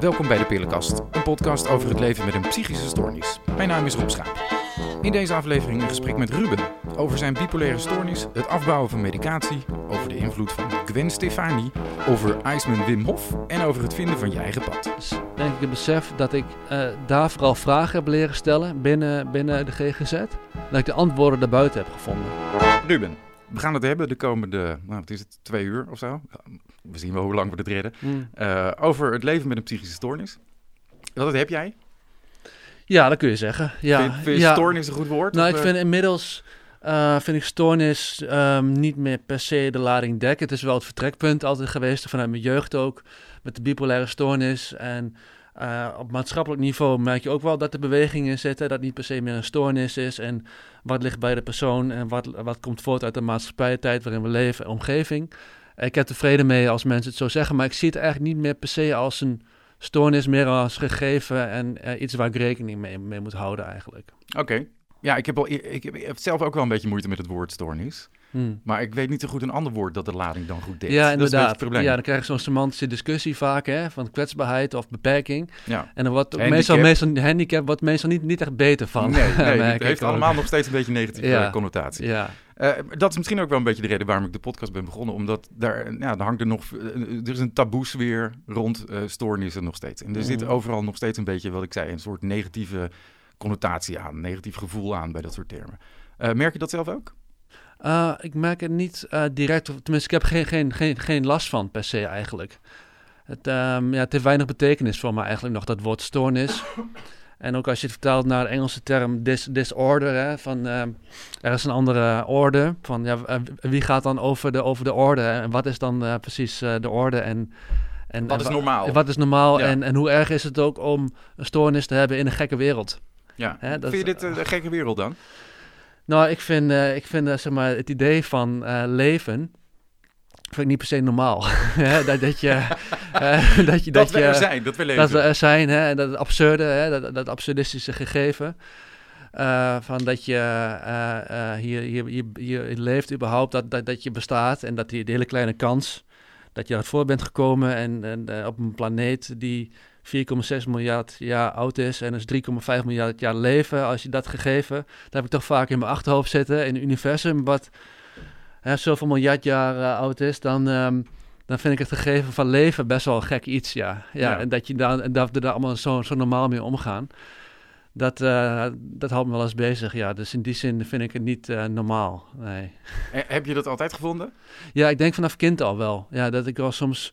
Welkom bij de Pillenkast, een podcast over het leven met een psychische stoornis. Mijn naam is Rob Schaap. In deze aflevering een gesprek met Ruben over zijn bipolaire stoornis, het afbouwen van medicatie, over de invloed van Gwen Stefani, over IJsman Wim Hof en over het vinden van je eigen pad. Dus denk ik het besef dat ik uh, daar vooral vragen heb leren stellen binnen, binnen de GGZ. Dat ik de antwoorden daarbuiten heb gevonden. Ruben, we gaan het hebben de komende, nou, wat is het, twee uur of zo? We zien wel hoe lang we het redden. Mm. Uh, over het leven met een psychische stoornis. Dat heb jij? Ja, dat kun je zeggen. Ja. Vind, vind je ja. stoornis een goed woord? Nou, ik vind inmiddels uh, vind ik stoornis um, niet meer per se de lading dekken. Het is wel het vertrekpunt altijd geweest, vanuit mijn jeugd ook, met de bipolaire stoornis. En uh, op maatschappelijk niveau merk je ook wel dat er bewegingen zitten, dat niet per se meer een stoornis is. En wat ligt bij de persoon en wat, wat komt voort uit de maatschappij, tijd waarin we leven, omgeving. Ik heb tevreden mee als mensen het zo zeggen, maar ik zie het eigenlijk niet meer per se als een stoornis, meer als gegeven en uh, iets waar ik rekening mee, mee moet houden eigenlijk. Oké. Ja, ik heb, al, heb, ik heb zelf ook wel een beetje moeite met het woord stoornis. Hmm. Maar ik weet niet zo goed een ander woord dat de lading dan goed deed. Ja, inderdaad. ja, dan krijg je zo'n semantische discussie vaak, hè, van kwetsbaarheid of beperking. Ja. En dan wordt meestal, meestal handicap wordt meestal niet, niet echt beter van. Nee, nee het heeft allemaal nog steeds een beetje negatieve ja. connotatie. Ja. Uh, dat is misschien ook wel een beetje de reden waarom ik de podcast ben begonnen. Omdat daar, ja, daar hangt er nog, er is een taboe sfeer rond uh, stoornissen nog steeds. En er zit hmm. overal nog steeds een beetje, wat ik zei, een soort negatieve connotatie aan, negatief gevoel aan bij dat soort termen. Uh, merk je dat zelf ook? Uh, ik merk het niet uh, direct, tenminste ik heb geen, geen, geen, geen last van per se eigenlijk. Het, um, ja, het heeft weinig betekenis voor me eigenlijk nog, dat woord stoornis. En ook als je het vertaalt naar de Engelse term dis, disorder, hè, van uh, er is een andere orde. Van ja, wie gaat dan over de, over de orde en wat is dan uh, precies uh, de orde? En, en, wat is normaal? Wat is normaal ja. en, en hoe erg is het ook om een stoornis te hebben in een gekke wereld? Ja. Hè, dat, Vind je dit een gekke wereld dan? Nou, ik vind, uh, ik vind uh, zeg maar, het idee van uh, leven vind ik niet per se normaal. dat, dat, je, dat, je, dat, dat we je, er zijn, dat we leven. Dat we er zijn, hè, dat absurde, hè, dat, dat absurdistische gegeven. van dat je hier, hier, hier, hier leeft überhaupt, dat, dat, dat je bestaat en dat die de hele kleine kans dat je ervoor bent gekomen en, en op een planeet die 4,6 miljard jaar oud is en is 3,5 miljard jaar leven. Als je dat gegeven, dat heb ik toch vaak in mijn achterhoofd zitten. In het universum, wat hè, zoveel miljard jaar uh, oud is, dan, um, dan vind ik het gegeven van leven best wel gek iets, ja. Ja, ja. en dat je dan, en dat we daar allemaal zo, zo normaal mee omgaan. Dat, uh, dat houdt me wel eens bezig, ja. Dus in die zin vind ik het niet uh, normaal, nee. En heb je dat altijd gevonden? Ja, ik denk vanaf kind al wel. Ja, dat ik wel soms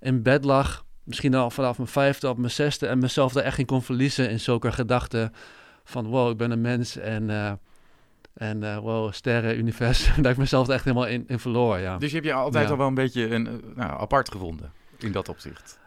in bed lag misschien al vanaf mijn vijfde of mijn zesde en mezelf daar echt in kon verliezen in zulke gedachten van wow, ik ben een mens en, uh, en uh, wow, sterren, universum, dat ik mezelf er echt helemaal in, in verloor, ja. Dus je hebt je altijd ja. al wel een beetje een, nou, apart gevonden in dat opzicht?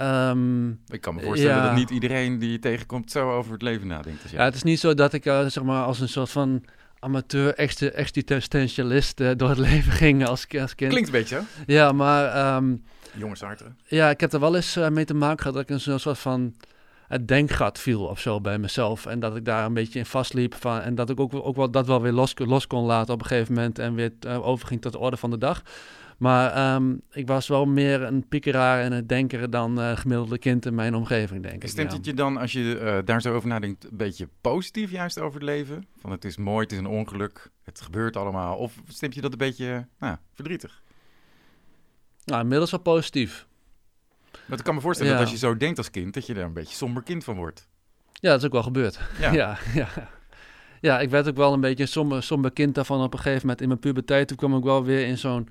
Um, ik kan me voorstellen ja. dat niet iedereen die je tegenkomt zo over het leven nadenkt. Dus ja. ja, het is niet zo dat ik uh, zeg maar als een soort van amateur existentialist door het leven ging als, als kind. Klinkt een beetje. Ja, maar... Um, Jongensharten. Ja, ik heb er wel eens uh, mee te maken gehad dat ik een soort van het denkgat viel of zo bij mezelf. En dat ik daar een beetje in vastliep. Van, en dat ik ook, ook wel, dat wel weer los, los kon laten op een gegeven moment. En weer uh, overging tot de orde van de dag. Maar um, ik was wel meer een piekeraar en een denker dan uh, gemiddelde kind in mijn omgeving, denk ik. Stemt ja. het je dan, als je uh, daar zo over nadenkt, een beetje positief juist over het leven? Van het is mooi, het is een ongeluk, het gebeurt allemaal. Of stemt je dat een beetje nou, verdrietig? Nou, inmiddels wel positief. Maar ik kan me voorstellen ja. dat als je zo denkt als kind, dat je daar een beetje somber kind van wordt. Ja, dat is ook wel gebeurd. Ja, ja, ja. ja ik werd ook wel een beetje een somber, somber kind daarvan op een gegeven moment. In mijn puberteit toen kwam ik wel weer in zo'n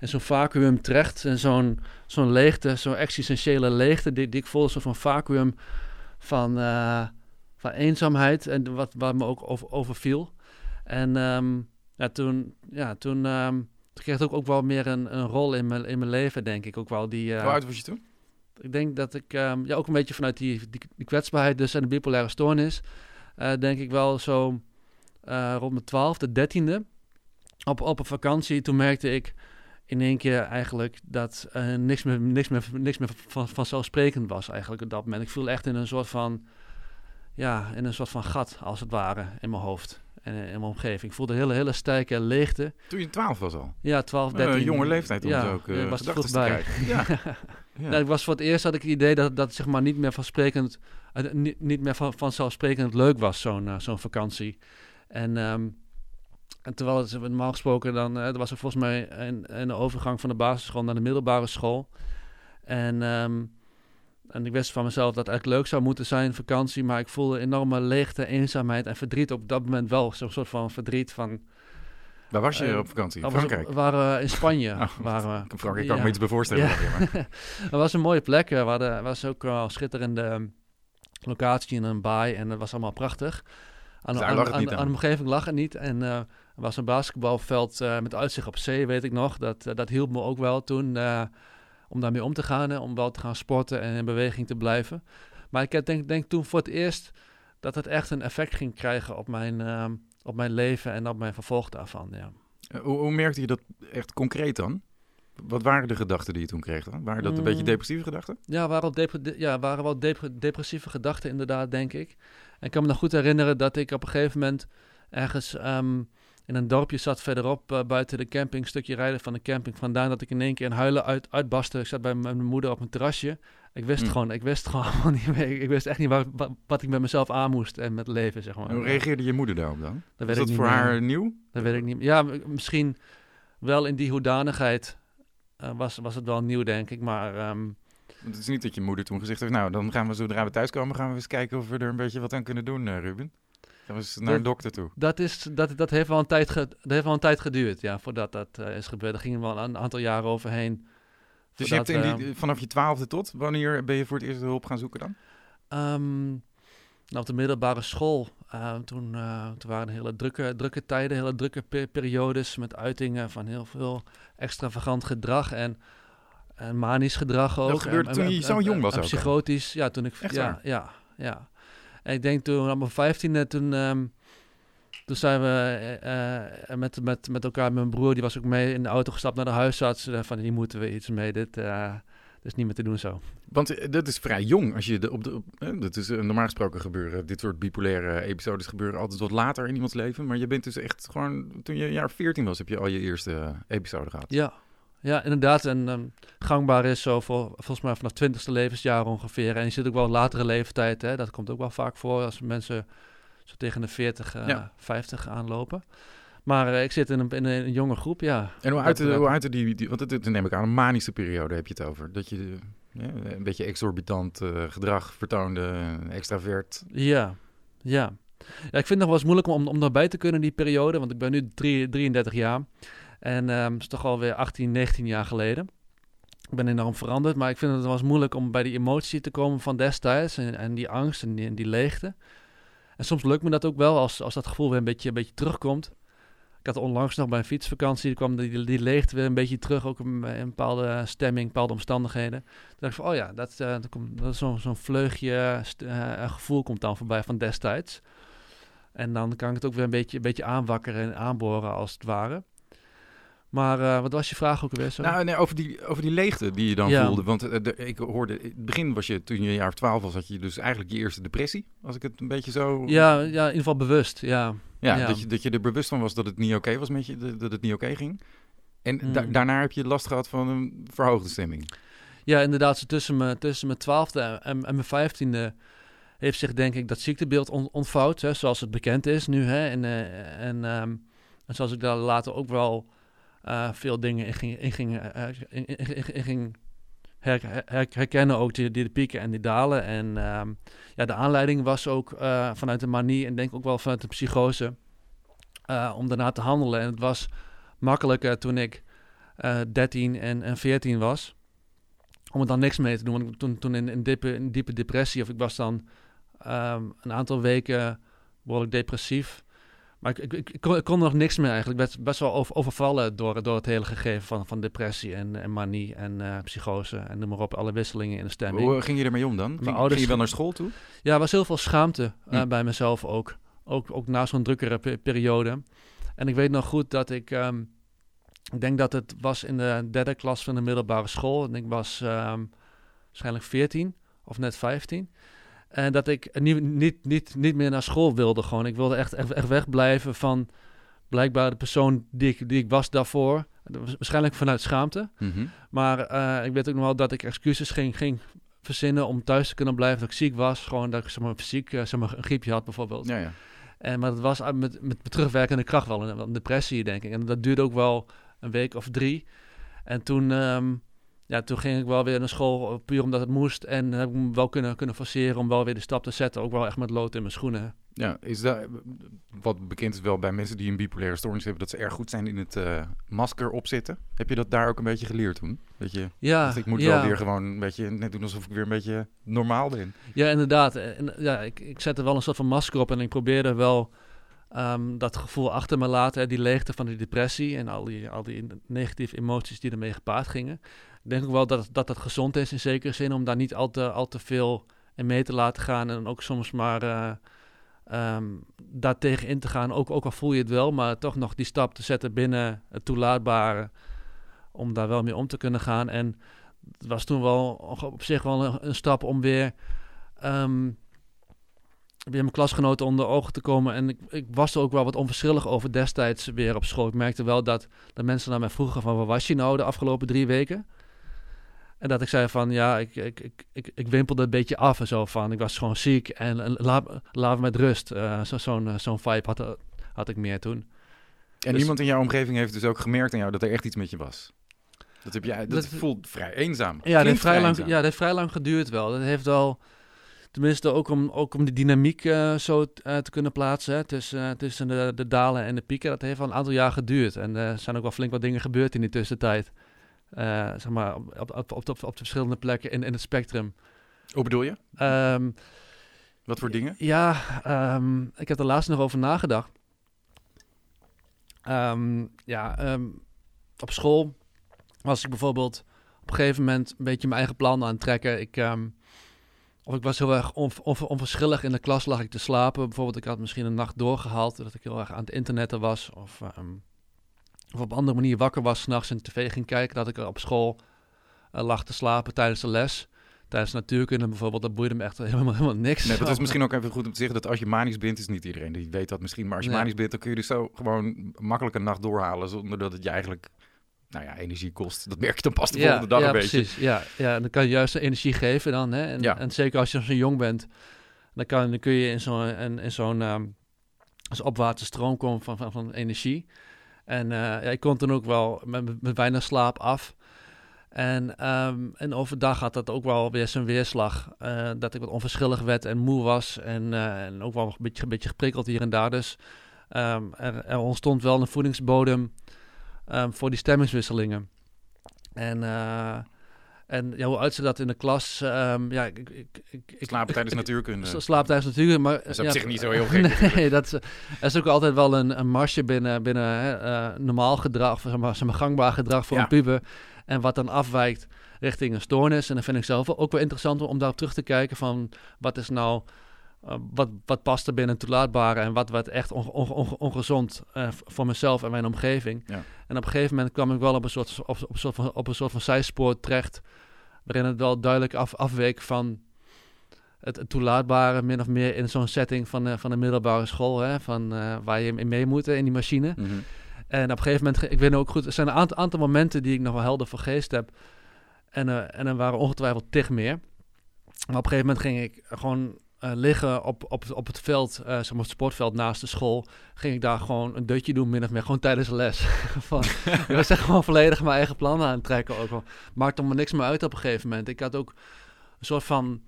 in zo'n vacuüm terecht. En zo'n zo'n leegte, zo'n existentiële leegte, die, die ik voelde, zo van vacuüm van, uh, van eenzaamheid. En wat, wat me ook over, overviel. En um, ja, toen, ja, toen um, kreeg het ook, ook wel meer een, een rol in mijn, in mijn leven, denk ik. Ook wel die, uh, Hoe oud was je toen? Ik denk dat ik um, ja, ook een beetje vanuit die, die, die, kwetsbaarheid dus en de bipolaire stoornis, uh, denk ik wel zo uh, rond mijn twaalfde, dertiende, op, op een vakantie, toen merkte ik in één keer eigenlijk dat uh, niks meer, niks meer, niks meer van, vanzelfsprekend was eigenlijk op dat moment. Ik viel echt in een soort van, ja, in een soort van gat als het ware in mijn hoofd. In, in mijn omgeving. Ik voelde een hele, hele sterke leegte. Toen je 12 was al? Ja, 12, 13. Een jonge leeftijd om ja, ook uh, was te krijgen. Ja. ja. Nou, ik was voor het eerst had ik het idee dat dat zeg maar niet meer vansprekend, uh, niet, niet meer van, vanzelfsprekend leuk was, zo'n uh, zo'n vakantie. En, um, en terwijl het normaal gesproken dan, uh, was er volgens mij een, een overgang van de basisschool naar de middelbare school. En um, en ik wist van mezelf dat het eigenlijk leuk zou moeten zijn, vakantie. Maar ik voelde enorme leegte, eenzaamheid en verdriet op dat moment wel. Zo'n soort van verdriet van... Waar was je uh, op vakantie? Frankrijk? We waren in Spanje. oh, waren we, Frankrijk kan ik me iets bij voorstellen. Ja. het was een mooie plek. We hadden, was ook wel schitterende locatie in een baai. En het was allemaal prachtig. Aan, dus aan, aan, aan, aan, de omgeving lag het niet. En uh, er was een basketbalveld met uitzicht op zee, weet ik nog. Dat, dat hielp me ook wel toen om daarmee om te gaan. Hè, om wel te gaan sporten en in beweging te blijven. Maar ik denk, denk toen voor het eerst dat het echt een effect ging krijgen op mijn, uh, op mijn leven en op mijn vervolg daarvan. Ja. Eh, hoe, hoe, merkte je dat echt concreet dan? Wat waren de gedachten die je toen kreeg dan? Waren dat een beetje mm. depressieve gedachten? Ja, waren wel, ja, waren wel depressieve gedachten inderdaad, denk ik. En ik kan me nog goed herinneren dat ik op een gegeven moment ergens... Um, in een dorpje zat verderop uh, buiten de camping, een stukje rijden van de camping vandaan, dat ik in één keer in huilen uit, uitbarstte. Ik zat bij mijn moeder op een terrasje. Ik wist mm. gewoon, ik wist gewoon niet meer. Ik wist echt niet waar, wat, ik met mezelf aan moest en met leven, zeg maar. Hoe reageerde je moeder daarop dan? Dat Was dat voor haar nieuw? Dat weet ik niet. Ja, misschien wel in die hoedanigheid uh, was, was het wel nieuw, denk ik. Maar um, het is niet dat je moeder toen gezegd heeft, nou, dan gaan we zodra we thuiskomen, gaan we eens kijken of we er een beetje wat aan kunnen doen, uh, Ruben. Was naar een dokter toe. Dat, is, dat, dat, heeft wel een tijd dat heeft wel een tijd geduurd, ja, voordat dat uh, is gebeurd. Er gingen wel een aantal jaren overheen. Dus je hebt in die, vanaf je twaalfde tot, wanneer ben je voor het eerst hulp gaan zoeken dan? Um, nou, op de middelbare school. Uh, toen, uh, toen waren hele drukke, drukke tijden, hele drukke per periodes met uitingen van heel veel extravagant gedrag en, en manisch gedrag ook. Dat gebeurde toen je zo jong was ook? Psychotisch, ja, toen ik... Echt ja, ja, ja. En ik denk toen op mijn vijftiende, toen, um, toen zijn we uh, met, met, met elkaar, mijn broer, die was ook mee in de auto gestapt naar de huisarts. Uh, van, hier moeten we iets mee, dit, uh, is niet meer te doen zo. Want dat is vrij jong. Als je de, op de, op, dat is normaal gesproken gebeuren. Dit soort bipolaire episodes gebeuren altijd wat later in iemands leven. Maar je bent dus echt gewoon, toen je jaar 14 was, heb je al je eerste episode gehad. Ja, ja, inderdaad. En um, gangbaar is zo voor, volgens mij vanaf 20ste levensjaar ongeveer. En je zit ook wel latere leeftijd. Hè? Dat komt ook wel vaak voor als mensen zo tegen de 40, uh, ja. 50 aanlopen. Maar uh, ik zit in een, in een, jonge groep, ja. En hoe uitte, hoe uitte die, die, want het, neem ik aan, een manische periode heb je het over. Dat je ja, een beetje exorbitant uh, gedrag vertoonde, extravert. Ja, ja. Ja, ik vind het nog wel eens moeilijk om, om daarbij te kunnen die periode, want ik ben nu drie, 33 jaar. En um, is toch alweer 18, 19 jaar geleden. Ik ben enorm veranderd, maar ik vind het was moeilijk om bij die emotie te komen van destijds. En, en die angst en die, leegte. En soms lukt me dat ook wel als, als dat gevoel weer een beetje, een beetje terugkomt. Ik had onlangs nog bij een fietsvakantie, kwam die, die leegte weer een beetje terug, ook in een bepaalde stemming, bepaalde omstandigheden. Toen dacht ik van, oh ja, dat, uh, dat, komt, dat is zo'n vleugje uh, gevoel komt dan voorbij van destijds. En dan kan ik het ook weer een beetje, een beetje aanwakkeren en aanboren als het ware. Maar uh, wat was je vraag ook weer? Nou, nee, over, die, over die leegte die je dan voelde. Want uh, de, ik hoorde, in het begin was je, toen je een jaar of twaalf was, had je dus eigenlijk je eerste depressie. Als ik het een beetje zo... Ja, ja in ieder geval bewust, ja. Ja, ja. Dat, je, dat je er bewust van was dat het niet oké was met je, dat het niet oké ging. En mm. da daarna heb je last gehad van een verhoogde stemming. Ja, inderdaad. Tussen mijn, tussen mijn twaalfde en, en mijn vijftiende heeft zich denk ik dat ziektebeeld on, ontvouwd, hè, zoals het bekend is nu. Hè, en, uh, en, um, en zoals ik daar later ook wel uh, veel dingen in ging, in ging, in, in, in, ging her, her, herkennen, ook die, die, de pieken en die dalen. En um, ja, de aanleiding was ook uh, vanuit de manie en denk ook wel vanuit de psychose om daarna te handelen. En het was makkelijker toen ik 13 en, en 14 was, om er dan niks mee te doen. Want toen, toen in, in, diepe, diepe depressie, of ik was dan um, een aantal weken behoorlijk depressief. Maar ik, ik, ik, kon, ik, kon, nog niks meer eigenlijk. Ik werd best wel over, overvallen door, door het hele gegeven van, van depressie en, en manie en uh, psychose en noem maar op. Alle wisselingen in de stemming. Hoe ging je ermee om dan? Ging, ouders, ging je wel naar school toe? Ja, er was heel veel schaamte uh, bij mezelf ook. Ook, ook na zo'n drukkere periode. En ik weet nog goed dat ik... Um, ik denk dat het was in de derde klas van de middelbare school. En ik was um, waarschijnlijk 14 of net 15. En dat ik niet, niet, niet, niet meer naar school wilde gewoon. Ik wilde echt, echt, echt wegblijven van blijkbaar de persoon die ik, die ik was daarvoor. Waarschijnlijk vanuit schaamte. Mhm. Maar uh, ik weet ook nog wel dat ik excuses ging, ging verzinnen om thuis te kunnen blijven. Dat ik ziek was. Gewoon dat ik zeg maar, fysiek uh, zeg maar, een griepje had bijvoorbeeld. Ja, ja. En, maar dat was met, met, met terugwerkende kracht wel een, een, depressie, denk ik. En dat duurde ook wel een week of drie. En toen, um, ja, toen ging ik wel weer naar school, puur omdat het moest. En heb ik me wel kunnen, kunnen forceren om wel weer de stap te zetten. Ook wel echt met lood in mijn schoenen. Ja, is dat wat bekend is wel bij mensen die een bipolaire stoornis hebben, dat ze erg goed zijn in het uh, masker opzitten? Heb je dat daar ook een beetje geleerd toen? Dat je, ja, ik moet wel weer gewoon een beetje net doen alsof ik weer een beetje normaal ben. Ja, inderdaad. En, ja, ik, ik zette wel een soort van masker op en ik probeerde wel um, dat gevoel achter me laten, die leegte van die depressie en al die, al die negatieve emoties die ermee gepaard gingen. Denk ook wel dat, dat gezond is in zekere zin om daar niet al te, al te veel in mee te laten gaan en ook soms maar. Uh, um, daar tegen in te gaan. Ook, ook al voel je het wel, maar toch nog die stap te zetten binnen het toelaatbare. Om daar wel mee om te kunnen gaan. En het was toen wel op zich wel een, stap om weer, um, weer mijn klasgenoten onder ogen te komen. En ik, ik was er ook wel wat onverschillig over destijds weer op school. Ik merkte wel dat, dat mensen naar mij vroegen van... waar was je nou de afgelopen drie weken? En dat ik zei van, ja, ik, ik, ik, ik, ik wimpelde een beetje af en zo van, ik was gewoon ziek en, laat, laat me met rust. Uh, Zo'n uh, zo'n vibe had, had ik meer toen. En dus, iemand in jouw omgeving heeft dus ook gemerkt aan jou dat er echt iets met je was? Dat, heb dat, dat voelt vrij eenzaam. Ja, dat heeft vrij, lang, ja, dat heeft vrij lang geduurd wel. Dat heeft wel, tenminste ook om, ook om de dynamiek uh, zo te kunnen plaatsen hè, tussen, tussen de, de dalen en de pieken. Dat heeft al een aantal jaar geduurd. En er zijn ook wel flink wat dingen gebeurd in die tussentijd. Uh, zeg maar, op, op, op, op, de verschillende plekken in, in het spectrum. Hoe bedoel je? Um, Wat voor dingen? Ja, um, ik heb er laatst nog over nagedacht. Um, ja, op school was ik bijvoorbeeld op een gegeven moment een beetje mijn eigen plan aan het trekken. Ik, of ik was heel erg on, on, onverschillig in de klas, lag ik te slapen. Bijvoorbeeld, ik had misschien een nacht doorgehaald, dat ik heel erg aan het internetten was. Of of op een andere manier wakker was s'nachts en tv ging kijken, dat ik er op school uh, lag te slapen tijdens de les. Tijdens natuurkunde bijvoorbeeld, dat boeide me echt helemaal, helemaal niks. Nee, dat is misschien ook even goed om te zeggen dat als je manisch bent, is niet iedereen die weet dat misschien. Maar als je manisch bent, dan kun je dus zo gewoon makkelijk een nacht doorhalen zonder dat het je eigenlijk nou ja, energie kost. Dat merk je dan pas de volgende dag ja, een precies. beetje. Ja, ja, dan kan je juist energie geven dan. Hè? En, en zeker als je zo jong bent, dan, kan, dan kun je in zo'n in zo'n um, opwaartse stroom komen van, van, van energie. En uh, ja, ik kon toen ook wel met, weinig slaap af. En, um, en overdag had dat ook wel weer zijn weerslag. Uh, dat ik wat onverschillig werd en moe was. En, uh, en ook wel een beetje, een beetje geprikkeld hier en daar. Dus um, er, er, ontstond wel een voedingsbodem um, voor die stemmingswisselingen. En en ja, hoe uitziet dat in de klas? Um, ja, ik, ik, ik, Slapen tijdens natuurkunde. Slapen tijdens natuurkunde, maar... Dat is op ja, zich niet zo heel gek. nee, dat is, is ook altijd wel een, een marsje binnen, binnen hè, uh, normaal gedrag, zeg maar, zeg maar gangbaar gedrag voor een puber. En wat dan afwijkt richting een stoornis. En dan vind ik zelf ook wel interessant om daarop terug te kijken van... wat is nou uh, wat, wat past er binnen toelaatbare en wat werd echt on, on, on, ongezond uh, voor mezelf en mijn omgeving. Ja. En op een gegeven moment kwam ik wel op een soort, op, op een, soort van, op een soort van zijspoor terecht, waarin het wel duidelijk af, afweek van het, het toelaatbare, min of meer in zo'n setting van, uh, van een middelbare school, hè, van, waar je mee moet in die machine. Mm -hmm. En op een gegeven moment, ik weet ook goed, er zijn een aantal, aantal momenten die ik nog wel helder voor geest heb. En, en er waren ongetwijfeld tig meer. Maar op een gegeven moment ging ik gewoon uh, liggen op, op, op het veld, uh, zeg maar het sportveld naast de school, ging ik daar gewoon een dutje doen, min of meer, gewoon tijdens de les. van, ik was echt gewoon volledig mijn eigen plannen aan het trekken ook niks meer uit op een gegeven moment. Ik had ook een soort van,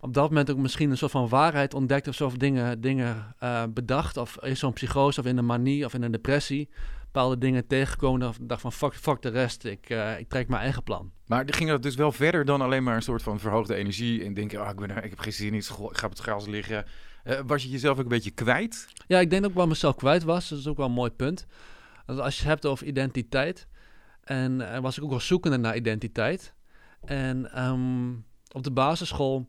op dat moment ook misschien een soort van waarheid ontdekt of zo, of dingen, dingen uh, bedacht, of in zo'n psychose of in een manie of in een depressie bepaalde dingen tegengekomen. Dat dacht van fuck, fuck de rest, ik, ik trek mijn eigen plan. Maar ging dat dus wel verder dan alleen maar een soort van verhoogde energie en denken, oh, ik, ben ik heb geen zin in, ik ga op het gras liggen. Uh, was je jezelf ook een beetje kwijt? Ja, ik denk ook wel mezelf kwijt was. Dat is ook wel een mooi punt. Als je het hebt over identiteit, en uh, was ik ook wel zoekende naar identiteit. En um, op de basisschool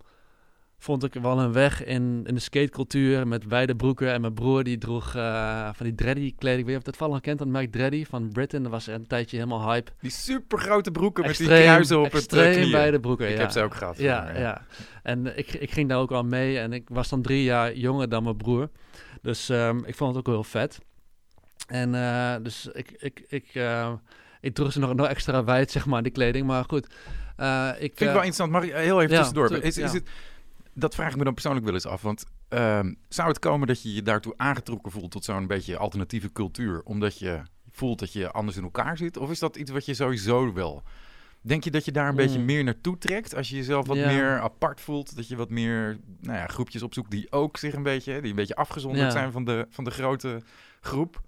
vond ik wel een weg in, in de skatecultuur met wijde broeken. En mijn broer die droeg uh, van die Dreddy kleding. Weet je of dat vallen kent, dat merk Dreddy van Britain. Dat was een tijdje helemaal hype. Die super grote broeken met die kruisen op het uh, knieën. wijde broeken, Ik heb ze ook gehad. Ja, ja, ja. En ik, ik ging daar ook al mee. En ik was dan drie jaar jonger dan mijn broer. Dus um, ik vond het ook wel heel vet. En uh, dus ik, ik, ik, ik droeg ze nog, nog extra wijd, zeg maar, die kleding. Maar goed. Ik, Vind ik wel interessant. Mag ik heel even ja, tussendoor? Is, is het, dat vraag ik me dan persoonlijk wel eens af. Want uh, zou het komen dat je je daartoe aangetrokken voelt tot zo'n beetje alternatieve cultuur, omdat je voelt dat je anders in elkaar zit? Of is dat iets wat je sowieso wel? Denk je dat je daar een beetje mm. meer naartoe trekt als je jezelf wat meer apart voelt? Dat je wat meer nou ja, groepjes opzoekt die ook zich een beetje, die een beetje afgezonderd zijn van de, van de grote groep?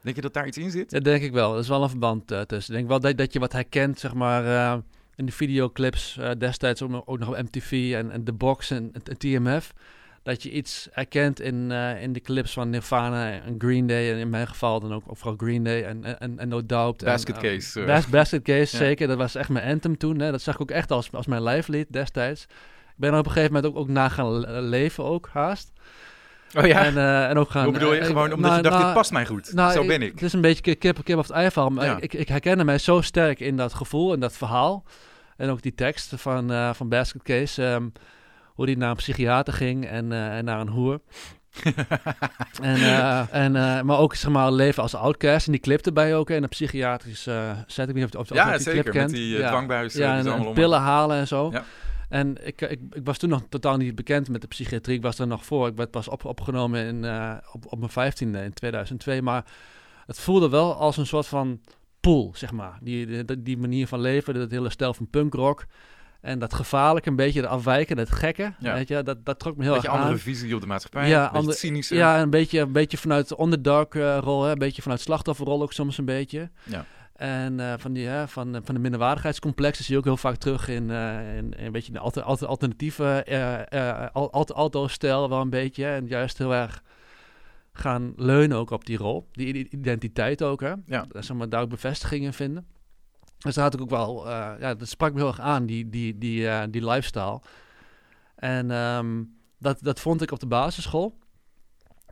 Denk je dat daar iets in zit? Ja, denk ik wel. Er is wel een verband uh, tussen. Ik denk wel dat, dat je wat herkent, zeg maar, uh, in de videoclips uh, destijds ook nog, ook nog op MTV en, en The Box en, en, TMF. Dat je iets herkent in, in de clips van Nirvana en Green Day. En in mijn geval dan ook vooral Green Day en, en, en No Doubt. Basket Case. Bas basket Case, zeker. Dat was echt mijn anthem toen. Hè. Dat zag ik ook echt als, als mijn live lied destijds. Ik ben op een gegeven moment ook, ook na gaan leven ook, haast. Oh ja? En, uh, en ook gaan... Hoe bedoel je? Uh, gewoon omdat nou, je dacht, nou, dit past mij goed. Nou, zo ben ik. Het is een beetje kip, kip of het ei Maar ja. ik, ik herkende mij zo sterk in dat gevoel en dat verhaal. En ook die tekst van, uh, van Basket Case. Um, hoe die naar een psychiater ging en, en naar een hoer. en, uh, en, uh, maar ook zeg maar leven als outcast. En die clip erbij ook in een psychiatrische setting. Of, of, ja, die zeker. Clip kent. Met die dwangbuis. Ja, en, en pillen halen en zo. Ja. En ik, ik, ik, was toen nog totaal niet bekend met de psychiatrie. Ik was er nog voor. Ik werd pas op, opgenomen in, op, op mijn vijftiende in 2002. Maar het voelde wel als een soort van pool, zeg maar. Die, die, die manier van leven, dat hele stijl van punkrock. En dat gevaarlijke, een beetje de afwijken, het gekke. Ja. Weet je, dat, dat trok me heel erg aan. Een andere visie op de maatschappij. Ja, een beetje cynische. Ja, een beetje, een beetje vanuit de underdog uh, rol. Hè, een beetje vanuit slachtofferrol ook soms een beetje. Ja. En uh, van, die, uh, van, van de minderwaardigheidscomplexen zie je ook heel vaak terug in, uh, in, in, een beetje de alter, alter, alternatieve auto-stijl wel een beetje. En juist heel erg gaan leunen ook op die rol. Die identiteit ook, hè. Ja. Zeg maar, daar ook bevestiging in vinden. Dus daar had ik ook wel, ja, dat sprak me heel erg aan, die, die, die, die lifestyle. En um, dat, dat vond ik op de basisschool.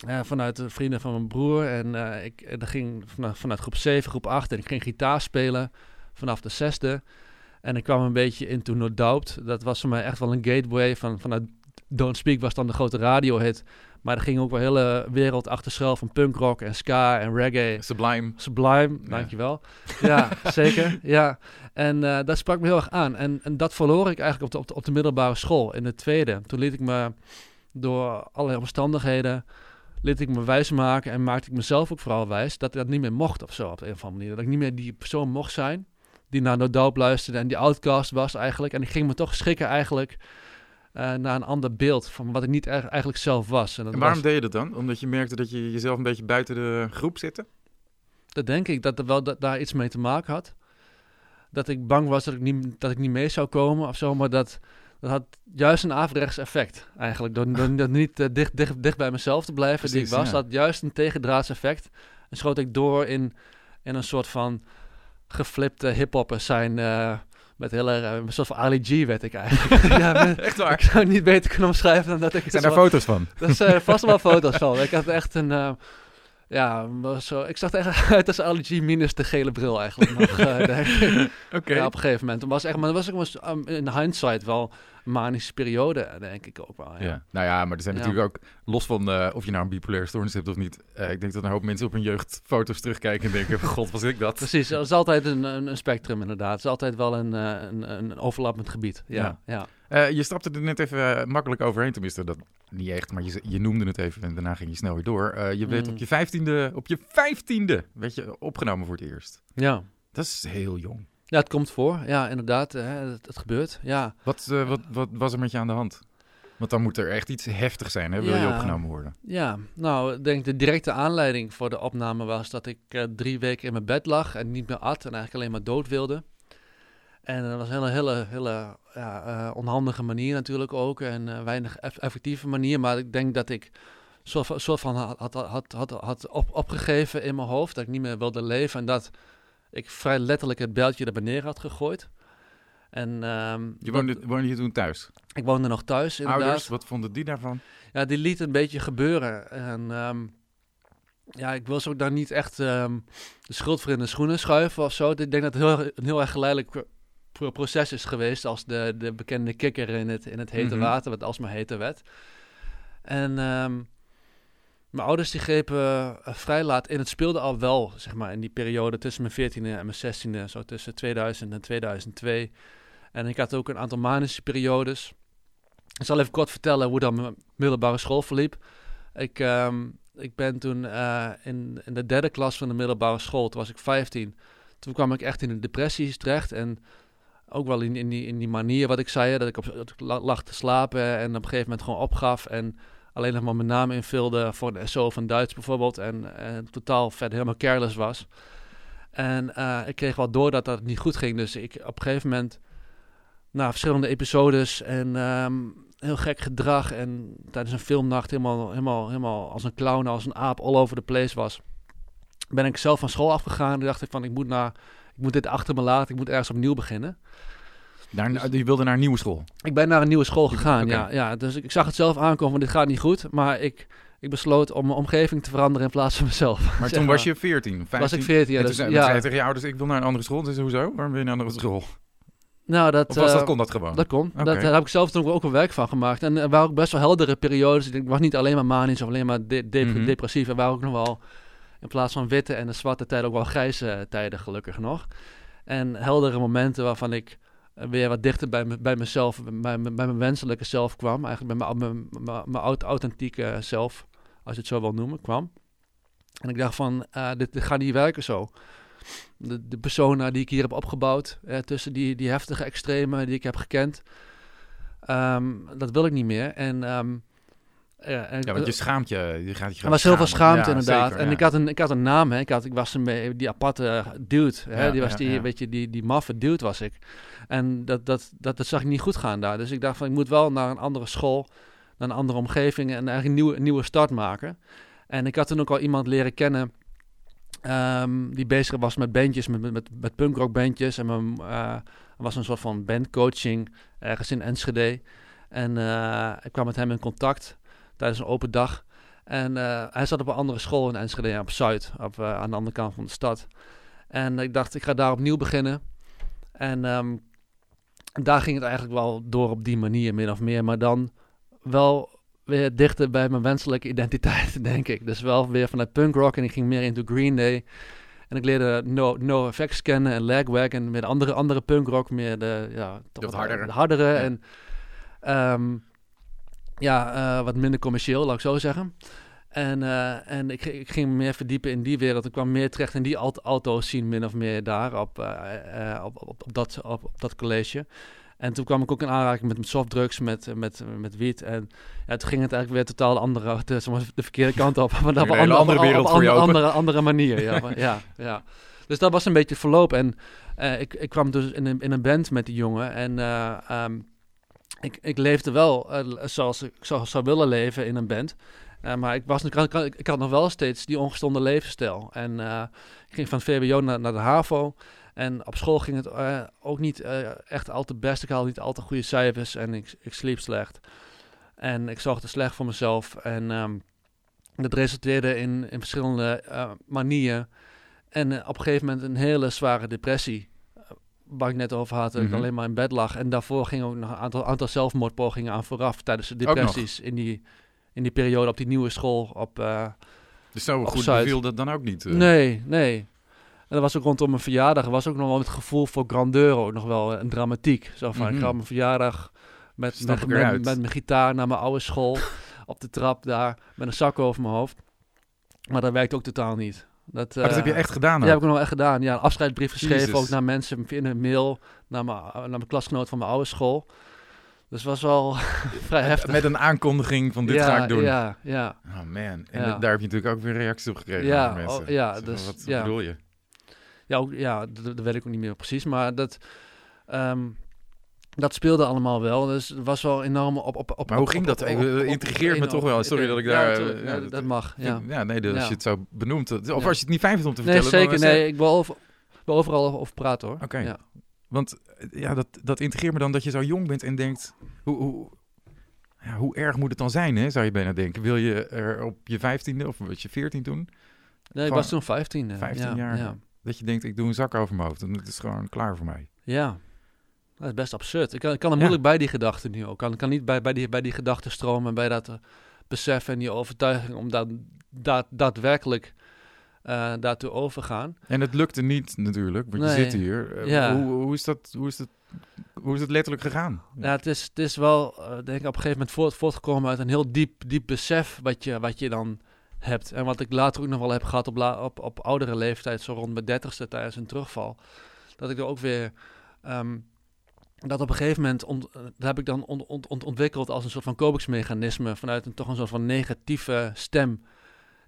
Uh, vanuit de vrienden van mijn broer. En ik dat ging vanuit, vanuit groep 7, groep 8. En ik ging gitaar spelen vanaf de zesde. En ik kwam een beetje into No Doubt. Dat was voor mij echt wel een gateway. Van, vanuit Don't Speak was dan de grote radiohit. Maar er ging ook wel hele wereld achter schuil van punkrock en ska en reggae. Sublime. Sublime, ja. dankjewel. Ja, zeker. Ja. En uh, dat sprak me heel erg aan. En, en dat verloor ik eigenlijk op de, op de, op de middelbare school in de tweede. Toen liet ik me door allerlei omstandigheden liet ik me wijs maken en maakte ik mezelf ook vooral wijs dat dat niet meer mocht of zo op een of andere manier. Dat ik niet meer die persoon mocht zijn die naar No Doubt luisterde en die outcast was eigenlijk. En ik ging me toch schikken eigenlijk uh, naar een ander beeld van wat ik niet eigenlijk zelf was. En, en waarom deed je dat dan? Omdat je merkte dat je jezelf een beetje buiten de groep zette? Dat denk ik, dat er wel dat, daar iets mee te maken had. Dat ik bang was dat ik niet, dat ik niet mee zou komen of zo, maar dat dat had juist een averechts effect eigenlijk. Door, door, niet uh, dicht, dicht, dicht bij mezelf te blijven Precies, die ik was. Ja. Dat had juist een tegendraads effect. En schoot ik door in, in een soort van geflipte hiphoppers zijn... Uh, met hele, uh, een soort van Ali G werd ik eigenlijk. ja, echt waar? Ik zou het niet beter kunnen omschrijven dan dat ik... Zijn daar foto's van? Er zijn vast wel foto's van. Ik had echt een... Ja, zo, ik zag echt uit als Ali G minus de gele bril eigenlijk nog. uh, Oké. Ja, op een gegeven moment. was echt, maar dat was ook um, in hindsight wel manische periode, denk ik ook wel. Ja. ja. Nou ja, maar er zijn natuurlijk ook, los van uh, of je nou een bipolaire stoornis hebt of niet, uh, ik denk dat een hoop mensen op hun jeugdfoto's terugkijken en denken, god, was ik dat? Precies, er is altijd een, een, een spectrum inderdaad. Het is altijd wel een, uh, een, een overlappend gebied. Ja, ja. ja. je stapte er net even makkelijk overheen, tenminste, dat niet echt, maar je, je noemde het even en daarna ging je snel weer door. je werd mm. op je vijftiende, op je vijftiende werd je opgenomen voor het eerst. Ja. Dat is heel jong. Ja, het komt voor. Ja, inderdaad. Hè, het, het, gebeurt. Ja. Wat, uh, wat, wat was er met je aan de hand? Want dan moet er echt iets heftig zijn, hè? Wil ja, je opgenomen worden? Ja, nou, ik denk de directe aanleiding voor de opname was dat ik uh, drie weken in mijn bed lag en niet meer at en eigenlijk alleen maar dood wilde. En dat was een hele, hele, hele ja, uh, onhandige manier natuurlijk ook en weinig eff effectieve manier. Maar ik denk dat ik soort van, soort van had, had, had, had, had op, opgegeven in mijn hoofd, dat ik niet meer wilde leven en dat ik vrij letterlijk het beltje er beneden had gegooid. En, um, je woonde, woonde je toen thuis? Ik woonde nog thuis inderdaad. Ouders, wat vonden die daarvan? Ja, die liet een beetje gebeuren. En ehm, ja, ik wil ze ook daar niet echt um, de schuld voor in de schoenen schuiven of zo. Ik denk dat het heel, een heel erg geleidelijk proces is geweest als de, de bekende kikker in het, in het hete mhm. water, wat alsmaar heter werd. En mijn ouders die grepen uh, vrij laat in. Het speelde al wel, zeg maar, in die periode tussen mijn 14e en mijn 16e, zo tussen 2000 en 2002. En ik had ook een aantal manische periodes. Ik zal even kort vertellen hoe dan mijn middelbare school verliep. Ik, um, ik ben toen uh, in, in de derde klas van de middelbare school, toen was ik 15. Toen kwam ik echt in de depressies terecht. En ook wel in, in, die, in die manier wat ik zei, dat ik op, lag te slapen en op een gegeven moment gewoon opgaf. En alleen nog maar mijn naam invulde voor de SO van Duits bijvoorbeeld. En, en totaal verder helemaal careless was. En uh, ik kreeg wel door dat dat niet goed ging. Dus ik op een gegeven moment, na verschillende episodes en um, heel gek gedrag. En tijdens een filmnacht helemaal, helemaal, helemaal als een clown, als een aap all over the place was. Ben ik zelf van school afgegaan. En dacht ik van, ik moet, naar, ik moet dit achter me laten. Ik moet ergens opnieuw beginnen. Naar, dus, je wilde naar een nieuwe school? Ik ben naar een nieuwe school gegaan, ja, ja. Dus ik, ik, zag het zelf aankomen, dit gaat niet goed. Maar ik, ik besloot om mijn omgeving te veranderen in plaats van mezelf. Maar toen was je 14, 15? Was ik 14, ja. Dus, ja. zei je tegen je ouders, ik wil naar een andere school. Dus hoezo? Waarom wil je naar een andere school? Nou, dat, was, dat eh, kon dat gewoon? Dat kon. Dat, daar heb ik zelf toen ook een werk van gemaakt. En er waren ook best wel heldere periodes. Ik was niet alleen maar manisch of alleen maar de mhm. depressief. Er waren ook nog wel, in plaats van witte en de zwarte tijden, ook wel grijze tijden, gelukkig nog. En heldere momenten waarvan ik weer wat dichter bij, bij mezelf, bij, mijn wenselijke zelf kwam. Eigenlijk bij mijn, mijn, mijn, authentieke zelf, als je het zo wil noemen, kwam. En ik dacht van, uh, dit, gaat niet werken zo. De, persona die ik hier heb opgebouwd, eh, tussen die, die heftige extremen die ik heb gekend, um, dat wil ik niet meer. En um, ja, en, ja, want je schaamt je. je gaat je er was heel veel schaamte, inderdaad. en ik, had een, ik had een naam, hè. Ik, had, ik was een, die aparte dude. Hè. die was die, weet je, die, die maffe dude was ik. En dat, dat, dat, dat zag ik niet goed gaan daar. Dus ik dacht van, ik moet wel naar een andere school, naar een andere omgeving en eigenlijk een nieuwe, nieuwe start maken. En ik had toen ook al iemand leren kennen um, die bezig was met bandjes, met, met, met punkrock bandjes. En mijn, uh, was een soort van bandcoaching ergens in Enschede. En uh, ik kwam met hem in contact tijdens een open dag. En uh, hij zat op een andere school in Enschede, op Zuid, op, aan de andere kant van de stad. En ik dacht, ik ga daar opnieuw beginnen. En um, daar ging het eigenlijk wel door op die manier, min of meer. Maar dan wel weer dichter bij mijn wenselijke identiteit, denk ik. Dus wel weer vanuit punk rock en ik ging meer into Green Day. En ik leerde No, no Effects kennen en Lagwagon met andere, andere punk rock, meer de, ja, toch wat hardere. De hardere en um, ja, uh, wat minder commercieel, laat ik zo zeggen. En, uh, en ik, ik, ging meer verdiepen in die wereld. Ik kwam meer terecht in die auto's zien, min of meer daar op, uh, op, op, op, dat, op, op, dat college. En toen kwam ik ook in aanraking met, softdrugs, met, met, met wiet. En ja, toen ging het eigenlijk weer totaal de andere, de, de verkeerde kant op. Maar dat op een andere wereld op, voor je andere, andere manier. Ja, ja, ja. Dus dat was een beetje verloop. En ik, ik kwam dus in een, in een band met die jongen. En um, ik, ik leefde wel uh, zoals ik zou, zou willen leven in een band. Uh, maar ik, was, ik, ik, ik, had nog wel steeds die ongezonde levensstijl. En uh, ik ging van VWO naar, naar de HAVO. En op school ging het ook niet echt al te best. Ik haalde niet al te goede cijfers en ik, ik sliep slecht. En ik zorgde slecht voor mezelf. En um, dat resulteerde in, in verschillende manieren. En op een gegeven moment een hele zware depressie. Waar ik net over had, dat ik mhm. alleen maar in bed lag. En daarvoor ging ook nog een aantal, aantal zelfmoordpogingen aan vooraf tijdens de depressies in die in die periode op die nieuwe school op. Uh, dus zo goed beviel dat dan ook niet? Uh. Nee, nee. En dat was ook rondom mijn verjaardag. Er was ook nog wel het gevoel voor grandeur ook nog wel een dramatiek. Zo van, mm -hmm. ik ga mijn verjaardag met, met, met, met, mijn gitaar naar mijn oude school op de trap daar met een zak over mijn hoofd. Maar dat werkt ook totaal niet. Dat, uh, dat heb je echt gedaan? Ja, heb ik nog echt gedaan. Ja, een afscheidsbrief geschreven ook naar mensen in een mail, naar mijn, naar mijn klasgenoot van mijn oude school. Dus was wel vrij heftig. Met een aankondiging van dit ja, ga ik doen. Ja, ja. Oh man. En ja. daar heb je natuurlijk ook weer reacties op gekregen ja, van mensen. Oh, ja, dus, wat, ja. bedoel je? Ja, ook, ja dat, dat, weet ik ook niet meer precies. Maar dat, um, dat speelde allemaal wel. Dus het was wel enorm op... op, op maar hoe ging dat? Intrigeert me toch wel. Sorry dat ik daar... Ja, ja, dat mag, ja. Ja, nee, dat, als je het zo benoemt. Of als je het niet fijn vindt om te vertellen... Nee, zeker. Nee, ik wil, over, wil overal over praten hoor. Oké. Want ja, dat, dat integreert me dan dat je zo jong bent en denkt, hoe, hoe, ja, hoe erg moet het dan zijn, hè, zou je bijna denken. Wil je er op je vijftiende of wat je veertien doen? Nee, ik was toen 15. 15 jaar. Ja. Dat je denkt, ik doe een zak over mijn hoofd en het is gewoon klaar voor mij. Ja, dat is best absurd. Ik kan, ik kan er moeilijk bij die gedachten nu ook. Ik kan, kan niet bij, bij, die, bij die gedachten stromen, bij dat uh, besef en die overtuiging om dat, dat daadwerkelijk uh, daartoe overgaan. En het lukte niet natuurlijk, want je zit hier. Uh, ja. hoe, hoe, is dat, hoe, is dat, hoe is het letterlijk gegaan? Ja, het is, het is wel, denk ik, op een gegeven moment voort, voortgekomen uit een heel diep, diep besef wat je, wat je dan hebt. En wat ik later ook nog wel heb gehad op, op, op oudere leeftijd, zo rond mijn dertigste tijdens een terugval. Dat ik er ook weer... Um, dat op een gegeven moment ont, dat heb ik dan ont, ont, ontwikkeld als een soort van kopingsmechanisme vanuit een toch een soort van negatieve stem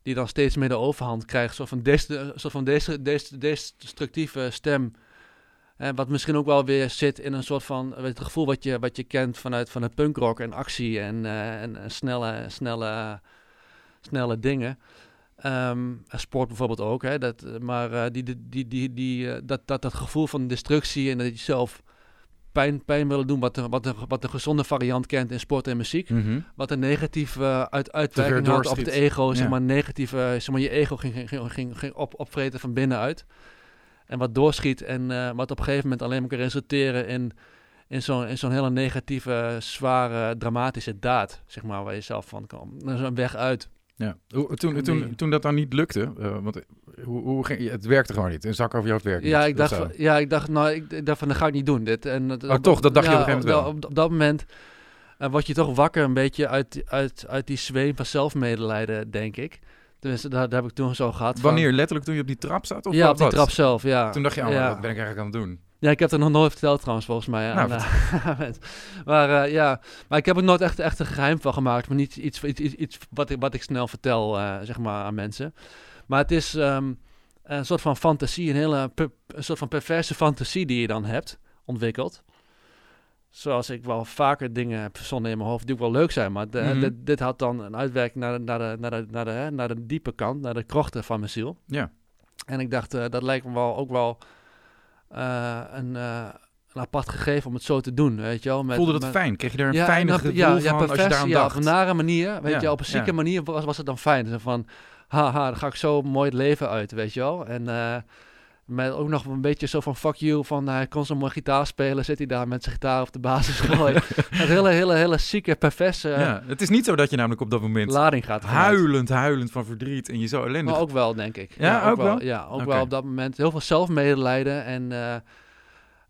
die dan steeds meer de overhand krijgt, soort van, een soort van des, destructieve stem. Wat misschien ook wel weer zit in een soort van weet, het gevoel wat je, wat je kent vanuit van het punkrock en actie en, en, snelle, snelle snelle dingen. Um, sport bijvoorbeeld ook, hè, dat, maar uh, die, die, die, die, dat, dat, dat gevoel van destructie en dat je zelf pijn, pijn willen doen, wat de, wat, de, wat de gezonde variant kent in sport en muziek. Mm -hmm. Wat een negatieve uh, uit, uitwerking had op het ego, ja. zeg maar negatieve, zeg maar je ego ging, ging, ging, ging op, opvreten van binnenuit. En wat doorschiet en uh, wat op een gegeven moment alleen maar kan resulteren in, in zo'n in zo'n hele negatieve, zware, dramatische daad, zeg maar, waar je zelf van kan. Er is een weg uit. Ja, toen, toen, toen dat dan niet lukte, uh, want eh, hoe, hoe ging, het werkte gewoon niet. Een zak over jou werk ja, ik dacht, van, ja, ik dacht, nou, ik dacht van, dat ga ik niet doen. Dit. En, oh, toch, dat dacht ja, je op een gegeven moment wel. Op, op, dat moment uh, word je toch wakker een beetje uit, uit, uit die zweem van zelfmedelijden, denk ik. Dus dat, dat heb ik toen zo gehad. Wanneer? Van, letterlijk toen je op die trap zat? Of ja, op die trap zelf, ja. Toen dacht je, oh, ja. wat ben ik eigenlijk aan het doen? Ja, ik heb het nog nooit verteld trouwens, volgens mij. Nou, maar uh, ja, maar ik heb er nooit echt, echt een geheim van gemaakt. Maar niet iets, iets, iets wat, ik, wat ik snel vertel, uh, zeg maar, aan mensen. Maar het is um, een soort van fantasie, een hele een soort van perverse fantasie die je dan hebt ontwikkeld. Zoals ik wel vaker dingen heb verzonnen in mijn hoofd die ook wel leuk zijn. Maar de, mm -hmm. dit, dit, had dan een uitwerking naar de, naar, de, naar, de, naar, de, hè, naar de diepe kant, naar de krochten van mijn ziel. Ja. En ik dacht, uh, dat lijkt me wel ook wel een, uh, een apart gegeven om het zo te doen, weet je wel. Met, Voelde dat met, fijn? Kreeg je er een ja, fijne gevoel ja, ja, van als je daar ja, dacht? op een nare manier, weet je, op een zieke manier was, was het dan fijn. Dus van, haha, dan ga ik zo mooi het leven uit, weet je wel. En uh, met ook nog een beetje zo van fuck you, van hij kon zo mooi gitaar spelen, zit hij daar met zijn gitaar op de basisschool. een hele, hele, hele zieke, perverse ja, Het is niet zo dat je namelijk op dat moment lading gaat huilend, huilend van verdriet en je zo ellendig... Maar ook wel, denk ik. Ja, ja ook, ook wel? wel? Ja, ook okay. wel op dat moment. Heel veel zelfmedelijden en... Uh,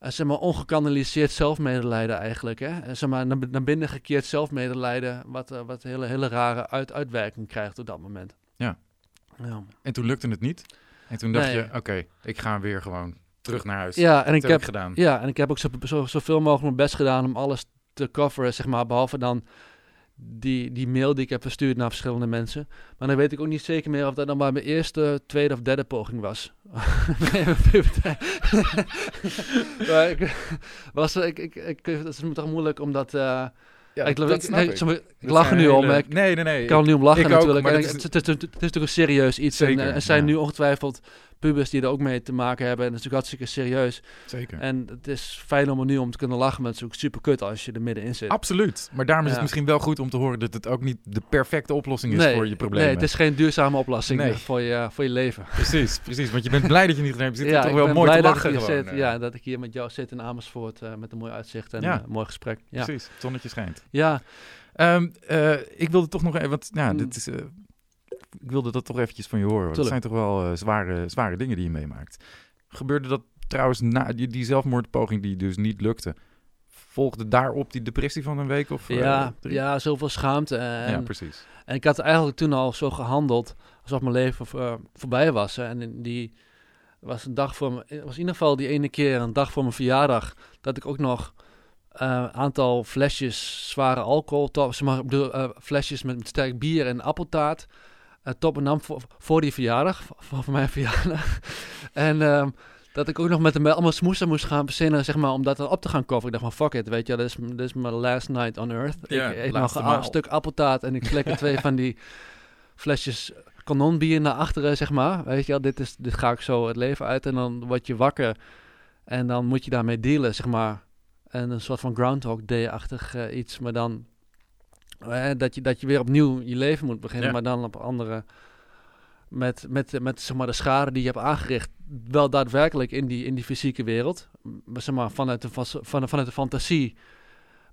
uh, zeg maar, ongekanaliseerd zelfmedelijden eigenlijk. Hè? Zeg maar, naar, naar binnen gekeerd zelfmedelijden, wat, uh, wat een hele, hele rare uit, uitwerking krijgt op dat moment. Ja. ja. En toen lukte het niet? En toen dacht nee. je, oké, okay, ik ga weer gewoon terug naar huis. Ja, en ik heb, gedaan. Ja, en ik heb ook zo, zo, zoveel mogelijk mijn best gedaan om alles te coveren, zeg maar, behalve dan die, die mail die ik heb verstuurd naar verschillende mensen. Maar dan weet ik ook niet zeker meer of dat dan maar mijn eerste, tweede of derde poging was. maar ik, was, ik, ik, ik, dat is me toch moeilijk omdat... Uh, ja, ik, ik, ik, ik, ik lach er nu om. Ik nee, nee, nee. kan er nu om lachen ook, natuurlijk. Het is, het, is, het, is, natuurlijk een serieus iets. Zeker, en er zijn ja. nu ongetwijfeld pubers die er ook mee te maken hebben. En dat is natuurlijk hartstikke serieus. Zeker. En het is fijn om er nu om te kunnen lachen, maar het is ook super kut als je er middenin zit. Absoluut. Maar daarom is Ja. het misschien wel goed om te horen dat het ook niet de perfecte oplossing is nee, voor je problemen. Nee, het is geen duurzame oplossing Nee. eh, voor, je, voor je leven. Precies, precies. Want je bent blij dat je niet hebt. Je zit ja, toch ik wel ben mooi blij te dat ik lachen hier gewoon. zit. eh. Ja, dat ik hier met jou zit in Amersfoort eh, met een mooi uitzicht en Ja. eh, een mooi gesprek. Ja, Precies, het zonnetje schijnt. ja. Ehm, eh, ik wilde toch nog even, want ja, Mm. dit is, eh, ik wilde dat toch eventjes van je horen. want Het zijn Tuurlijk. toch wel eh, zware, zware dingen die je meemaakt. Gebeurde dat trouwens na die, die zelfmoordpoging die dus niet lukte? Volgde daarop die depressie van een week of eh, ja, drie? ja, zoveel schaamte. En, ja, precies. En ik had eigenlijk toen al zo gehandeld alsof mijn leven voor- voorbij was. hè. En in die was een dag voor me, was in ieder geval die ene keer een dag voor mijn verjaardag dat ik ook nog een aantal flesjes zware alcohol, zeg maar, eh, flesjes met, met sterk bier en appeltaart, eh top en nam voor, voor die verjaardag, voor, voor mijn verjaardag. en ehm, dat ik ook nog met hem allemaal smoesen moest gaan verzinnen, zeg maar, om dat dan op te gaan coveren. Ik dacht van, fuck it, weet je, dit is, dit is mijn last night on earth. Ik eet nog een maal. stuk appeltaart en ik slik er twee van die flesjes kanonbier naar achteren, zeg maar. Weet je wel, dit, is, dit ga ik zo het leven uit en dan word je wakker. En dan moet je daarmee dealen, zeg maar. En een soort van Groundhog Day-achtig uh, iets, maar dan uh, dat, je, dat je weer opnieuw je leven moet beginnen, maar dan op andere. Met, met, met zeg maar, de schade die je hebt aangericht, wel daadwerkelijk in die, in die fysieke wereld. Maar, zeg maar, vanuit, de, van, vanuit de fantasie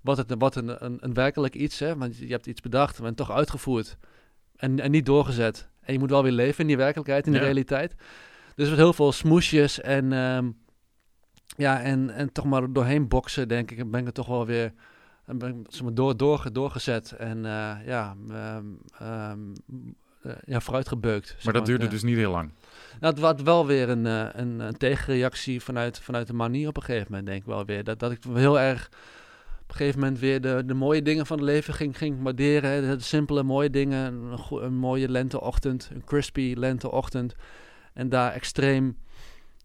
wat, het, wat een, een, een werkelijk iets, hè? want je hebt iets bedacht en toch uitgevoerd en, en niet doorgezet. En je moet wel weer leven in die werkelijkheid, in de realiteit. Dus met heel veel smoesjes en, um, ja, en, en toch maar doorheen boksen, denk ik, ben ik er toch wel weer en ben ik door, door, doorgezet en uh, ja, um, ja, vooruitgebeukt. Maar dat duurde dus niet heel lang? Nou, het was wel weer een, uh, een, een, tegenreactie vanuit, vanuit de manier op een gegeven moment, denk ik wel weer. Dat, dat ik heel erg op een gegeven moment weer de, de mooie dingen van het leven ging, ging waarderen. De, de simpele mooie dingen, een, een mooie lenteochtend, een crispy lenteochtend. En daar extreem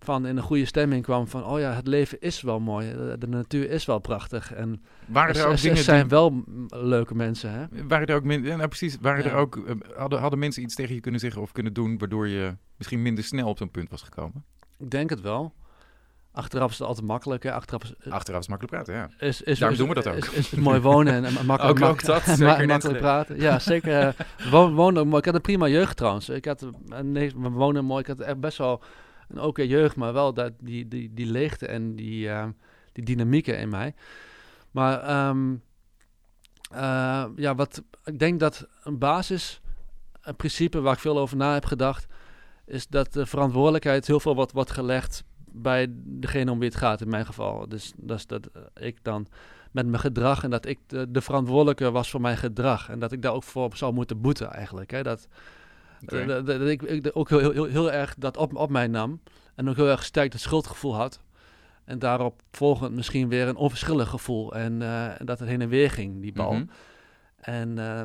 van in een goede stemming kwam van, oh ja, het leven is wel mooi, de, natuur is wel prachtig. En waren er, ook dingen zijn die... wel leuke mensen, hè? Waren er ook mensen, nou precies, waren er ook, eh, hadden, hadden mensen iets tegen je kunnen zeggen of kunnen doen, waardoor je misschien minder snel op zo'n punt was gekomen? Ik denk het wel. Achteraf is het altijd makkelijk. Hè? Achteraf, is, Achteraf is makkelijk praten, ja. Is, is, Daarom doen we dat ook. Is, is, mooi wonen en, en makkelijk, ook, ook dat, zeker makkelijk praten. Ja, zeker. wonen, wonen, ik had een prima jeugd trouwens. Ik had, nee, we wonen mooi. Ik had echt best wel een oké jeugd, maar wel dat, die, die, die leegte en die, uh, die dynamieken in mij. Maar um, uh, ja, wat ik denk dat een basis, een principe waar ik veel over na heb gedacht, is dat de verantwoordelijkheid heel veel wordt, wordt gelegd bij degene om wie het gaat, in mijn geval. Dus dat is dat ik dan met mijn gedrag en dat ik de, de, verantwoordelijke was voor mijn gedrag. En dat ik daar ook voor zou moeten boeten eigenlijk. Hè? Dat, okay. dat, dat, ik, ik ook heel, heel, heel, erg dat op, op mij nam. En ook heel erg sterk het schuldgevoel had. En daarop volgend misschien weer een onverschillig gevoel. En uh, dat het heen en weer ging, die bal. Mm -hmm. En uh,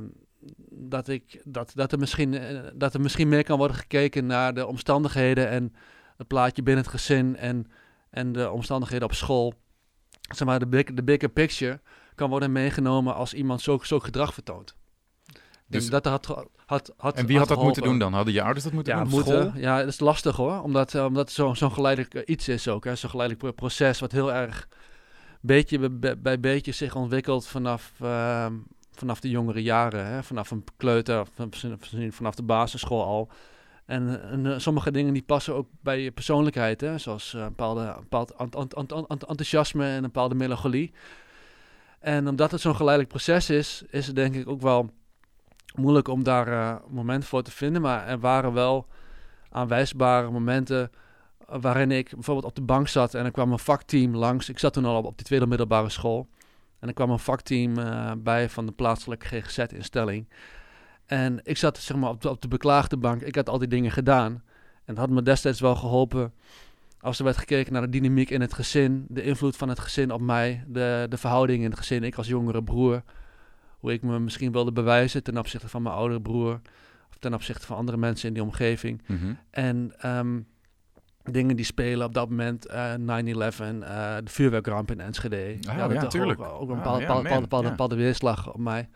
dat, ik, dat, dat, er misschien, uh, dat er misschien meer kan worden gekeken naar de omstandigheden en het plaatje binnen het gezin en, en de omstandigheden op school. Zeg maar, de, big, de bigger picture kan worden meegenomen als iemand zo, zo gedrag vertoont. Dus, dat had, had, had, en wie had, dat moeten doen dan? Hadden je ouders dat moeten ja, doen? Moeten, ja, dat is lastig hoor. Omdat, uh, omdat zo'n zo geleidelijk iets is ook. Zo'n geleidelijk proces wat heel erg beetje bij, bij beetje zich ontwikkelt vanaf, uh, vanaf de jongere jaren. Hè? Vanaf een kleuter, vanaf de basisschool al. En, en uh, sommige dingen die passen ook bij je persoonlijkheid. Hè? Zoals een bepaalde, bepaald enthousiasme en een bepaalde melancholie. En omdat het zo'n geleidelijk proces is, is het denk ik ook wel moeilijk om daar uh, momenten voor te vinden. Maar er waren wel aanwijsbare momenten waarin ik bijvoorbeeld op de bank zat en er kwam een vakteam langs. Ik zat toen al op, die tweede middelbare school. En er kwam een vakteam uh, bij van de plaatselijke GGZ-instelling. En ik zat zeg maar op de, op de beklaagde bank. Ik had al die dingen gedaan. En dat had me destijds wel geholpen als er werd gekeken naar de dynamiek in het gezin, de invloed van het gezin op mij, de, de verhouding in het gezin, ik als jongere broer, hoe ik me misschien wilde bewijzen ten opzichte van mijn oudere broer of ten opzichte van andere mensen in die omgeving. Mhm. Mm -hmm. En um, dingen die spelen op dat moment, uh, 9-11, uh, de vuurwerkramp in Enschede. Ah, ja, ja natuurlijk. Ook, ook een bepaalde, ja, bepaalde, bepaalde weerslag op mij.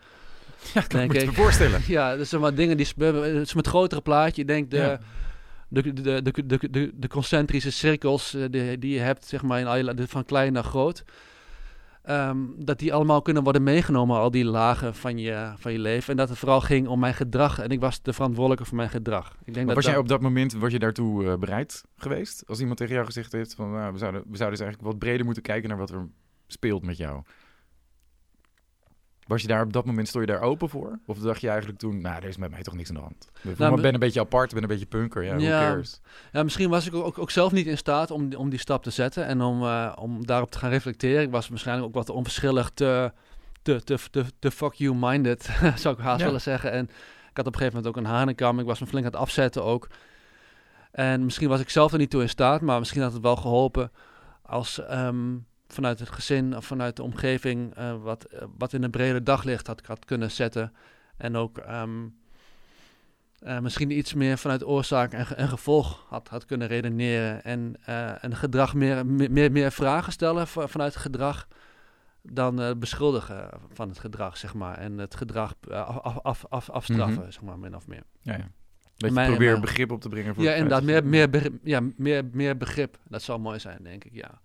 Ja, dat denk ik me voorstellen. ja, dus maar dingen die spelen, het is met grotere plaatje. Ik denk de, de, de, de, de, de, concentrische cirkels uh, die, die je hebt, zeg maar, in, van klein naar groot. Um, dat die allemaal kunnen worden meegenomen, al die lagen van je, van je leven. En dat het vooral ging om mijn gedrag. En ik was de verantwoordelijke voor mijn gedrag. Ik denk maar dat was jij op dat moment, was je daartoe uh, bereid geweest? Als iemand tegen jou gezegd heeft van, nou, we, zouden, we zouden dus eigenlijk wat breder moeten kijken naar wat er speelt met jou. Was je daar op dat moment, stond je daar open voor? Of dacht je eigenlijk toen, nou, er is met mij toch niks aan de hand? Ik nou, ben een beetje apart, ben een beetje punker, ja, ja, cares? Ja, misschien was ik ook, ook zelf niet in staat om, om die stap te zetten en om, uh, om daarop te gaan reflecteren. Ik was waarschijnlijk ook wat onverschillig te, te, te, te, te fuck you minded, zou ik haast ja. willen zeggen. En ik had op een gegeven moment ook een hanenkam, ik was me flink aan het afzetten ook. En misschien was ik zelf er niet toe in staat, maar misschien had het wel geholpen als... Um, vanuit het gezin of vanuit de omgeving uh, wat, uh, wat in een breder daglicht had, had kunnen zetten. En ook um, uh, misschien iets meer vanuit oorzaak en, ge en gevolg had, had kunnen redeneren. En, en gedrag meer, meer, meer vragen stellen vanuit het gedrag dan beschuldigen van het gedrag, zeg maar. En het gedrag af, af, af, afstraffen, mm -hmm. zeg maar, min of meer. Ja, ja. Dat je probeert mijn, begrip op te brengen. Voor ja, inderdaad. Meer, meer, ja meer, meer begrip. Dat zou mooi zijn, denk ik, ja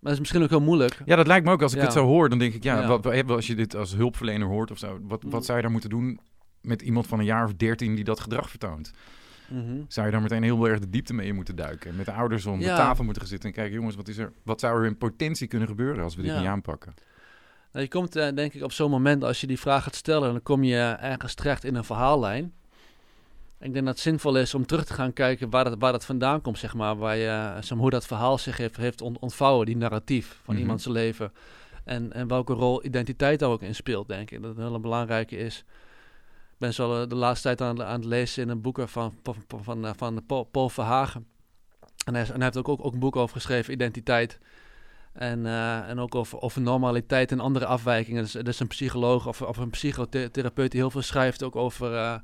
Maar dat is misschien ook heel moeilijk. Ja, dat lijkt me ook. Als ik het zo hoor, dan denk ik, ja, Wat, als je dit als hulpverlener hoort of zo, wat, wat mm. zou je daar moeten doen met iemand van een jaar of dertien die dat gedrag vertoont? Mhm. Zou je daar meteen heel erg de diepte mee in moeten duiken? Met de ouders om de tafel moeten gaan zitten en kijken, jongens, wat, is er, wat zou er in potentie kunnen gebeuren als we dit niet aanpakken? Nou, je komt uh, denk ik op zo'n moment, als je die vraag gaat stellen, dan kom je ergens terecht in een verhaallijn. Ik denk dat het zinvol is om terug te gaan kijken waar dat, waar dat vandaan komt, zeg maar. Waar je, uh, hoe dat verhaal zich heeft, heeft ontvouwen, die narratief van mm iemands leven. En, en welke rol identiteit daar ook in speelt, denk ik. Dat het een hele belangrijke is. Ik ben zo eh, de laatste tijd aan, aan het lezen in een boek van, van, van, van Paul, Verhagen. En hij, en hij heeft ook, ook, ook, een boek over geschreven, Identiteit. En, uh, en ook over, over normaliteit en andere afwijkingen. Dus, dus een psycholoog of, of een psychotherapeut die heel veel schrijft ook over, uh,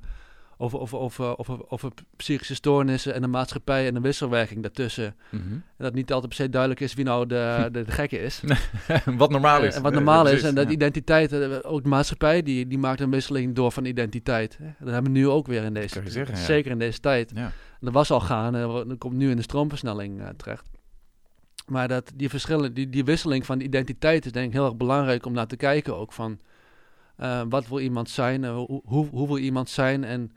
over, over, over, over, over psychische stoornissen en de maatschappij en de wisselwerking daartussen. Mm -hmm. En dat niet altijd per se duidelijk is wie nou de, de, de gekke is. wat normaal is. En wat normaal is. En dat identiteit, eh, ook de maatschappij, die, die maakt een wisseling door van identiteit. Dat hebben we nu ook weer in deze tijd. Zeker in deze tijd. Ja. Dat was al gaan en dat komt nu in de stroomversnelling uh, terecht. Maar dat, die, verschillen, die, die wisseling van identiteit is denk ik heel erg belangrijk om naar te kijken ook van uh, wat wil iemand zijn, uh, hoe, hoe, hoe, wil iemand zijn en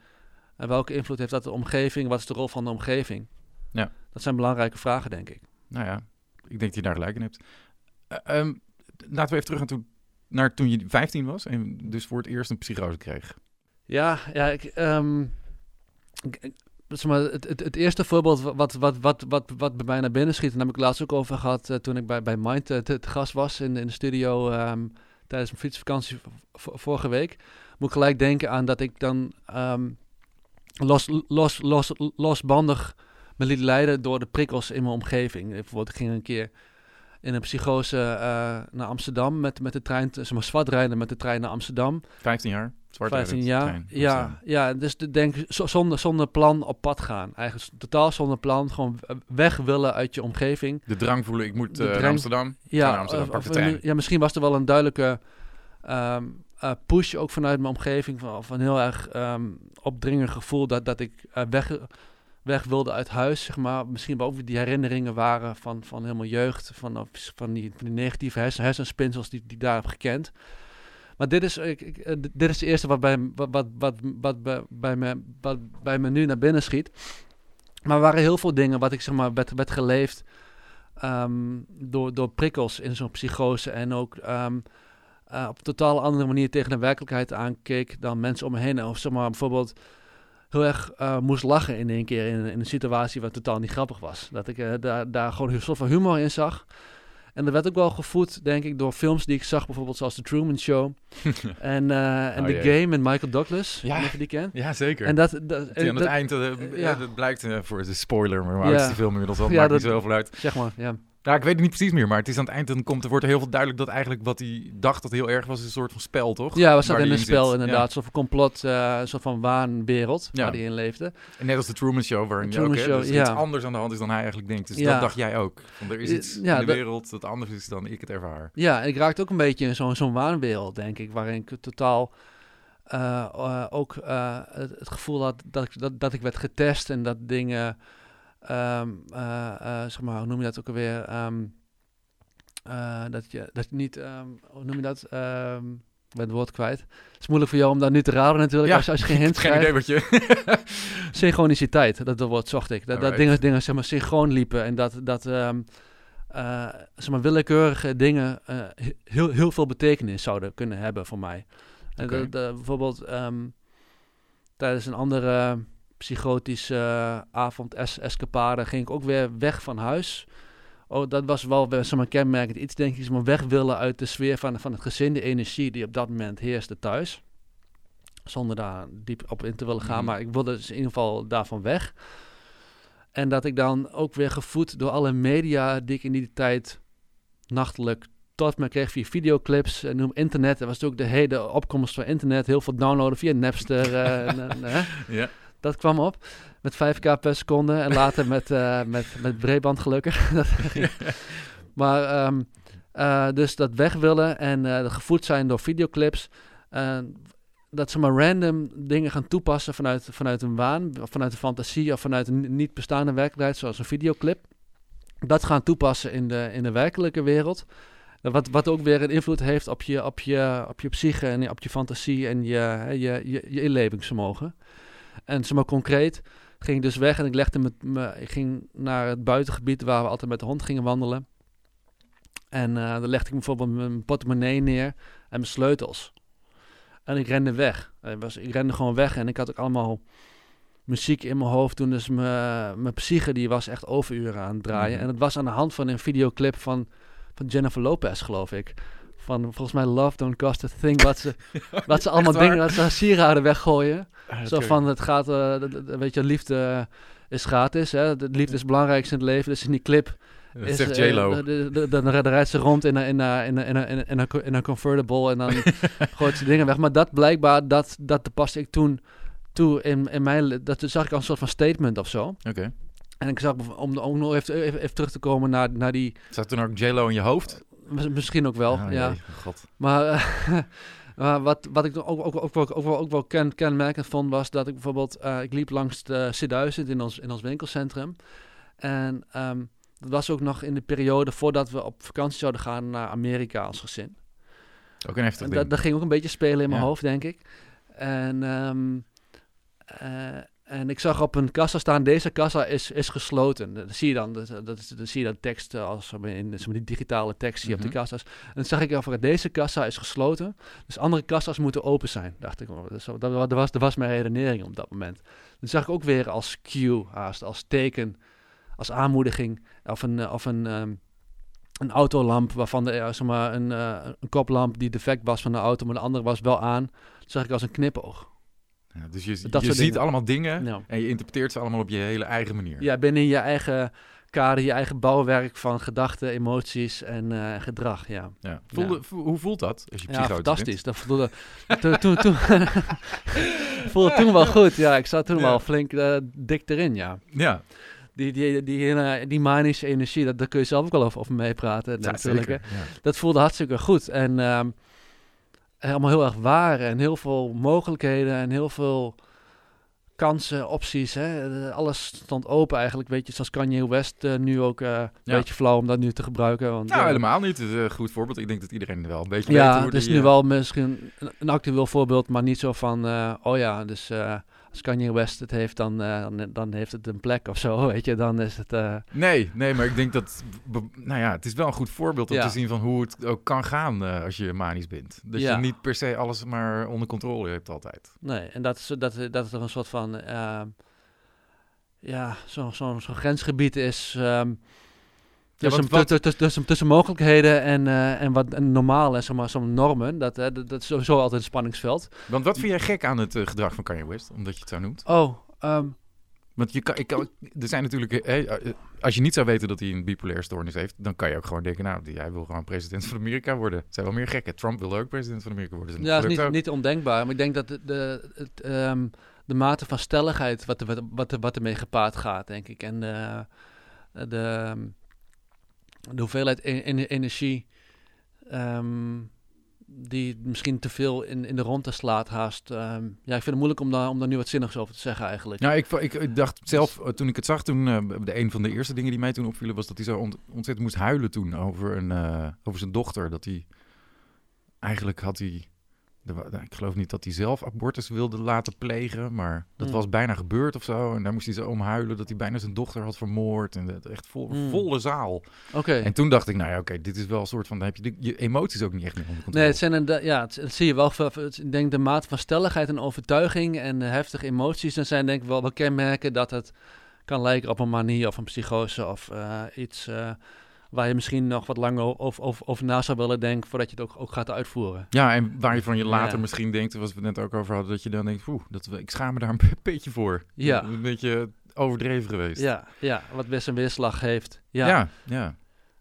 uh, welke invloed heeft dat de omgeving, wat is de rol van de omgeving? Ja. Dat zijn belangrijke vragen, denk ik. Nou ja, ik denk dat je daar gelijk in hebt. Um, laten we even terug toen, naar toen je 15 was en dus voor het eerst een psychose kreeg. Ja, ja ik, um, maar, het, het, het, eerste voorbeeld wat, wat, wat, wat, wat bij mij naar binnen schiet, en daar heb ik laatst ook over gehad uh, toen ik bij, bij Mind uh, te, te, gast was in, in de studio um, tijdens mijn fietsvakantie vorige week, moet ik gelijk denken aan dat ik dan um, los, los, los, losbandig me liet leiden door de prikkels in mijn omgeving. Bijvoorbeeld, ik ging een keer in een psychose uh, naar Amsterdam met, met de trein, zeg maar zwart rijden met de trein naar Amsterdam. 15 jaar? 15 jaar. ja, ja, dus de, denk zonder, zonder plan op pad gaan. Eigenlijk totaal zonder plan. Gewoon weg willen uit je omgeving. De drang voelen, ik moet uh, Amsterdam. Ja, Amsterdam, pak de ja, misschien was er wel een duidelijke um, uh, push ook vanuit mijn omgeving. Van, van heel erg um, opdringend gevoel dat, dat ik uh, weg, weg wilde uit huis, zeg maar. Misschien ook die herinneringen waren van, van helemaal jeugd. Van, van, die, negatieve hersen, hersenspinsels die, die daar heb gekend. Maar dit is, ik, ik, eh, dit is het eerste wat bij, wat, wat, wat, wat, bij, me, wat bij me nu naar binnen schiet. Maar er waren heel veel dingen wat ik zeg maar werd, werd geleefd um, door, door prikkels in zo'n psychose. En ook um, uh, op een totaal andere manier tegen de werkelijkheid aankeek dan mensen om me heen. Of zeg maar bijvoorbeeld heel erg uh, moest lachen in één keer in, in, een situatie wat totaal niet grappig was. Dat ik uh, daar, daar gewoon een soort van humor in zag. En dat werd ook wel gevoed, denk ik, door films die ik zag, bijvoorbeeld zoals The Truman Show. en uh, en oh, The Game met Michael Douglas, ja. je die kent. Ja, zeker. En dat, dat, aan het eind, uh, ja. dat blijkt uh, voor de spoiler, maar waar is die film inmiddels al, ja, maakt dat, niet zoveel uit. Zeg maar, ja. Ja, ik weet het niet precies meer, maar het is aan het eind dan komt er wordt er heel veel duidelijk dat eigenlijk wat hij dacht dat heel erg was, een soort van spel, toch? Ja, was dat in een spel inderdaad, een soort van complot, uh, een soort van waanwereld waar hij in leefde. En net als de Truman Show, waarin je ook Show, dus iets anders aan de hand is dan hij eigenlijk denkt. Dus dat dacht jij ook. Want er is iets in de wereld dat anders is dan ik het ervaar. Ja, ik raakte ook een beetje in zo'n zo'n waanwereld, denk ik, waarin ik totaal uh, uh, ook het, het, gevoel had dat ik, dat, dat ik werd getest en dat dingen um, zeg maar, hoe noem je dat ook alweer? Um, dat, je, dat je niet, um, hoe noem je dat? ik ben het woord kwijt. Het is moeilijk voor jou om daar nu te raden natuurlijk, ja, als, als je geen hint Geen idee wat je... Synchroniciteit, dat, dat woord zocht ik. Dat, dat dingen, dingen zeg maar, synchroon liepen en dat, dat um, uh, zeg maar, willekeurige dingen uh, heel, heel veel betekenis zouden kunnen hebben voor mij. Okay. En bijvoorbeeld um, tijdens een andere psychotische uh, avond-escapade ging ik ook weer weg van huis. Oh, dat was wel zo'n kenmerkend iets, denk ik. Maar weg willen uit de sfeer van, van het gezin, de energie die op dat moment heerste thuis. Zonder daar diep op in te willen gaan, mhm. maar ik wilde dus in ieder geval daarvan weg. En dat ik dan ook weer gevoed door alle media die ik in die tijd nachtelijk tot me kreeg via videoclips en noem internet. Er was ook de hele opkomst van internet, heel veel downloaden via Napster. uh, en, ja. Dat kwam op met 5k per seconde en later met, uh, met, met breedband gelukkig. maar ehm, uh, dus dat weg willen en uh, gevoed zijn door videoclips. dat ze maar random dingen gaan toepassen vanuit, vanuit een waan, of vanuit een fantasie of vanuit een niet bestaande werkelijkheid, zoals een videoclip. dat gaan toepassen in de, in de werkelijke wereld. Wat, wat ook weer een invloed heeft op je, op je, op je psyche en op je fantasie en je, je, je, je inlevingsvermogen. En zomaar concreet ging ik dus weg en ik legde me, me, ik ging naar het buitengebied waar we altijd met de hond gingen wandelen. En uh, dan legde ik bijvoorbeeld mijn portemonnee neer en mijn sleutels. En ik rende weg. Ik, was, ik rende gewoon weg en ik had ook allemaal muziek in mijn hoofd toen. Dus mijn, mijn psyche die was echt overuren aan het draaien. Mhm. En het was aan de hand van een videoclip van, van Jennifer Lopez, geloof ik. Van volgens mij Love Don't Cost a Thing. Wat ze, wat ze allemaal dingen, wat ze sieraden weggooien. Zo van het gaat, uh, weet je, liefde is gratis. Hè? De liefde is het belangrijkste in het leven. Dus in die clip dat is, zegt J-Lo. Uh, dan rijdt ze rond in een, in, een, in, een, in, een, in een convertible en dan gooit ze dingen weg. Maar dat blijkbaar, dat, dat paste ik toen toe in, in mijn... Dat zag ik als een soort van statement of zo. Oké. En ik zag, om, om nog even, even, even, terug te komen naar, naar die... Zat toen ook J-Lo in je hoofd? Misschien ook wel, oh, ja. God. Maar... Wat, wat ik ook, ook, ook, ook, ook, wel, ook wel ken, kenmerkend vond, was dat ik bijvoorbeeld... Uh, ik liep langs de C1000 in ons, in ons winkelcentrum. En um, dat was ook nog in de periode voordat we op vakantie zouden gaan naar Amerika als gezin. Ook een heftig ding. Dat, dat ging ook een beetje spelen in mijn hoofd, denk ik. En, um, uh, en ik zag op een kassa staan, deze kassa is, is gesloten. Dat zie je dan, dat, dat, zie je dan tekst als in die digitale tekst zie je op de mhm. kassa's. En dan zag ik over deze kassa is gesloten, dus andere kassa's moeten open zijn, dacht ik. Dat, dat, was, dat was mijn redenering op dat moment. Dan zag ik ook weer als cue haast, als teken als aanmoediging. Of een, eh, of een, um, een autolamp waarvan de, uh, zeg maar, een, uh, een koplamp die defect was van de auto, maar de andere was wel aan. Dat zag ik als een knipoog. Ja, dus je, je ziet allemaal dingen en je interpreteert ze allemaal op je hele eigen manier. Ja, binnen je eigen kader, je eigen bouwwerk van gedachten, emoties en uh, gedrag. Ja. ja. Voelde, Hoe voelt dat als je Ja, fantastisch. Dat voelde, toen, toen, toen voelde toen wel goed. Ja, ik zat toen wel flink uh, dik erin, ja. Ja die, die, die, die manische energie, dat, daar kun je zelf ook wel over, over meepraten. Natuurlijk. Dat voelde hartstikke goed. En um, allemaal heel erg waar en heel veel mogelijkheden en heel veel kansen, opties. Hè? Alles stond open eigenlijk. Weet je, zoals Kanye West uh, nu ook uh, een beetje flauw om dat nu te gebruiken. Want, nou, helemaal niet. Het is een goed voorbeeld. Ik denk dat iedereen wel een beetje ja, weet hoe het is nu wel misschien een, een, actueel voorbeeld, maar niet zo van, uh, oh ja, dus als Kanye West het heeft, dan, uh, dan, heeft het een plek of zo, weet je. Dan is het... Uh... Nee, nee, maar ik denk dat... Nou ja, het is wel een goed voorbeeld om te zien van hoe het ook kan gaan uh, als je manisch bent. Dat ja. je niet per se alles maar onder controle hebt altijd. Nee, en dat is, dat, dat is toch een soort van... ja, zo'n zo, zo grensgebied is... Um, tussen, wat... tussen, tussen mogelijkheden en, uh, en wat en normaal en zeg maar, zo'n normen, dat, dat, dat, is sowieso altijd een spanningsveld. Want wat vind jij gek aan het uh, gedrag van Kanye West, omdat je het zo noemt? Oh, um... Want je kan, ik kan, er zijn natuurlijk, als je niet zou weten dat hij een bipolaire stoornis heeft, dan kan je ook gewoon denken, nou, hij wil gewoon president van Amerika worden. Het zijn wel meer gekken. Trump wil ook president van Amerika worden. Ja, dat is niet, niet ondenkbaar. Maar ik denk dat de, de, het, um, de mate van stelligheid wat, wat, wat, wat ermee gepaard gaat, denk ik. En de, de de hoeveelheid energie um, die misschien te veel in, in de ronde slaat haast. Um, ja, ik vind het moeilijk om daar, om daar nu wat zinnigs over te zeggen eigenlijk. Ja, ik, ik, dacht zelf, eh, toen ik het zag, toen uh, de, een van de eerste dingen die mij toen opvielen, was dat hij zo ontzettend moest huilen toen over, een, uh, over zijn dochter. Dat hij, eigenlijk had hij ik geloof niet dat hij zelf abortus wilde laten plegen, maar dat hmm. was bijna gebeurd of zo. En daar moest hij zo om huilen dat hij bijna zijn dochter had vermoord. En dat, echt vol, hmm. volle zaal. Oké. En toen dacht ik, nou ja, oké, dit is wel een soort van, dan heb je de, je emoties ook niet echt meer onder controle. Nee, het zijn een, ja, het, zie je wel. Ik denk de mate van stelligheid en overtuiging en heftige emoties, dan zijn denk ik wel, wel kenmerken dat het kan lijken op een manie of een psychose of uh, iets... Uh, waar je misschien nog wat langer over, over, over na zou willen denken voordat je het ook, ook gaat uitvoeren. Ja, en waar je van je later misschien denkt, zoals we het net ook over hadden, dat je dan denkt, oeh, dat, ik schaam me daar een beetje voor. Ja. Een beetje overdreven geweest. Ja, ja wat best een weerslag heeft. Ja, ja. ja.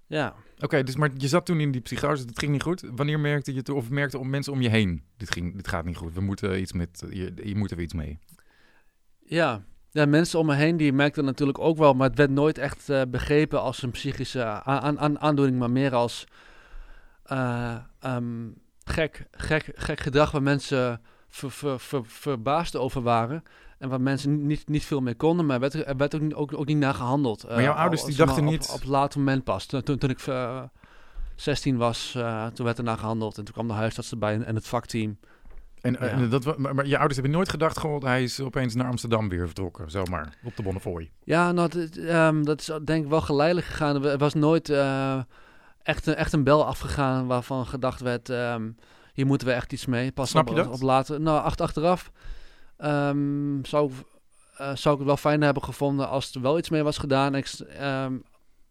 ja. Oké, dus maar je zat toen in die psychose, dat ging niet goed. Wanneer merkte je het, of merkte om mensen om je heen, dit, ging, dit gaat niet goed, we moeten iets met, je, je moet er iets mee? Ja, ja, mensen om me heen die merkten natuurlijk ook wel, maar het werd nooit echt uh, begrepen als een psychische aan, aan, aandoening, maar meer als uh, um, gek, gek, gek gedrag waar mensen ver, ver, ver, verbaasd over waren. en waar mensen niet, niet veel meer konden, maar werd, er werd ook, ook, ook niet naar gehandeld. Maar jouw ouders die dachten niet... Op, op het laatste moment pas. Toen, toen, ik 16 was, toen werd er naar gehandeld. En toen kwam de huisarts erbij en, en het vakteam. En, en dat, maar, maar, je ouders hebben nooit gedacht, goh, hij is opeens naar Amsterdam weer vertrokken, zomaar, op de Bonnefoy. Ja, nou, dat, um, dat is denk ik wel geleidelijk gegaan. Er was nooit uh, echt, echt een bel afgegaan waarvan gedacht werd, um, hier moeten we echt iets mee. Pas Snap op, je dat? Op later, nou, achter, achteraf um, zou, uh, zou ik het wel fijn hebben gevonden als er wel iets mee was gedaan. Ik,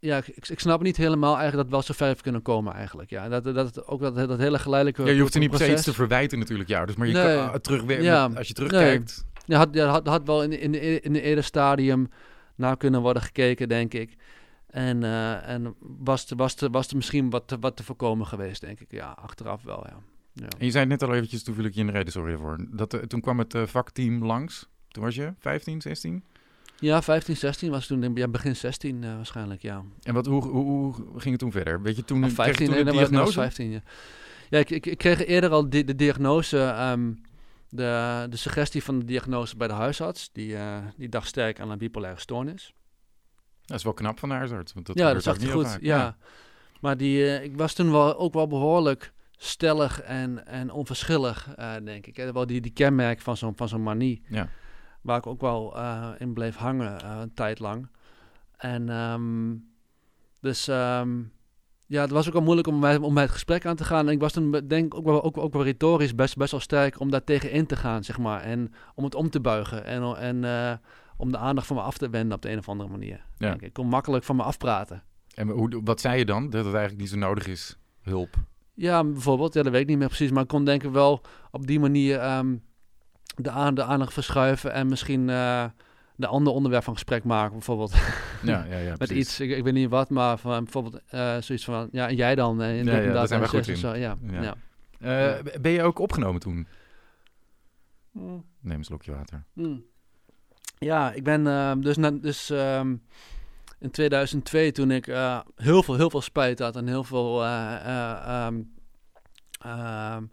ja, ik, ik snap niet helemaal eigenlijk dat het wel zo ver kunnen komen eigenlijk. Ja, dat, dat, ook dat, dat hele geleidelijke Ja, je hoeft er niet per se iets te verwijten natuurlijk, ja. Dus maar je nee. kan uh, terugwerken, ja. als je terugkijkt... Nee. Ja, had, ja, had, had wel in, in, in, in eerder stadium naar kunnen worden gekeken, denk ik. En, uh, en was, er, was, er, was er misschien wat, te, wat te voorkomen geweest, denk ik. Ja, achteraf wel, ja. ja. En je zei het net al eventjes, toen viel ik je in de reden, sorry daarvoor. Dat, uh, toen kwam het uh, vakteam langs. Toen was je 15, 16? Ja, 15, 16 was toen, ja, begin 16 uh, waarschijnlijk, ja. En wat, hoe, hoe, hoe, ging het toen verder? Weet je, toen, of 15, toen de nee, diagnose? Was 15, ja. ja ik, ik, ik, kreeg eerder al de, de diagnose, um, de, de suggestie van de diagnose bij de huisarts. Die, uh, die dacht sterk aan een bipolaire stoornis. Dat is wel knap van de huisarts. Want dat ja, dat zag hij goed, ja. ja. Maar die, uh, ik was toen wel, ook wel behoorlijk stellig en, en onverschillig, denk ik. Hè? Wel die, die kenmerk van zo'n van zo'n manie. Ja waar ik ook wel uh, in bleef hangen uh, een tijd lang. En um, dus um, ja, het was ook wel moeilijk om bij, om het gesprek aan te gaan. En ik was toen denk ik ook wel, ook, ook wel retorisch best, best wel sterk om daar tegen in te gaan, zeg maar. En om het om te buigen en, en uh, om de aandacht van me af te wenden op de een of andere manier. Ja. Ik. ik kon makkelijk van me afpraten. En hoe, wat zei je dan? Dat het eigenlijk niet zo nodig is, hulp? Ja, bijvoorbeeld. Ja, dat weet ik niet meer precies. Maar ik kon denk ik wel op die manier... Um, de, aan, de aandacht verschuiven en misschien uh, de ander onderwerp van gesprek maken, bijvoorbeeld. Ja, ja, ja. Met precies. iets, ik, ik, weet niet wat, maar van, bijvoorbeeld uh, zoiets van, ja, en jij dan? En ja, ja, daar zijn we goed in. Zo, ja, ja. Uh, ben je ook opgenomen toen? Mm. Neem een slokje water. Mm. Ja, ik ben dus, na, dus um, in 2002 toen ik heel veel, heel veel spijt had en heel veel uh, um, dep dep dep dep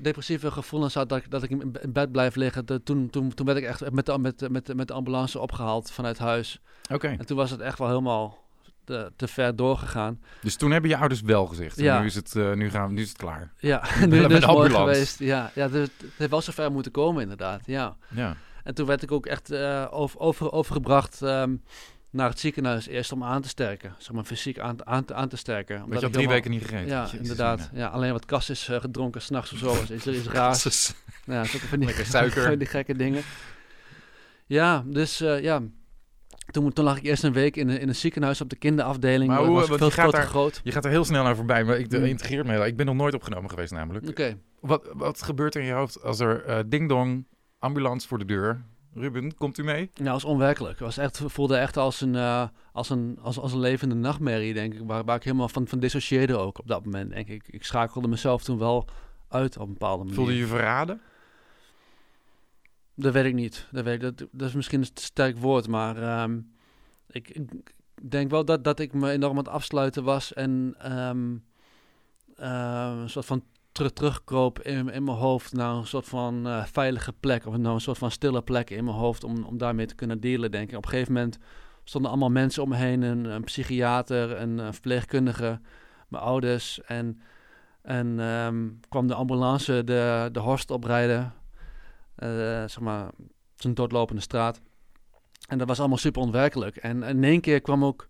depressieve gevoelens had dat ik, dat ik in bed blijf liggen. De, toen, toen, toen werd ik echt met de, met, met, met de ambulance opgehaald vanuit huis. Oké. Okay. En toen was het echt wel helemaal te, te, ver doorgegaan. Dus toen hebben je ouders wel gezegd. Ja. Nu is het, uh, nu gaan we, nu is het klaar. Ja, nu, nu is het mooi geweest. Ja, ja dus het heeft wel zo ver moeten komen inderdaad. Ja. ja. En toen werd ik ook echt uh, over, over, overgebracht... Um, naar het ziekenhuis eerst om aan te sterken. Zeg maar fysiek aan, aan, aan te sterken. Omdat je had drie weken niet gegeten. Ja, Jezus, inderdaad. Ja, alleen wat kas is uh, gedronken s'nachts of zo. Is, is, is raar. ja, van die, Lekker suiker. die gekke dingen. Ja, dus uh, ja... Toen, toen lag ik eerst een week in een, in een ziekenhuis op de kinderafdeling. Maar hoe, veel je, gaat daar, groot. je gaat er heel snel naar voorbij, maar ik mm. integreer me heel Ik ben nog nooit opgenomen geweest namelijk. Oké. Okay. Wat, wat gebeurt er in je hoofd als er uh, ding-dong, ambulance voor de deur... Ruben, komt u mee? Nou, was onwerkelijk. Het was echt, voelde echt als een, uh, als, een, als, als een levende nachtmerrie, denk ik. Waar, waar ik helemaal van, van dissocieerde ook op dat moment, denk ik. Ik schakelde mezelf toen wel uit op een bepaalde manier. Voelde je verraden? Dat weet ik niet. Dat, weet ik, dat, dat is misschien een sterk woord, maar um, ik, ik, denk wel dat, dat ik me enorm aan het afsluiten was en um, uh, een soort van terug, terugkroop in, in mijn hoofd naar een soort van uh, veilige plek. Of een soort van stille plek in mijn hoofd om, om daarmee te kunnen dealen, denk ik. Op een gegeven moment stonden allemaal mensen om me heen. Een, psychiater, een, een, verpleegkundige, mijn ouders. En, en um, kwam de ambulance de, de horst oprijden. Uh, zeg maar, een doodlopende straat. En dat was allemaal super onwerkelijk. En in één keer kwam ook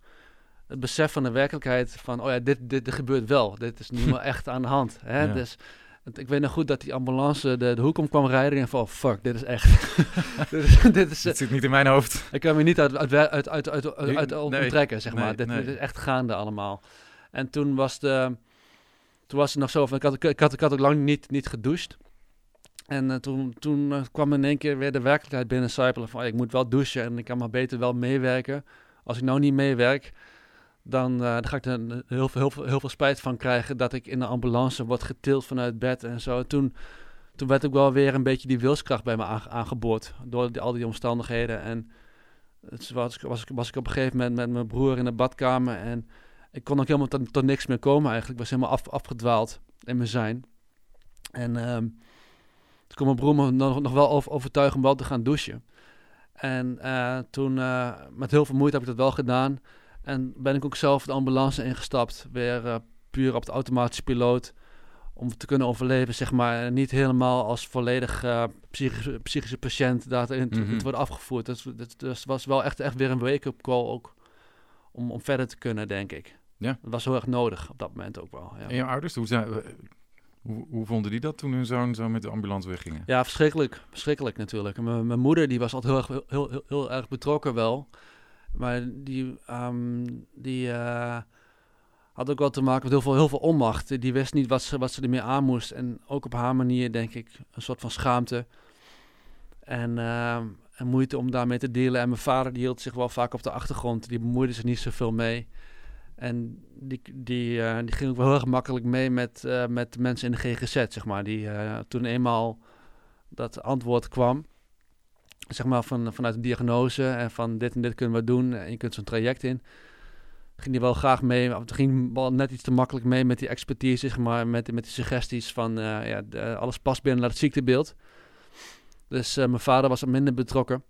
het besef van de werkelijkheid van, oh ja, dit, dit, dit gebeurt wel. Dit is nu wel echt aan de hand. Hè? Ja. Dus ik weet nog goed dat die ambulance de, de hoek om kwam rijden en van, oh, fuck, dit is echt... dit is, dit is, zit niet in mijn hoofd. ik kan me niet uit, uit, uit, uit, uit, uit, Nee, onttrekken, zeg maar. dit, nee. dit is echt gaande allemaal. En toen was, de, toen was het nog zo van, ik had, ik had, ik had ook lang niet, niet gedoucht. En uh, toen, toen uh, kwam in één keer weer de werkelijkheid binnen sijpelen van, oh, ik moet wel douchen en ik kan maar beter wel meewerken. Als ik nou niet meewerk, dan, uh, dan ga ik er heel, veel, heel, veel, heel veel spijt van krijgen dat ik in de ambulance word getild vanuit bed en zo. Toen, toen werd ook wel weer een beetje die wilskracht bij me aange aangeboord door al die omstandigheden. En het was, was, ik, was ik op een gegeven moment met mijn broer in de badkamer en ik kon ook helemaal tot, niks meer komen eigenlijk. Ik was helemaal af, afgedwaald in mijn zijn. En um, toen kon mijn broer me nog, nog wel overtuigen om wel te gaan douchen. En toen, met heel veel moeite heb ik dat wel gedaan. En ben ik ook zelf de ambulance ingestapt. Weer puur op de automatische piloot om te kunnen overleven, zeg maar, niet helemaal als volledig uh, psychische, psychische patiënt daarin te, mm worden afgevoerd. Dus dat, dat, was wel echt, echt weer een wake-up call ook om, om verder te kunnen, denk ik. Ja. Dat was heel erg nodig op dat moment ook wel. Ja. En jouw ouders, hoe, zijn, hoe, hoe vonden die dat toen hun zoon zo met de ambulance weggingen? Ja, verschrikkelijk. Verschrikkelijk natuurlijk. Mijn moeder die was altijd heel erg, heel, heel, heel, erg betrokken wel. Maar die, um, die uh, had ook wel te maken met heel veel, heel veel onmacht. Die wist niet wat ze, wat ze ermee aan moest. En ook op haar manier, denk ik, een soort van schaamte. En, uh, en moeite om daarmee te delen. En mijn vader die hield zich wel vaak op de achtergrond. Die bemoeide zich niet zoveel mee. En die, die, uh, die ging ook wel heel erg makkelijk mee met, uh, met mensen in de GGZ, zeg maar. Die toen eenmaal dat antwoord kwam, zeg maar van, vanuit de diagnose en van dit en dit kunnen we doen. En je kunt zo'n traject in ging hij wel graag mee. Of ging wel net iets te makkelijk mee met die expertise, zeg maar, met, met die suggesties van uh, ja, de, alles past binnen het ziektebeeld. Dus uh, mijn vader was er minder betrokken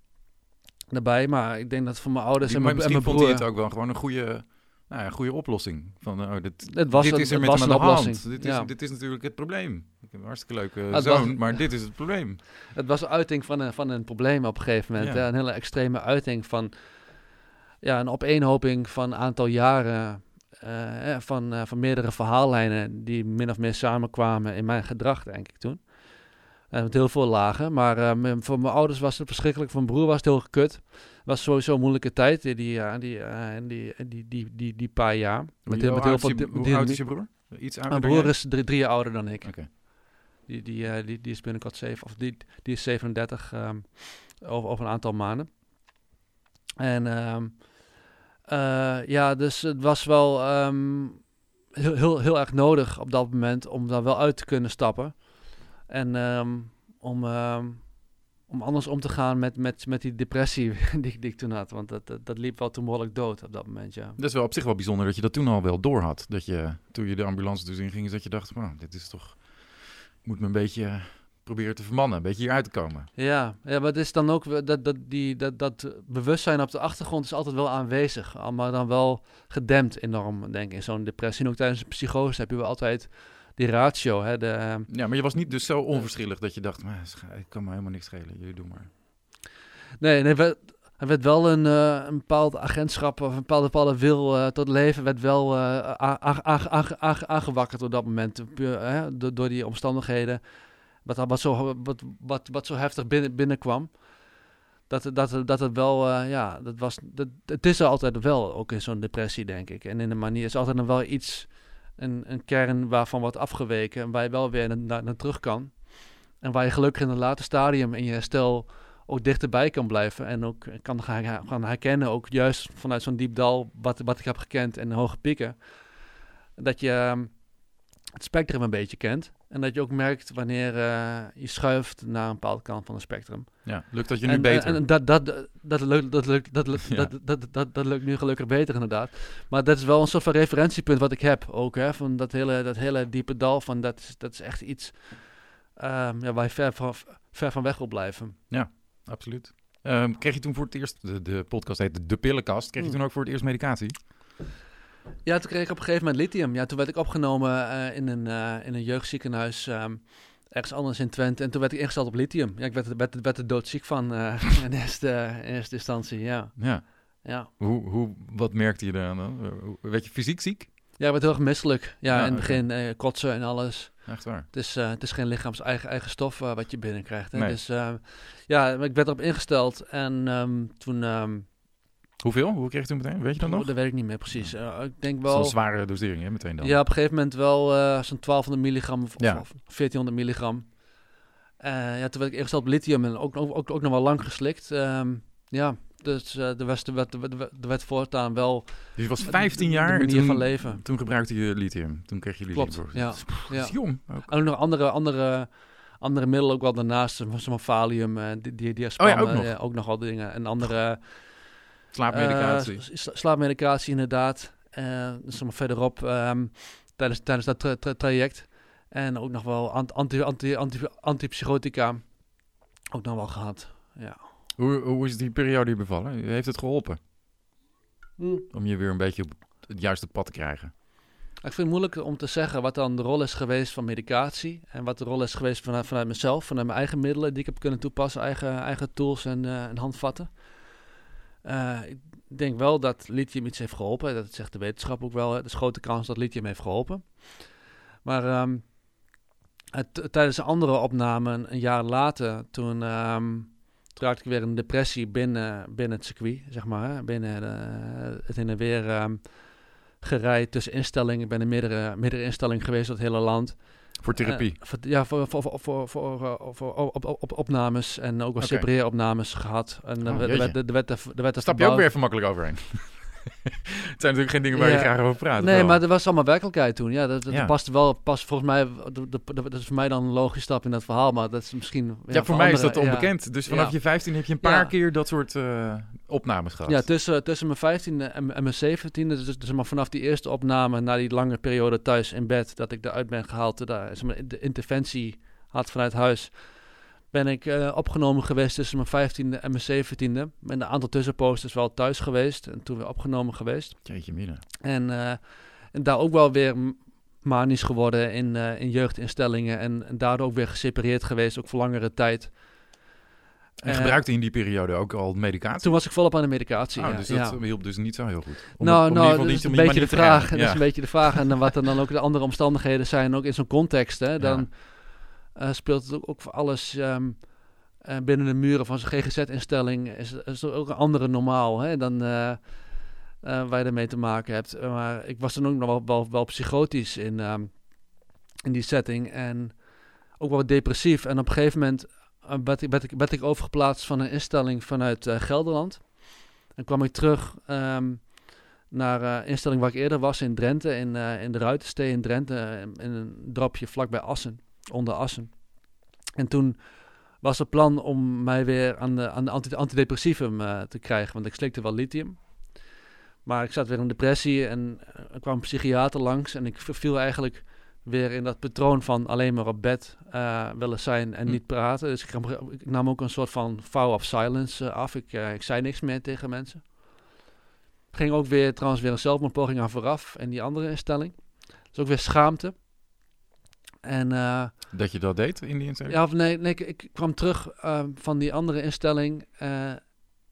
daarbij, maar ik denk dat voor mijn ouders en, mijn, en mijn broer... vond hij het ook wel gewoon een goede, nou ja, goede oplossing. Van, oh, dit, het was, dit is er met aan de oplossing. hand. Dit is, ja. dit is natuurlijk het probleem. Eh, een hartstikke leuke zoon, maar dit is het probleem. Het was een uiting van een, van een probleem op een gegeven moment. Ja. Een hele extreme uiting van ja, een opeenhoping van een aantal jaren... Eh, van, eh, van meerdere verhaallijnen die min of meer samenkwamen in mijn gedrag, denk ik toen. En met heel veel lagen. Maar voor mijn ouders was het verschrikkelijk. Voor mijn broer was het heel gekut. Het was sowieso een moeilijke tijd, die, die, die, die, die, die, die, paar jaar. Met, heel veel, hoe oud is je broer? Iets ouder Mijn broer is drie, drie jaar ouder dan ik. Die, die, die, die is binnenkort zeven, of die, die is 37 um, over, over een aantal maanden. En um, uh, ja, dus het was wel um, heel, heel, heel erg nodig op dat moment om daar wel uit te kunnen stappen. En om, om anders om te gaan met, met, met die depressie die, ik toen had. Want dat, dat, dat, liep wel toen behoorlijk dood op dat moment, ja. Dat is wel op zich wel bijzonder dat je dat toen al wel door had. Dat je, toen je de ambulance dus inging, dat je dacht, wow, dit is toch... moet me een beetje proberen te vermannen, een beetje hieruit te komen. Ja, ja maar het is dan ook dat, dat, die, dat, dat bewustzijn op de achtergrond is altijd wel aanwezig, maar dan wel gedempt enorm, denk ik, in zo'n depressie. En ook tijdens een psychose heb je wel altijd die ratio. Hè, de, ja, maar je was niet dus zo onverschillig dat je dacht, maar, ik kan me helemaal niks schelen, jullie doen maar. Nee, nee, er werd wel een, uh, een bepaald agentschap of een bepaalde, bepaalde wil uh, tot leven werd wel uh, aangewakkerd op dat moment. door, door die omstandigheden wat, wat, zo, wat, wat, wat zo heftig binnen, binnenkwam. Dat, dat, dat het wel, ja, dat was, dat, het is er altijd wel, ook in zo'n depressie, denk ik. En in de manier is altijd nog wel iets, een, een kern waarvan wordt afgeweken en waar je wel weer naar, naar terug kan. En waar je gelukkig in een later stadium in je herstel ook dichterbij kan blijven. En ook kan gaan, gaan herkennen, ook juist vanuit zo'n diep dal, wat, wat ik heb gekend en hoge pieken. Dat je ehm, het spectrum een beetje kent. En dat je ook merkt wanneer uh, je schuift naar een bepaalde kant van het spectrum. Ja, lukt dat je nu beter? En, en dat, dat, dat, lukt, dat, lukt, dat, lukt, dat, dat, dat, dat, lukt nu gelukkig beter inderdaad. Maar dat is wel een soort van referentiepunt wat ik heb ook. Hè, van dat hele, dat hele diepe dal van dat is, dat is echt iets um, ja, waar je ver van, ver van weg wil blijven. Ja, absoluut. Um, kreeg je toen voor het eerst, de, de podcast heet De Pillenkast, kreeg je mm. toen ook voor het eerst medicatie? Ja, toen kreeg ik op een gegeven moment lithium. Ja, toen werd ik opgenomen uh, in, een, uh, in een jeugdziekenhuis um, ergens anders in Twente. En toen werd ik ingesteld op lithium. Ja, ik werd, werd, werd er doodziek van uh, in, eerste, in eerste instantie, ja. Ja. ja. Hoe, hoe, wat merkte je daar dan? Werd je fysiek ziek? Ja, ik werd heel erg misselijk. Ja, in het begin kotsen en alles. Echt waar? Het is, uh, het is geen lichaams eigen, eigen stof wat je binnenkrijgt. Hè? Nee. Dus ja, ik werd erop ingesteld. En um, toen... Um, Hoeveel? Hoe kreeg je toen meteen? Weet je dat nog? Dat weet ik niet meer precies. Uh, ik denk wel... Zo'n zware dosering, hè, meteen dan? Ja, op een gegeven moment wel zo'n 1200 milligram of, ja. of 1400 milligram. Ja, toen werd ik eerst op lithium en ook, ook, ook, ook nog wel lang geslikt. Um, ja, dus uh, de Westen werd, de werd voortaan wel... Dus je was 15 jaar manier toen, van leven. Toen gebruikte je lithium. Toen kreeg je lithium. Klopt, ja. Dat is, ja. jong. Ook. En ook nog andere, andere, andere middelen ook wel daarnaast. Zoals valium, die, die, die oh ja, ook nog. ook nog wel dingen. En andere... Slaapmedicatie. Uh, slaapmedicatie inderdaad. Uh, dus verderop um, tijdens, tijdens dat tra tra traject. En ook nog wel anti, anti, anti, antipsychotica. Ook nog wel gehad, ja. Hoe, hoe is die periode bevallen? Heeft het geholpen? Hm. Om je weer een beetje op het juiste pad te krijgen? Ik vind het moeilijk om te zeggen wat dan de rol is geweest van medicatie. En wat de rol is geweest vanuit, vanuit mezelf, vanuit mijn eigen middelen die ik heb kunnen toepassen. Eigen, eigen tools en, uh, en handvatten. Uh, ik denk wel dat lithium iets heeft geholpen. Dat zegt de wetenschap ook wel. Er is grote kans dat lithium heeft geholpen. Maar um, het, tijdens een andere opname, een, jaar later, toen, um, raakte ik weer een depressie binnen, binnen het circuit, zeg maar. Binnen de, het in en weer um, gereid tussen instellingen. Ik ben in meerdere, meerdere instellingen geweest door het hele land. Voor therapie? Uh, voor, ja, voor, voor, voor, voor, voor, voor op, op, op, opnames en ook wel okay. separeeropnames gehad. En oh, er, werd, er, werd, er, werd Stap je ook weer even makkelijk overheen? het zijn natuurlijk geen dingen waar je graag over praat. Nee, maar er was allemaal werkelijkheid toen. Ja, dat, dat past wel, past volgens mij, dat is voor mij dan een logische stap in dat verhaal, maar dat is misschien... Ja, voor, mij is dat onbekend. Dus vanaf je 15 heb je een paar keer dat soort uh, opnames gehad. Ja, tussen, tussen mijn 15e en, en mijn 17e, dus, dus maar vanaf die eerste opname, na die lange periode thuis in bed, dat ik eruit ben gehaald, daar, de interventie had vanuit huis ben ik uh, opgenomen geweest tussen mijn vijftiende en mijn zeventiende. Met een aantal tussenposters wel thuis geweest en toen weer opgenomen geweest. Jeetje mina. En, uh, en daar ook wel weer manisch geworden in, uh, in jeugdinstellingen en, en, daardoor ook weer gesepareerd geweest, ook voor langere tijd. En gebruikte in die periode ook al medicatie? Toen was ik volop aan de medicatie. Oh, dus dat ja. hielp dus niet zo heel goed. Om nou, nou dat is een beetje de vraag. Ja. Dat is een beetje de vraag. En wat dan, dan ook de andere omstandigheden zijn, ook in zo'n context. Hè, dan, ja uh, speelt het ook, voor alles um, uh, binnen de muren van zijn GGZ-instelling. Is, is er ook een andere normaal hè, dan uh, waar je ermee te maken hebt. maar ik was dan ook nog wel, wel, psychotisch in, um, in die setting en ook wel depressief. En op een gegeven moment werd, ik, ik, ik overgeplaatst van een instelling vanuit Gelderland. En kwam ik terug um, naar een instelling waar ik eerder was in Drenthe, in, in de Ruitenstee in Drenthe, in een dorpje vlakbij Assen onder Assen. En toen was het plan om mij weer aan de, aan de antidepressivum uh, te krijgen, want ik slikte wel lithium. Maar ik zat weer in depressie en er kwam een psychiater langs en ik viel eigenlijk weer in dat patroon van alleen maar op bed uh, willen zijn en hm. niet praten. Dus ik, ik, nam ook een soort van vow of silence uh, af. Ik, ik zei niks meer tegen mensen. Ging ook weer trouwens weer een zelfmoordpoging aan vooraf en die andere instelling. Dus ook weer schaamte. En, uh, dat je dat deed in die instelling? Ja, of nee, nee ik, ik kwam terug uh, van die andere instelling uh,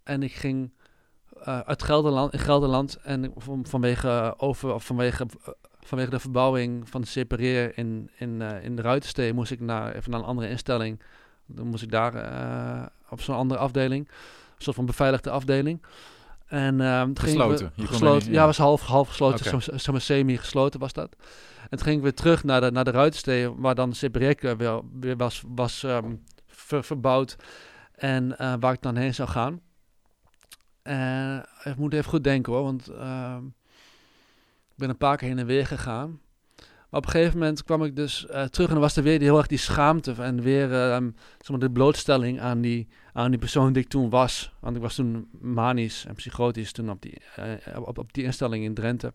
en ik ging uit Gelderland, in Gelderland en van, vanwege, over, of vanwege, vanwege de verbouwing van de separeer in, in, in de Ruitenstee moest ik naar, even naar een andere instelling. Dan moest ik daar op zo'n andere afdeling, een soort van beveiligde afdeling. En um, gesloten? We, gesloten ja, was half, half gesloten, okay. semi-gesloten was dat. En toen ging ik weer terug naar de, naar de Ruitenstee, waar dan Sibrek weer, weer was, was um, ver, verbouwd. En uh, waar ik dan heen zou gaan. En ik moet even goed denken hoor, want uh, ik ben een paar keer heen en weer gegaan. Maar op een gegeven moment kwam ik dus uh, terug en dan was er weer die, heel erg die schaamte en weer zeg maar de blootstelling aan die, aan die persoon die ik toen was. Want ik was toen manisch en psychotisch toen op die, uh, op, op die instelling in Drenthe.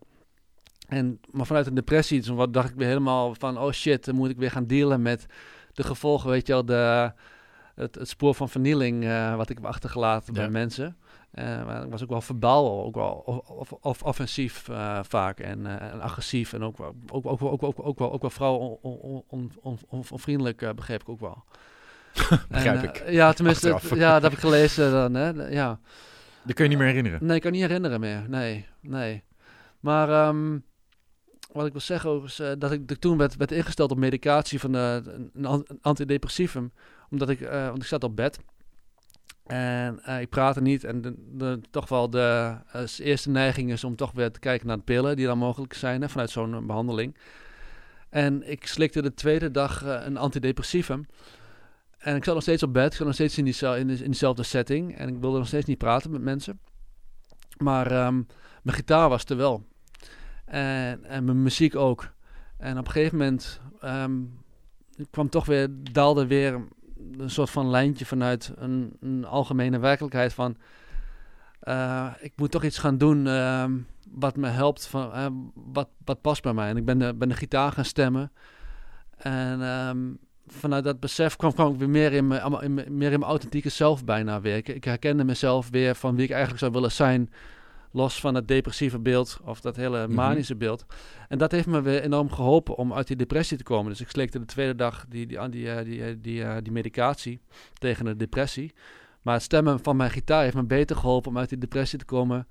En, maar vanuit een depressie, toen dacht ik weer helemaal van, oh shit, dan moet ik weer gaan dealen met de gevolgen, weet je wel, de, het, het spoor van vernieling uh, wat ik heb achtergelaten ja. bij mensen. Uh, maar ik was ook wel verbaal, ook wel of, of, offensief uh, vaak en, en, agressief en ook, ook, ook, ook, ook, ook, ook, wel, ook wel onvriendelijk, on, on, on, begreep ik ook wel. begrijp en, ik. Ja, tenminste, het, ja, dat heb ik gelezen dan, hè, ja. Dat kun je niet meer herinneren? Nee, ik kan niet herinneren meer, nee, nee. Maar... Um, wat ik wil zeggen is dat ik toen werd, werd ingesteld op medicatie van een, antidepressivum. Omdat ik, want ik zat op bed. En ik praatte niet. En de, toch wel de eerste neiging is om toch weer te kijken naar pillen die dan mogelijk zijn vanuit zo'n behandeling. En ik slikte de tweede dag een antidepressivum. En ik zat nog steeds op bed. Ik zat nog steeds in, die, in, setting. En ik wilde nog steeds niet praten met mensen. Maar um, mijn gitaar was er wel. En, en mijn muziek ook. En op een gegeven moment um, kwam toch weer, daalde weer een soort van lijntje vanuit een, een algemene werkelijkheid van... Uh, ik moet toch iets gaan doen uh, wat me helpt, van, uh, wat, wat past bij mij. En ik ben de, ben de gitaar gaan stemmen. En ehm, vanuit dat besef kwam, kwam ik weer meer in, mijn, in, meer in mijn authentieke zelf bijna werken. Ik herkende mezelf weer van wie ik eigenlijk zou willen zijn. Los van het depressieve beeld of dat hele mhm. manische beeld. En dat heeft me weer enorm geholpen om uit die depressie te komen. Dus ik sleekte de tweede dag die, die, die, eh, die, die, die, eh, die medicatie tegen de depressie. Maar het stemmen van mijn gitaar heeft me beter geholpen om uit die depressie te komen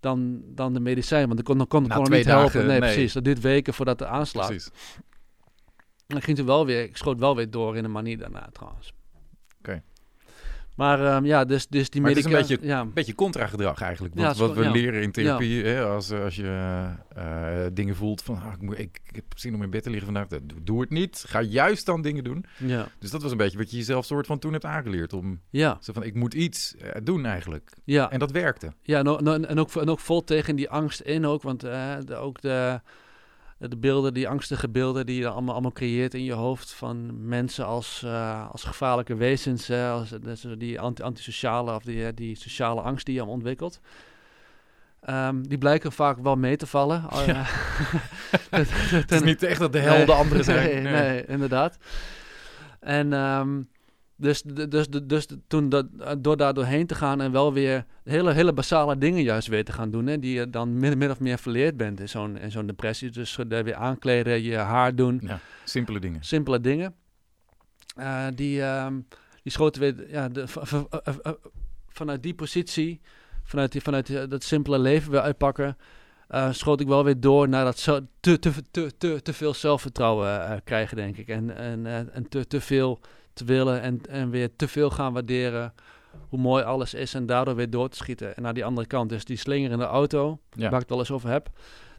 dan, dan de medicijn. Want ik kon, kon, kon, kon niet helpen. Nee, precies. Dat duurt weken voordat het aanslaat. Precies. En ging toen wel weer, ik schoot wel weer door in een manier daarna trouwens. Oké. Maar um, ja, dus, dus die medicatie... Het is een beetje, ja. een beetje contra-gedrag eigenlijk. Wat, wat we leren in therapie, hè, als, als je uh, dingen voelt van... Ah, ik, moet, ik, heb zin om in bed te liggen vandaag. Doe, doe, het niet. Ga juist dan dingen doen. Ja. Dus dat was een beetje wat je jezelf soort van toen hebt aangeleerd. Om ja. zo van, ik moet iets uh, doen eigenlijk. Ja. En dat werkte. Ja, en, ook, en ook vol tegen die angst in ook. Want uh, de, ook de de beelden, die angstige beelden die je allemaal, allemaal creëert in je hoofd van mensen als, uh, als gevaarlijke wezens, hè, als, dus die anti antisociale of die, die sociale angst die je ontwikkelt. Um, die blijken vaak wel mee te vallen. Ja. het is niet echt dat de helden nee, anderen zijn. Nee, nee. inderdaad. En um, dus, dus, dus, dus toen dat, door daar doorheen te gaan en wel weer hele, hele basale dingen juist weer te gaan doen, hè, die je dan min, min of meer verleerd bent in zo'n, in zo'n depressie. Dus weer aankleden, je haar doen. Ja, simpele dingen. Simpele dingen. Uh, die, uh, die schoten weer ja, de, vanuit die positie, vanuit, die, vanuit dat simpele leven weer uitpakken. Uh, schoot ik wel weer door naar dat zo, te, te, te, te, te veel zelfvertrouwen krijgen, denk ik. En, en, en te, te veel te willen en, en weer te veel gaan waarderen hoe mooi alles is en daardoor weer door te schieten. En naar die andere kant, dus die slinger in de auto, waar ik het al eens over heb,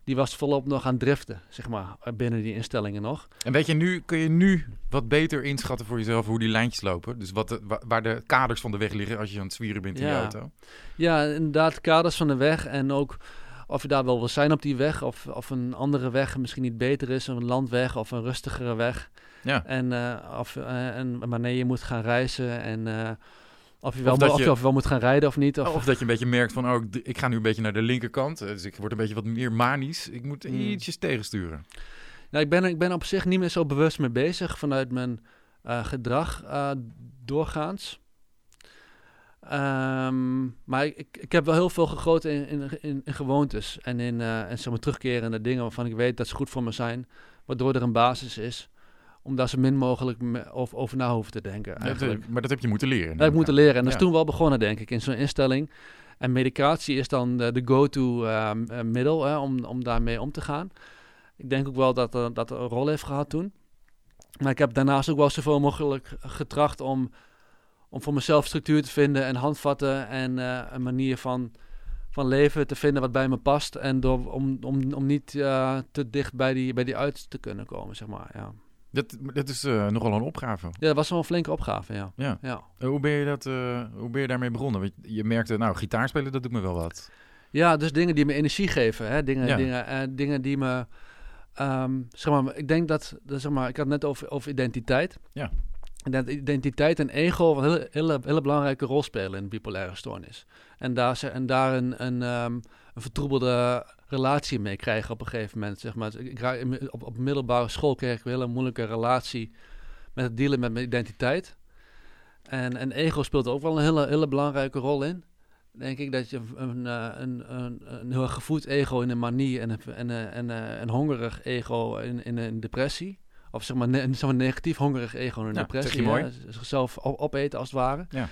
die was volop nog aan driften, zeg maar, binnen die instellingen nog. En weet je, nu kun je nu wat beter inschatten voor jezelf hoe die lijntjes lopen. Dus wat de, waar de kaders van de weg liggen als je aan het zwieren bent in ja. je auto. Ja, inderdaad, kaders van de weg en ook of je daar wel wil zijn op die weg, of, of een andere weg misschien niet beter is, een landweg of een rustigere weg. Ja. En, uh, of, uh, en wanneer je moet gaan reizen en uh, of, je wel, of, je, of wel moet gaan rijden of niet. Of, of dat je een beetje merkt van, oh, ik ga nu een beetje naar de linkerkant. Dus ik word een beetje wat meer manisch. Ik moet mm. ietsjes tegensturen. Nou, ik ben, ik ben op zich niet meer zo bewust mee bezig vanuit mijn gedrag doorgaans. Um, maar ik, ik heb wel heel veel gegoten in, in, in, in gewoontes en in en zeg maar, terugkerende dingen waarvan ik weet dat ze goed voor me zijn, waardoor er een basis is om daar zo min mogelijk over, over na hoeven te denken. Eigenlijk. maar dat heb je moeten leren. Dat heb ik moeten leren en dat is toen wel begonnen, denk ik, in zo'n instelling. En medicatie is dan de, go-to uh, middel hè, om, om daarmee om te gaan. Ik denk ook wel dat uh, dat een rol heeft gehad toen. Maar ik heb daarnaast ook wel zoveel mogelijk getracht om om voor mezelf structuur te vinden en handvatten en uh, een manier van, van leven te vinden wat bij me past. En door, om, om, om niet te dicht bij die, bij die uit te kunnen komen, zeg maar. Ja. Dat, dat is uh, nogal een opgave. Ja, dat was wel een flinke opgave, ja. ja. ja. Hoe, ben je dat, hoe ben je daarmee begonnen? Want je merkte, nou, gitaarspelen, dat doet me wel wat. Ja, dus dingen die me energie geven. Hè? Dingen, ja. dingen, dingen die me... Um, zeg maar, ik denk dat, dat, zeg maar, ik had net over, over identiteit. Ja dat identiteit en ego een hele, hele, hele belangrijke rol spelen in bipolaire stoornis. En daar, en daar een, een, um, een vertroebelde relatie mee krijgen op een gegeven moment. Zeg maar. Ik, op, op middelbare school kreeg ik een hele moeilijke relatie met het dealen met mijn identiteit. En, en ego speelt ook wel een hele, hele belangrijke rol in. Denk ik dat je een, een, een, een, een heel gevoed ego in een manie en een, en een, en een, een hongerig ego in, in een depressie of zeg maar, ne zeg maar negatief hongerig ego en een ja, depressie. Zichzelf opeten als het ware. Ja.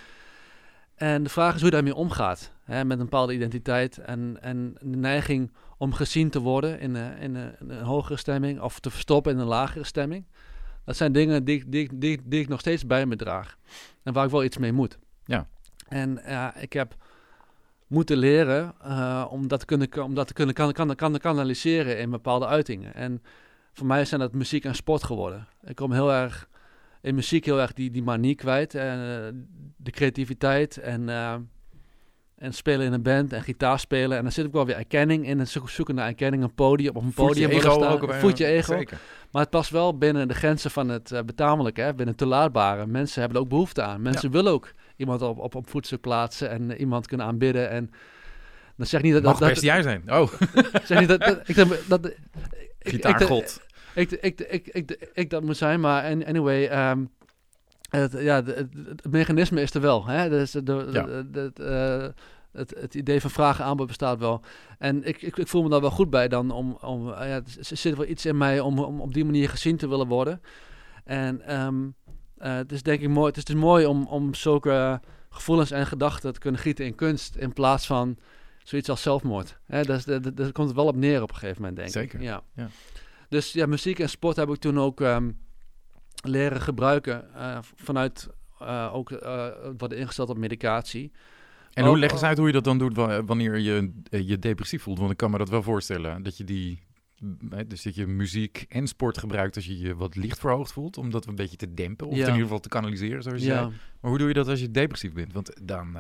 En de vraag is hoe je daarmee omgaat. Hè, met een bepaalde identiteit en, en de neiging om gezien te worden in, een, in, een, in een hogere stemming of te verstoppen in een lagere stemming. Dat zijn dingen die, die, die, die ik nog steeds bij me draag. En waar ik wel iets mee moet. Ja. En ja, ik heb moeten leren uh, om dat te kunnen, om dat te kunnen kan, kan, kan, kanaliseren in bepaalde uitingen. En voor mij zijn dat muziek en sport geworden. Ik kom heel erg in muziek heel erg die, die manie kwijt. En uh, de creativiteit en, uh, en spelen in een band en gitaar spelen. En dan zit ik wel weer erkenning in. En zoeken naar erkenning, een podium op een podium. Voet je ego ook Voet je ego. Zeker. Maar het past wel binnen de grenzen van het uh, betamelijke, hè, binnen het toelaatbare. Mensen hebben er ook behoefte aan. Mensen ja. willen ook iemand op, op, op voedsel plaatsen en iemand kunnen aanbidden. En dan zeg niet dat... Mag dat, best jij zijn. Oh. zeg niet dat... dat ik, dat, dat Gitaargod. Ik, ik, ik, ik, ik, dat moet zijn, maar anyway... Um, het, ja, het, mechanisme is er wel. Hè? Dus de, de, de, het, het idee van vragen aanbod bestaat wel. En ik, ik, ik, voel me daar wel goed bij dan. Om, om, ja, er zit wel iets in mij om, om op die manier gezien te willen worden. En um, uh, het is denk ik mooi, het is dus mooi om, om zulke gevoelens en gedachten te kunnen gieten in kunst. In plaats van zoiets als zelfmoord. Hè, daar, daar, komt het wel op neer op een gegeven moment, denk Zeker. ik. Ja. ja. Dus ja, muziek en sport heb ik toen ook um, leren gebruiken. Uh, vanuit uh, ook worden ingesteld op medicatie. En hoe leg eens uit hoe je dat dan doet wanneer je je depressief voelt? Want ik kan me dat wel voorstellen. Dat je die dus dat je muziek en sport gebruikt als je je wat licht verhoogd voelt, om dat een beetje te dempen of in ieder geval te kanaliseren, zoals je ja. zei. Maar hoe doe je dat als je depressief bent? Want dan,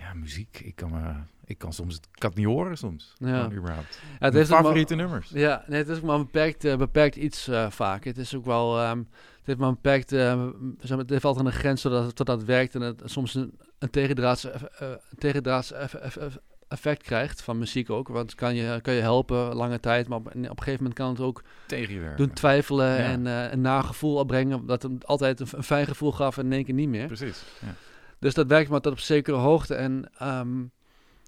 ja, muziek, ik kan, me, ik kan soms, ik kan het niet horen soms, ja. überhaupt. Ja, het is favoriete nummers. Ja, nee, het is ook maar beperkt, uh, beperkt iets uh, vaak. Het is ook wel, um, het heeft maar beperkt, uh, het altijd een grens zodat tot dat werkt en het soms een, een tegendraads, tegendraads effect krijgt van muziek ook. Want kan je, kan je helpen lange tijd, maar op, op een gegeven moment kan het ook tegen doen twijfelen en uh, een nagevoel opbrengen. Dat het altijd een, een, fijn gevoel gaf en in één keer niet meer. Precies. Ja. Dus dat werkt maar tot op zekere hoogte. En um,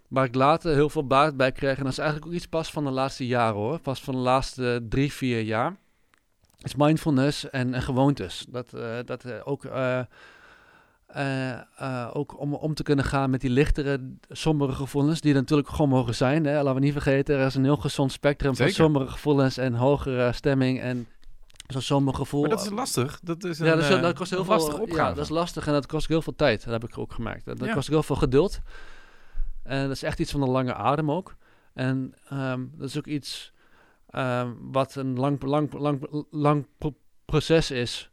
waar ik later heel veel baat bij kreeg, en dat is eigenlijk ook iets pas van de laatste jaren hoor, pas van de laatste drie, vier jaar, is mindfulness en, en gewoontes. Dat, uh, dat uh, ook uh, uh, ook om om te kunnen gaan met die lichtere, sombere gevoelens, die er natuurlijk gewoon mogen zijn. Hè? Laten we niet vergeten, er is een heel gezond spectrum Zeker. van sombere gevoelens en hogere stemming en zo'n somber gevoel. Maar dat is lastig. Dat is een, ja, dat, is, dat kost heel veel Ja, dat is lastig en dat kost heel veel tijd. Dat heb ik ook gemerkt. Dat, ja. kost heel veel geduld. En dat is echt iets van een lange adem ook. En um, dat is ook iets um, wat een lang, lang, lang, lang proces is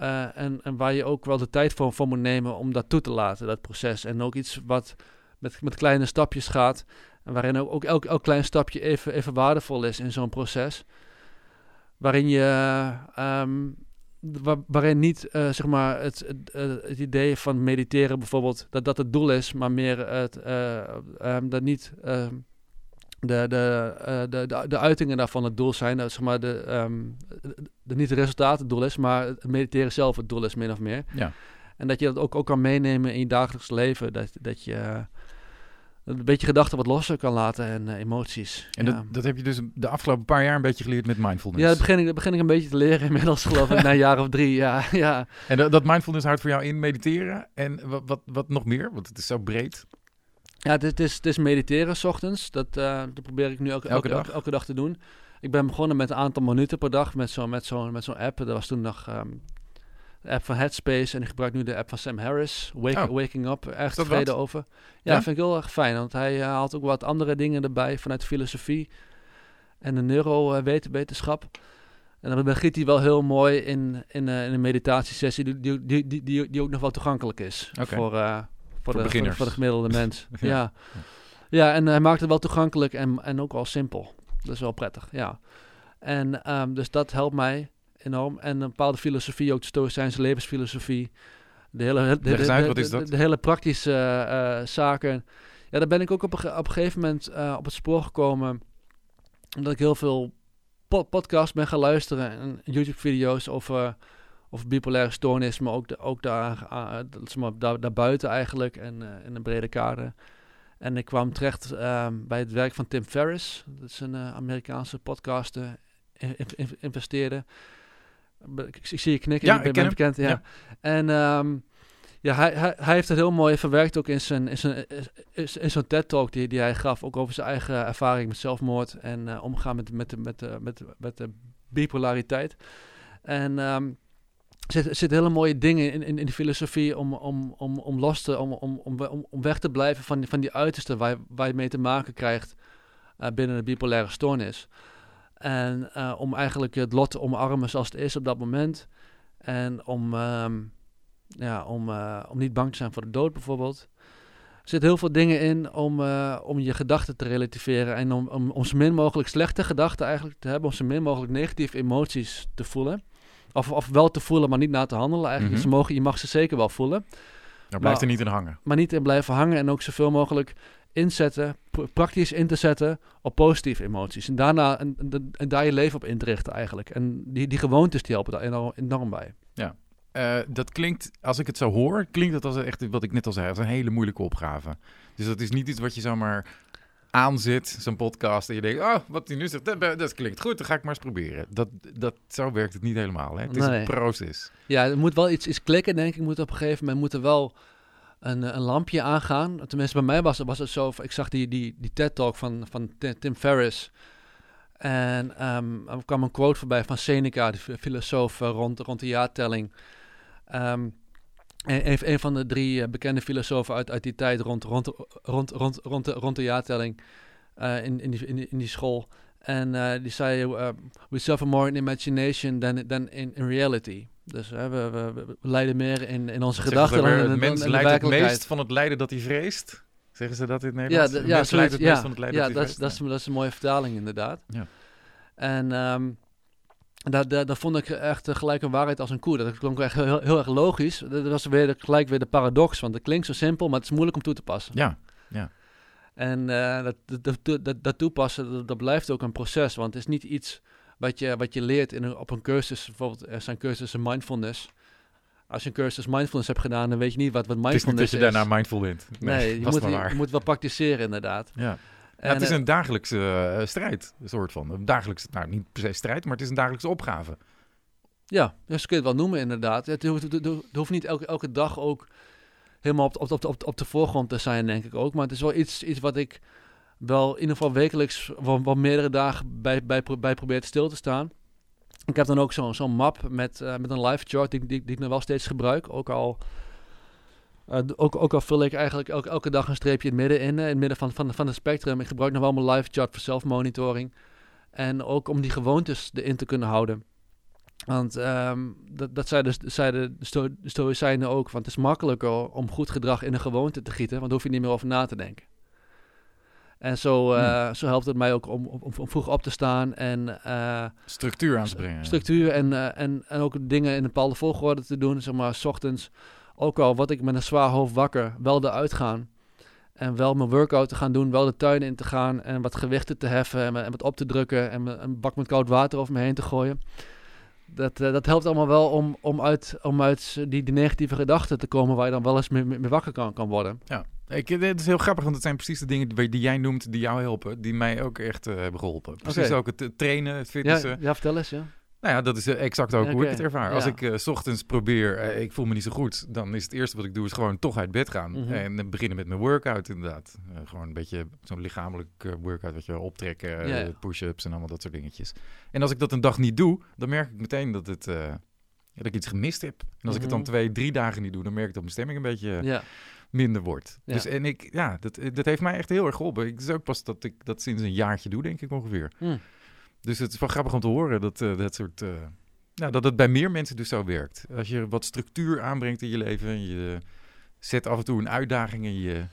uh, en, en waar je ook wel de tijd voor, voor moet nemen om dat toe te laten, dat proces. En ook iets wat met, met kleine stapjes gaat. En waarin ook, ook elk, elk klein stapje even, even waardevol is in zo'n proces. Waarin je. Um, waar, waarin niet uh, zeg maar het, het, het, idee van mediteren bijvoorbeeld, dat dat het doel is, maar meer het, uh, um, dat niet ehm, de, de, uh, de, de, de, uitingen daarvan het doel zijn. Dat zeg maar de, um, de, niet het resultaat het doel is, maar het mediteren zelf het doel is, min of meer. Ja. En dat je dat ook, ook kan meenemen in je dagelijks leven. Dat, dat je uh, een beetje gedachten wat losser kan laten en uh, emoties. En ja. dat, dat heb je dus de afgelopen paar jaar een beetje geleerd met mindfulness? Ja, dat begin ik, dat begin ik een beetje te leren inmiddels, geloof ik, na een jaar of drie. Ja, ja. En dat, dat mindfulness houdt voor jou in mediteren en wat, wat, wat nog meer? Want het is zo breed. Ja, het is, het is mediteren s ochtends. Dat, uh, dat probeer ik nu elke, elke, elke, dag? elke, dag te doen. Ik ben begonnen met een aantal minuten per dag met zo'n met zo'n met zo'n app. Dat was toen nog um, de app van Headspace. En ik gebruik nu de app van Sam Harris. Wake, oh. Waking Up. Erg tevreden over. Ja, ja, vind ik heel erg fijn. Want hij uh, haalt ook wat andere dingen erbij vanuit filosofie. En de neurowetenschap. En dan begint hij wel heel mooi in, in, uh, in een meditatiesessie die, die, die, die, die ook nog wel toegankelijk is. Okay. Voor, uh, voor, de, voor, voor, de gemiddelde mens. ja. ja. ja. en hij maakt het wel toegankelijk en, en ook wel simpel. Dat is wel prettig, ja. En um, dus dat helpt mij enorm. En een bepaalde filosofie, ook de Stoïcijnse levensfilosofie. De hele, de, hele praktische uh, zaken. Ja, daar ben ik ook op een, op een gegeven moment uh, op het spoor gekomen. Omdat ik heel veel po podcasts ben gaan luisteren en YouTube-video's over of bipolaire stoornis, maar ook, de, ook daar, uh, maar, daar, daarbuiten eigenlijk en in een brede kader. En ik kwam terecht uh, bij het werk van Tim Ferriss. Dat is een uh, Amerikaanse podcaster, in, in, investeerder. Ik, ik, zie je knikken, ja, ik ben, ben bekend. Ja. ja. En um, ja, hij, hij, hij, heeft het heel mooi verwerkt ook in zijn, in zijn, in zo'n TED-talk die, die hij gaf. Ook over zijn eigen ervaring met zelfmoord en uh, omgaan met, met, met, met, met, met de bipolariteit. En um, er zitten zit hele mooie dingen in, in, in de filosofie om, om, om, om los te, om, om, om, om weg te blijven van, van die uitersten waar, waar je mee te maken krijgt uh, binnen de bipolaire stoornis. En uh, om eigenlijk het lot te omarmen zoals het is op dat moment. En om, um, ja, om, uh, om niet bang te zijn voor de dood bijvoorbeeld. Er zitten heel veel dingen in om, om je gedachten te relativeren. En om, om, om zo min mogelijk slechte gedachten eigenlijk te hebben. Om zo min mogelijk negatieve emoties te voelen. Of, of wel te voelen, maar niet na te handelen. Eigenlijk. Mm -hmm. ze mogen, je mag ze zeker wel voelen. Maar blijft er niet in hangen. Maar niet in blijven hangen en ook zoveel mogelijk inzetten, praktisch in te zetten op positieve emoties. En daarna en, en, daar je leven op in te richten eigenlijk. En die, die gewoontes die helpen daar enorm, enorm bij. Ja, uh, dat klinkt, als ik het zo hoor, klinkt dat als echt, wat ik net al zei, als een hele moeilijke opgave. Dus dat is niet iets wat je zomaar aanzet, zo'n podcast, en je denkt, oh, wat hij nu zegt, dat, dat, klinkt goed, dan ga ik maar eens proberen. Dat, dat, zo werkt het niet helemaal. Hè? Het is een proces. Ja, er moet wel iets, iets klikken, denk ik. Moet op een gegeven moment moet er wel een, een lampje aangaan. Tenminste, bij mij was, was het zo, ik zag die, die, die TED-talk van, van Tim Ferriss. En um, er kwam een quote voorbij van Seneca, de filosoof, eh, rond, rond de jaartelling. Um, een, van de drie eh, bekende filosofen uit, uit die tijd rond, rond, rond, rond, rond, de, rond de jaartelling in, in, die, in, die, school. En die zei, uh, we suffer more in imagination than, than in reality. Dus we, we, we, lijden meer in, in onze gedachten dan in, de mens lijdt het meest van het lijden dat hij vreest. Zeggen ze dat in Nederland? Ja, de, ja, lijdt het ja, meest van het lijden ja, dat vreest. Dat is, dat is een mooie vertaling inderdaad. Ja. En um, daar, daar, daar, vond ik echt gelijk een waarheid als een koe. Dat klonk echt heel, heel, erg logisch. Dat was weer gelijk weer de paradox. Want het klinkt zo simpel, maar het is moeilijk om toe te passen. Ja, ja. En uh, dat, dat, dat, dat, toepassen, dat, blijft ook een proces. Want het is niet iets wat je, wat je leert in een, op een cursus. Bijvoorbeeld, er zijn cursussen mindfulness. Als je een cursus mindfulness hebt gedaan, dan weet je niet wat, wat mindfulness is. Het is niet dat je daarna mindful bent. Nee, je, moet, je, moet wel praktiseren inderdaad. Ja. Ja, het is een dagelijkse uh, strijd, een soort van. Een dagelijkse, nou niet per se strijd, maar het is een dagelijkse opgave. Ja, dus kun je het wel noemen inderdaad. Het hoeft, het hoeft niet elke, elke dag ook helemaal op, op, op, op de voorgrond te zijn, denk ik ook. Maar het is wel iets, iets wat ik wel in ieder geval wekelijks wel, meerdere dagen bij, bij, bij probeer stil te staan. Ik heb dan ook zo'n zo'n map met, uh, met een live chart die, die, die ik nog wel steeds gebruik. Ook al uh, ook, ook al vul ik eigenlijk elke, elke dag een streepje in het midden in, in het midden van, van, van het spectrum. Ik gebruik nog wel mijn live chart voor zelfmonitoring. En ook om die gewoontes erin te kunnen houden. Want um, dat, dat zeiden de, sto de Stoïcijnen ook. Want het is makkelijker om goed gedrag in een gewoonte te gieten. Want daar hoef je niet meer over na te denken. En zo, uh, hmm. zo helpt het mij ook om, om, om, vroeg op te staan en... Uh, structuur aan te brengen. Structuur en, uh, en, en ook dingen in een bepaalde volgorde te doen. Zeg maar, s ochtends ook al word ik met een zwaar hoofd wakker, wel eruit gaan. En wel mijn workout te gaan doen, wel de tuin in te gaan en wat gewichten te heffen en, wat op te drukken en een bak met koud water over me heen te gooien. Dat, dat helpt allemaal wel om, om uit, om uit die, die negatieve gedachten te komen waar je dan wel eens mee, mee wakker kan, kan worden. Ja, ik, het is heel grappig, want het zijn precies de dingen die, die jij noemt die jou helpen, die mij ook echt uh, hebben geholpen. Precies ook het trainen, het fitnessen. Ja, ja, vertel eens, ja. Nou ja, dat is eh, exact ook hoe ik het ervaar. Als ik uh, s ochtends probeer, uh, ik voel me niet zo goed, dan is het eerste wat ik doe, is gewoon toch uit bed gaan. Mm -hmm. En beginnen met mijn workout inderdaad. Uh, gewoon een beetje zo'n lichamelijk workout, wat je optrekken, ja, push-ups en allemaal dat soort dingetjes. En als ik dat een dag niet doe, dan merk ik meteen dat, het, dat ik iets gemist heb. En als mm -hmm. ik het dan mhm. twee, drie dagen niet doe, dan merk ik dat mijn stemming een beetje minder wordt. Dus en ik, ja, dat, dat heeft mij echt heel erg geholpen. Het is ook pas dat ik dat sinds een jaartje doe, denk ik ongeveer. Mm. Dus het is wel grappig om te horen dat uh, dat soort. Uh, nou, dat het bij meer mensen dus zo werkt. Als je wat structuur aanbrengt in je leven, je zet af en toe een uitdaging en je,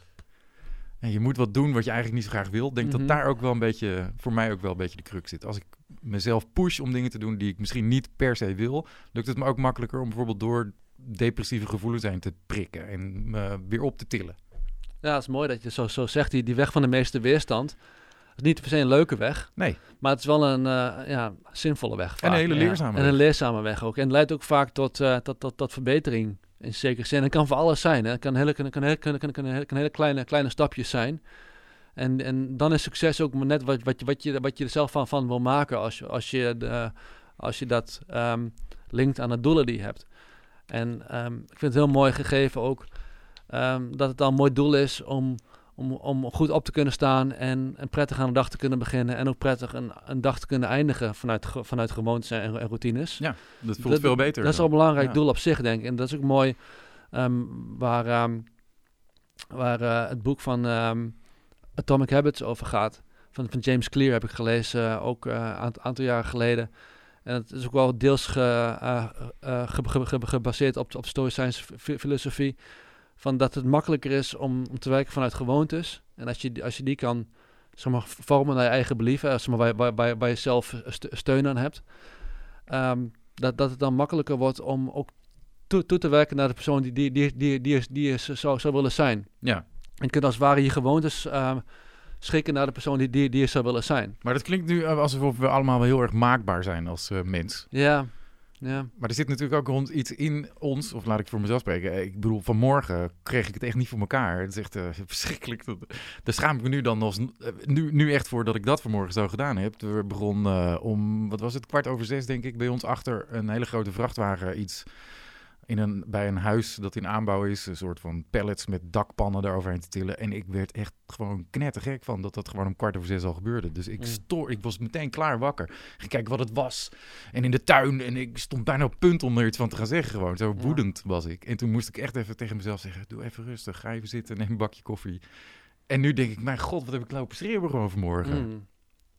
en je moet wat doen wat je eigenlijk niet zo graag wil. Denk mm -hmm. dat mhm. daar ook wel een beetje, voor mij ook wel een beetje de crux zit. Als ik mezelf push om dingen te doen die ik misschien niet per se wil, lukt het me ook makkelijker om bijvoorbeeld door depressieve gevoelens heen te prikken en me weer op te tillen. Ja, het is mooi dat je zo, zo zegt, die, die weg van de meeste weerstand is niet per se een leuke weg. Nee. Maar het is wel een uh, ja, zinvolle weg. Vaak. En een hele leerzame weg. En een leerzame weg ook. En het leidt ook vaak tot, uh, tot, tot, tot verbetering in zekere zin. En het kan voor alles zijn. Hè. Het kan hele, kan, kan, kan, kan, hele kleine, kleine stapjes zijn. En, en dan is succes ook net wat, wat, je, wat, je, wat je er zelf van, van wil maken als je, als je, de, als je dat um, linkt aan de doelen die je hebt. En um, ik vind het heel mooi gegeven ook um, dat het dan een mooi doel is om om, om goed op te kunnen staan en, en prettig aan de dag te kunnen beginnen. En ook prettig een, een dag te kunnen eindigen vanuit, vanuit gewoontes en, en routines. Ja, dat voelt veel beter. Dat is al een belangrijk doel op zich, denk ik. En dat is ook mooi um, waar, waar uh, het boek van Atomic Habits over gaat. Van, van James Clear heb ik gelezen, ook een uh, aantal jaren geleden. En het is ook wel deels ge, ge, ge, gebaseerd op, op Stoïcijnse filosofie van dat het makkelijker is om, om te werken vanuit gewoontes. En als je, als je die kan zeg maar, vormen naar je eigen believen, zeg maar, waar, waar, waar, je zelf steun aan hebt, um, dat, dat het dan makkelijker wordt om ook toe, toe te werken naar de persoon die, die, die, die, die, die, die zou, zou willen zijn. Ja, je kunt als het ware je gewoontes uh, schikken naar de persoon die, die, die je zou willen zijn. Maar dat klinkt nu alsof we allemaal wel heel erg maakbaar zijn als uh, mens. Ja, ja. Maar er zit natuurlijk ook rond iets in ons, of laat ik voor mezelf spreken. Ik bedoel, vanmorgen kreeg ik het echt niet voor elkaar. Het is echt uh, verschrikkelijk. Daar schaam ik me nu dan nog nu, nu echt voor dat ik dat vanmorgen zo gedaan heb. We begon uh, om, wat was het, kwart over zes denk ik, bij ons achter een hele grote vrachtwagen iets in een, bij een huis dat in aanbouw is. Een soort van pallets met dakpannen eroverheen te tillen. En ik werd echt gewoon knettergek van dat dat gewoon om kwart over zes al gebeurde. Dus ik, mm. stoor, ik was meteen klaar wakker. Ging kijken wat het was. En in de tuin. En ik stond bijna op punt om er iets van te gaan zeggen gewoon. Zo woedend was ik. En toen moest ik echt even tegen mezelf zeggen, doe even rustig. Ga even zitten, neem een bakje koffie. En nu denk ik, mijn god, wat heb ik lopen schreeuwen gewoon vanmorgen. Mm.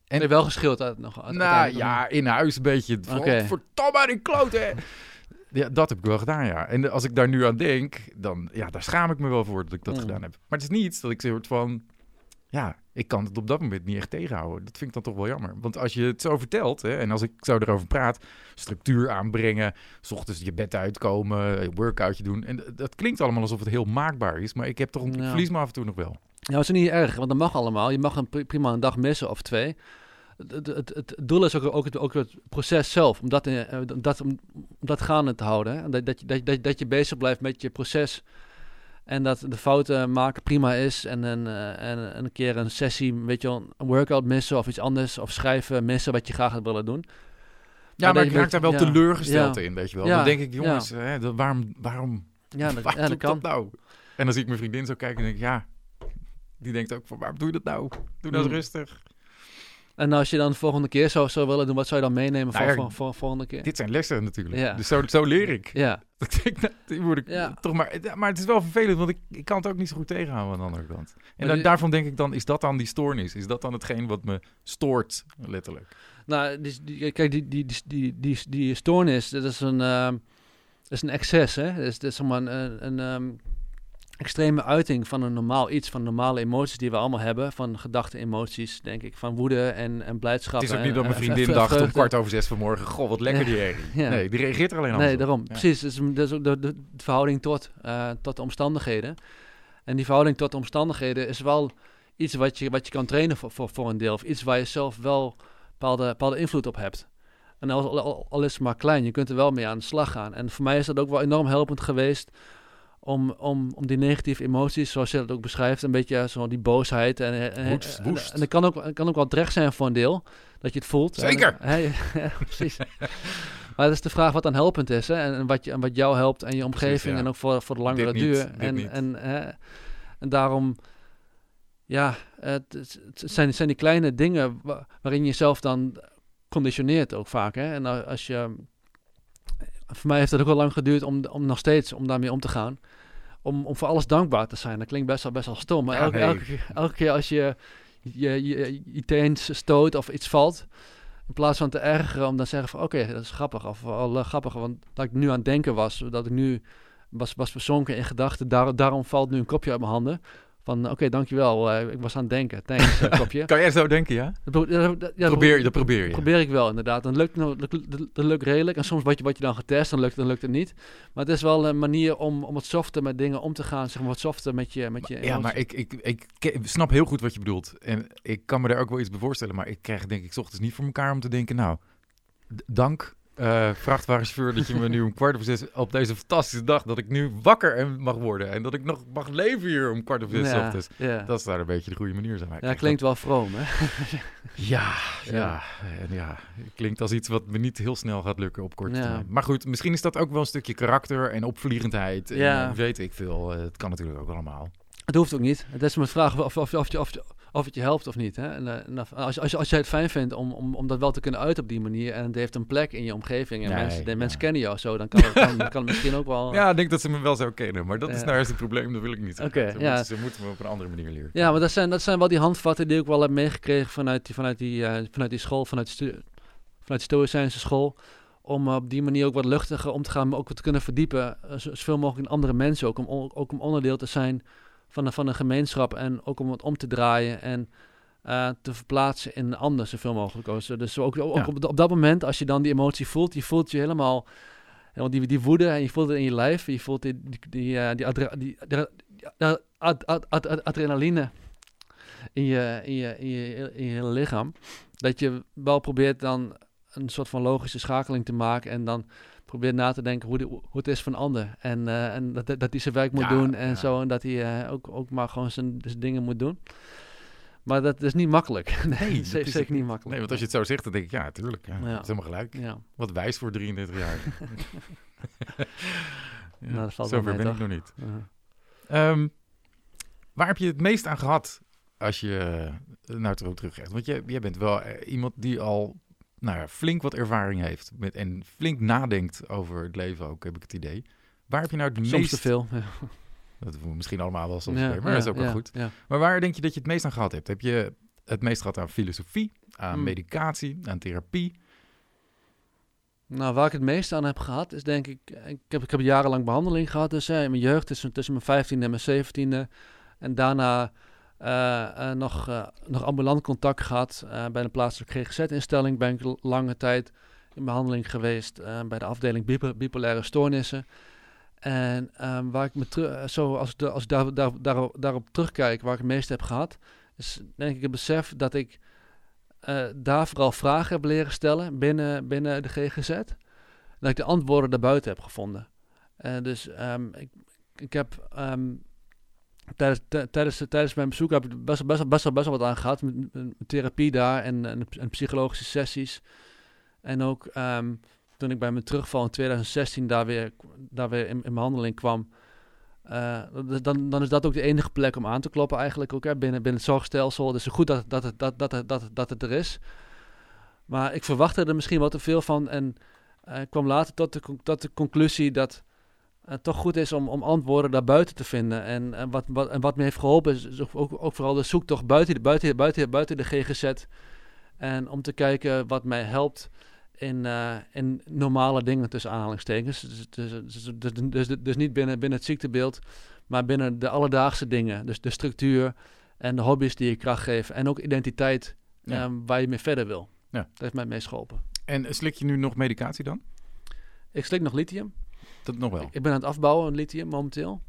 En je wel geschild uit nog? nou ja, in huis een beetje. Okay. Verdomme, die klote. Ja, dat heb ik wel gedaan, ja. En als ik daar nu aan denk, dan ja, daar schaam ik me wel voor dat ik dat mm. gedaan heb. Maar het is niet dat ik soort van, ja, ik kan het op dat moment niet echt tegenhouden. Dat vind ik dan toch wel jammer. Want als je het zo vertelt, hè, en als ik zo erover praat, structuur aanbrengen, s ochtends je bed uitkomen, een workoutje doen. En dat klinkt allemaal alsof het heel maakbaar is, maar ik heb toch een ja. verlies me af en toe nog wel. Ja, dat is niet erg, want dat mag allemaal. Je mag een prima een dag missen of twee het, het, het, doel is ook, ook, het, ook het proces zelf, om dat, in, eh, dat, om, dat gaande te houden. Hè? Dat, dat, dat, dat, dat je bezig blijft met je proces. En dat de fouten maken prima is. En een, uh, en een keer een sessie, weet je wel, een workout missen of iets anders. Of schrijven missen wat je graag had willen doen. Ja, maar, ik raak daar wel teleurgesteld in, weet je wel. dan denk ik, jongens, hè, dat, waarom, waarom, ja, dat, waarom dat kan. Dat nou? En dan zie ik mijn vriendin zo kijken en denk ik, ja, die denkt ook van, waarom doe je dat nou? Doe dat mm. rustig. En als je dan de volgende keer zo zou willen doen, wat zou je dan meenemen nou, voor, voor, volgende keer? Dit zijn lessen natuurlijk. Ja. Dus zo, zo leer ik. Ja. Dat ik, nou, moet ik ja. toch maar, maar het is wel vervelend, want ik, ik kan het ook niet zo goed tegenhouden aan de andere kant. En daarvan denk ik dan, is dat dan die stoornis? Is dat dan hetgeen wat me stoort, letterlijk? Nou, die, kijk, die, die, die, die, die, stoornis, dat is een, uh, dat is een excess, hè? Dat is, dat is een, een, um, extreme uiting van een normaal iets, van normale emoties die we allemaal hebben. Van gedachten, emoties, denk ik. Van woede en, en blijdschap. Het is ook niet dat mijn vriendin dacht om kwart over zes vanmorgen... Goh, wat lekker die ja. Nee, die reageert er alleen op. Nee, daarom. Precies. Dus, dat is ook de, de, verhouding tot, uh, tot de omstandigheden. En die verhouding tot de omstandigheden is wel iets wat je, wat je kan trainen voor, voor, voor een deel. Of iets waar je zelf wel bepaalde, bepaalde invloed op hebt. En al, al, al is het maar klein, je kunt er wel mee aan de slag gaan. En voor mij is dat ook wel enorm helpend geweest om, om, om die negatieve emoties, zoals je dat ook beschrijft, een beetje zo die boosheid. En, en, woest, en, en, dat kan ook, kan ook wel terecht zijn voor een deel, dat je het voelt. Zeker! En, precies. maar het is de vraag wat dan helpend is, hè? En, wat, je, en wat jou helpt en je omgeving en ook voor, voor de langere duur. en, en, hè? en daarom, ja, het, het, zijn, zijn die kleine dingen waarin je jezelf dan conditioneert ook vaak. Hè? En als je voor mij heeft het ook wel lang geduurd om, om nog steeds om daarmee om te gaan. Om, om voor alles dankbaar te zijn. Dat klinkt best wel, best wel stom. Maar elke, elke, elke, keer als je je, je, je stoot of iets valt, in plaats van te ergeren om dan zeggen van oké, dat is grappig. Of wel uh, grappig, want dat ik nu aan het denken was, dat ik nu was, was verzonken in gedachten. Daar, daarom valt nu een kopje uit mijn handen. Van oké, dankjewel. Uh, ik was aan het denken. Thanks, uh, kopje. kan jij zo denken, ja? Dat, dat, ja, probeer, dat probeer je. Probeer ik wel, inderdaad. Dan lukt, dat, dat, lukt redelijk. En soms wat je, wat je dan getest, dan lukt, dan lukt het niet. Maar het is wel een manier om, om wat softer met dingen om te gaan. Zeg maar wat softer met je, met je Ja, maar ik, ik, ik, ik, snap heel goed wat je bedoelt. En ik kan me daar ook wel iets bij voorstellen. Maar ik krijg denk ik ochtends niet voor elkaar om te denken... Nou, dank uh, vrachtwagenchauffeur, dat je me nu om kwart over zes op deze fantastische dag, dat ik nu wakker mag worden en dat ik nog mag leven hier om kwart over zes ja, ochtends. Ja. Dat is daar een beetje de goede manier zijn. Ja, klinkt wel vroom, hè? ja, ja, en ja, klinkt als iets wat me niet heel snel gaat lukken op korte termijn. Maar goed, misschien is dat ook wel een stukje karakter en opvliegendheid. En, ja. Eh, weet ik veel. Uh, het kan natuurlijk ook allemaal. Het hoeft ook niet. Het is maar vraag of, of, of, of, of het je helpt of niet. Hè? En, uh, als, als, als jij het fijn vindt om, om, om dat wel te kunnen uiten op die manier en het heeft een plek in je omgeving en nee, mensen, de mensen kennen jou zo, dan kan het, kan, kan misschien ook wel... Ja, ik denk dat ze me wel zo kennen, maar dat is nou eens het probleem, dat wil ik niet. Oké, okay, ja. Moeten, ze moeten me op een andere manier leren. Ja, maar dat zijn, dat zijn wel die handvatten die ik wel heb meegekregen vanuit die, vanuit die, uh, vanuit die school, vanuit de, vanuit de Stoïcijnse school om op die manier ook wat luchtiger om te gaan, maar ook wat te kunnen verdiepen, zoveel mogelijk in andere mensen ook, om, ook om onderdeel te zijn van een, van een gemeenschap en ook om het om te draaien en uh, te verplaatsen in een ander zoveel mogelijk. Dus ook, ook op, op, dat moment, als je dan die emotie voelt, je voelt je helemaal, want die, die woede en je voelt het in je lijf, je voelt die, die, die, uh, die, die, adrenaline in je, in, je, in, je, in je hele lichaam. Dat je wel probeert dan een soort van logische schakeling te maken en dan probeert na te denken hoe, hoe het is van ander. En, uh, en dat, dat hij zijn werk moet doen en zo. En dat hij uh, ook, ook maar gewoon zijn, zijn dingen moet doen. Maar dat is niet makkelijk. Nee, dat is zeker niet makkelijk. Nee, want als je het zo zegt, dan denk ik, ja, tuurlijk. Ja, ja. is helemaal gelijk. Ja. Wat wijs voor 33 jaar. ja, nou, dat valt Zover ben ik nog niet. Um, waar heb je het meest aan gehad als je naar terug teruggeeft? Want jij, jij bent wel iemand die al nou ja, flink wat ervaring heeft met, en flink nadenkt over het leven ook, heb ik het idee. Waar heb je nou het Soms meest... te veel, ja. Dat we misschien allemaal wel soms, maar dat is ook wel goed. Maar waar denk je dat je het meest aan gehad hebt? Heb je het meest gehad aan filosofie, aan hmm. medicatie, aan therapie? Nou, waar ik het meest aan heb gehad, is denk ik... Ik heb, ik heb jarenlang behandeling gehad, dus in mijn jeugd, tussen, tussen mijn 15e en mijn 17e. En daarna nog, uh, nog ambulant contact gehad bij een plaatselijke GGZ-instelling. Ben ik lange tijd in behandeling geweest bij de afdeling bipolaire stoornissen. En ehm, waar ik me terug, zo als, als ik daar, daar, daar, daarop terugkijk, waar ik het meest heb gehad, is denk ik het besef dat ik daar vooral vragen heb leren stellen binnen, binnen de GGZ. Dat ik de antwoorden daarbuiten heb gevonden. dus um, ik, ik heb um, tijdens, tijdens, mijn bezoek heb ik best, best, best, best wel wat aan gehad. Met, therapie daar en, en, psychologische sessies. En ook um, toen ik bij mijn terugval in 2016 daar weer, daar weer in, in behandeling kwam. Uh, dan, dan is dat ook de enige plek om aan te kloppen eigenlijk ook hè, binnen, binnen het zorgstelsel. Dus goed dat, dat, dat, dat, dat, dat, dat het er is. Maar ik verwachtte er misschien wat te veel van. En uh, kwam later tot de, tot de conclusie dat uh, toch goed is om, om antwoorden daarbuiten te vinden. En, en, wat, wat, en wat me heeft geholpen is ook, ook vooral de zoektocht buiten, de, buiten, buiten, buiten de GGZ. En om te kijken wat mij helpt in, uh, in normale dingen tussen aanhalingstekens. Dus, dus, dus, dus, dus, niet binnen, binnen het ziektebeeld, maar binnen de alledaagse dingen. Dus de structuur en de hobby's die je kracht geven. En ook identiteit ja. um, waar je mee verder wil. Ja. Dat heeft mij het meest geholpen. En slik je nu nog medicatie dan? Ik slik nog lithium. Dat nog wel? Ik, ben aan het afbouwen, lithium momenteel.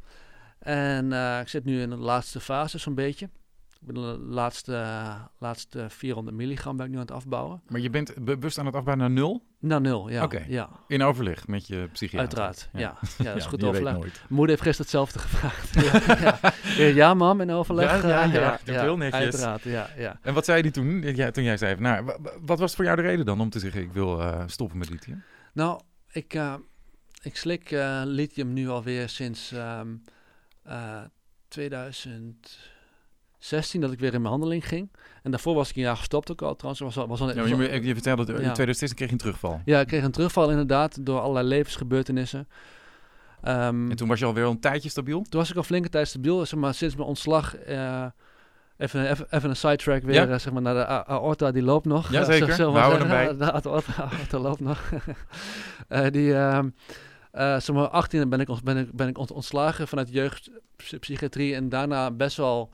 En uh, ik zit nu in de laatste fase zo'n beetje. Ik ben de laatste, laatste 400 milligram ben ik nu aan het afbouwen. Maar je bent bewust aan het afbouwen naar nul? Naar nul, ja. Oké, ja. in overleg met je psychiater? Uiteraard, ja. Ja, ja dat is goed overleg. Moeder heeft gisteren hetzelfde gevraagd. ja, ja. mam, in overleg. Ja, ja, ja, ja, heel netjes. Uiteraard, ja, ja. En wat zei die toen, ja, toen jij zei, nou, wat was voor jou de reden dan om te zeggen, ik wil uh, stoppen met lithium? Nou, ik... Uh, ik slik uh, lithium nu alweer sinds um, uh, 2016 dat ik weer in behandeling ging. En daarvoor was ik een jaar gestopt ook al trouwens. Was, was al, ja, je, je vertelde dat in 2016 kreeg je een terugval. Ja, ik kreeg een terugval inderdaad door allerlei levensgebeurtenissen. Um, en toen was je alweer een tijdje stabiel? Toen was ik al flinke tijd stabiel. Zeg maar, sinds mijn ontslag... Uh, Even, even, even een sidetrack weer, ja. zeg maar, naar de aorta, die loopt nog. Jazeker, uh, we houden hem bij. De aorta, loopt nog. uh, die, uh, uh, zeg maar, 18 ben ik, ben ik, ben ik ontslagen vanuit jeugdpsychiatrie en daarna best wel,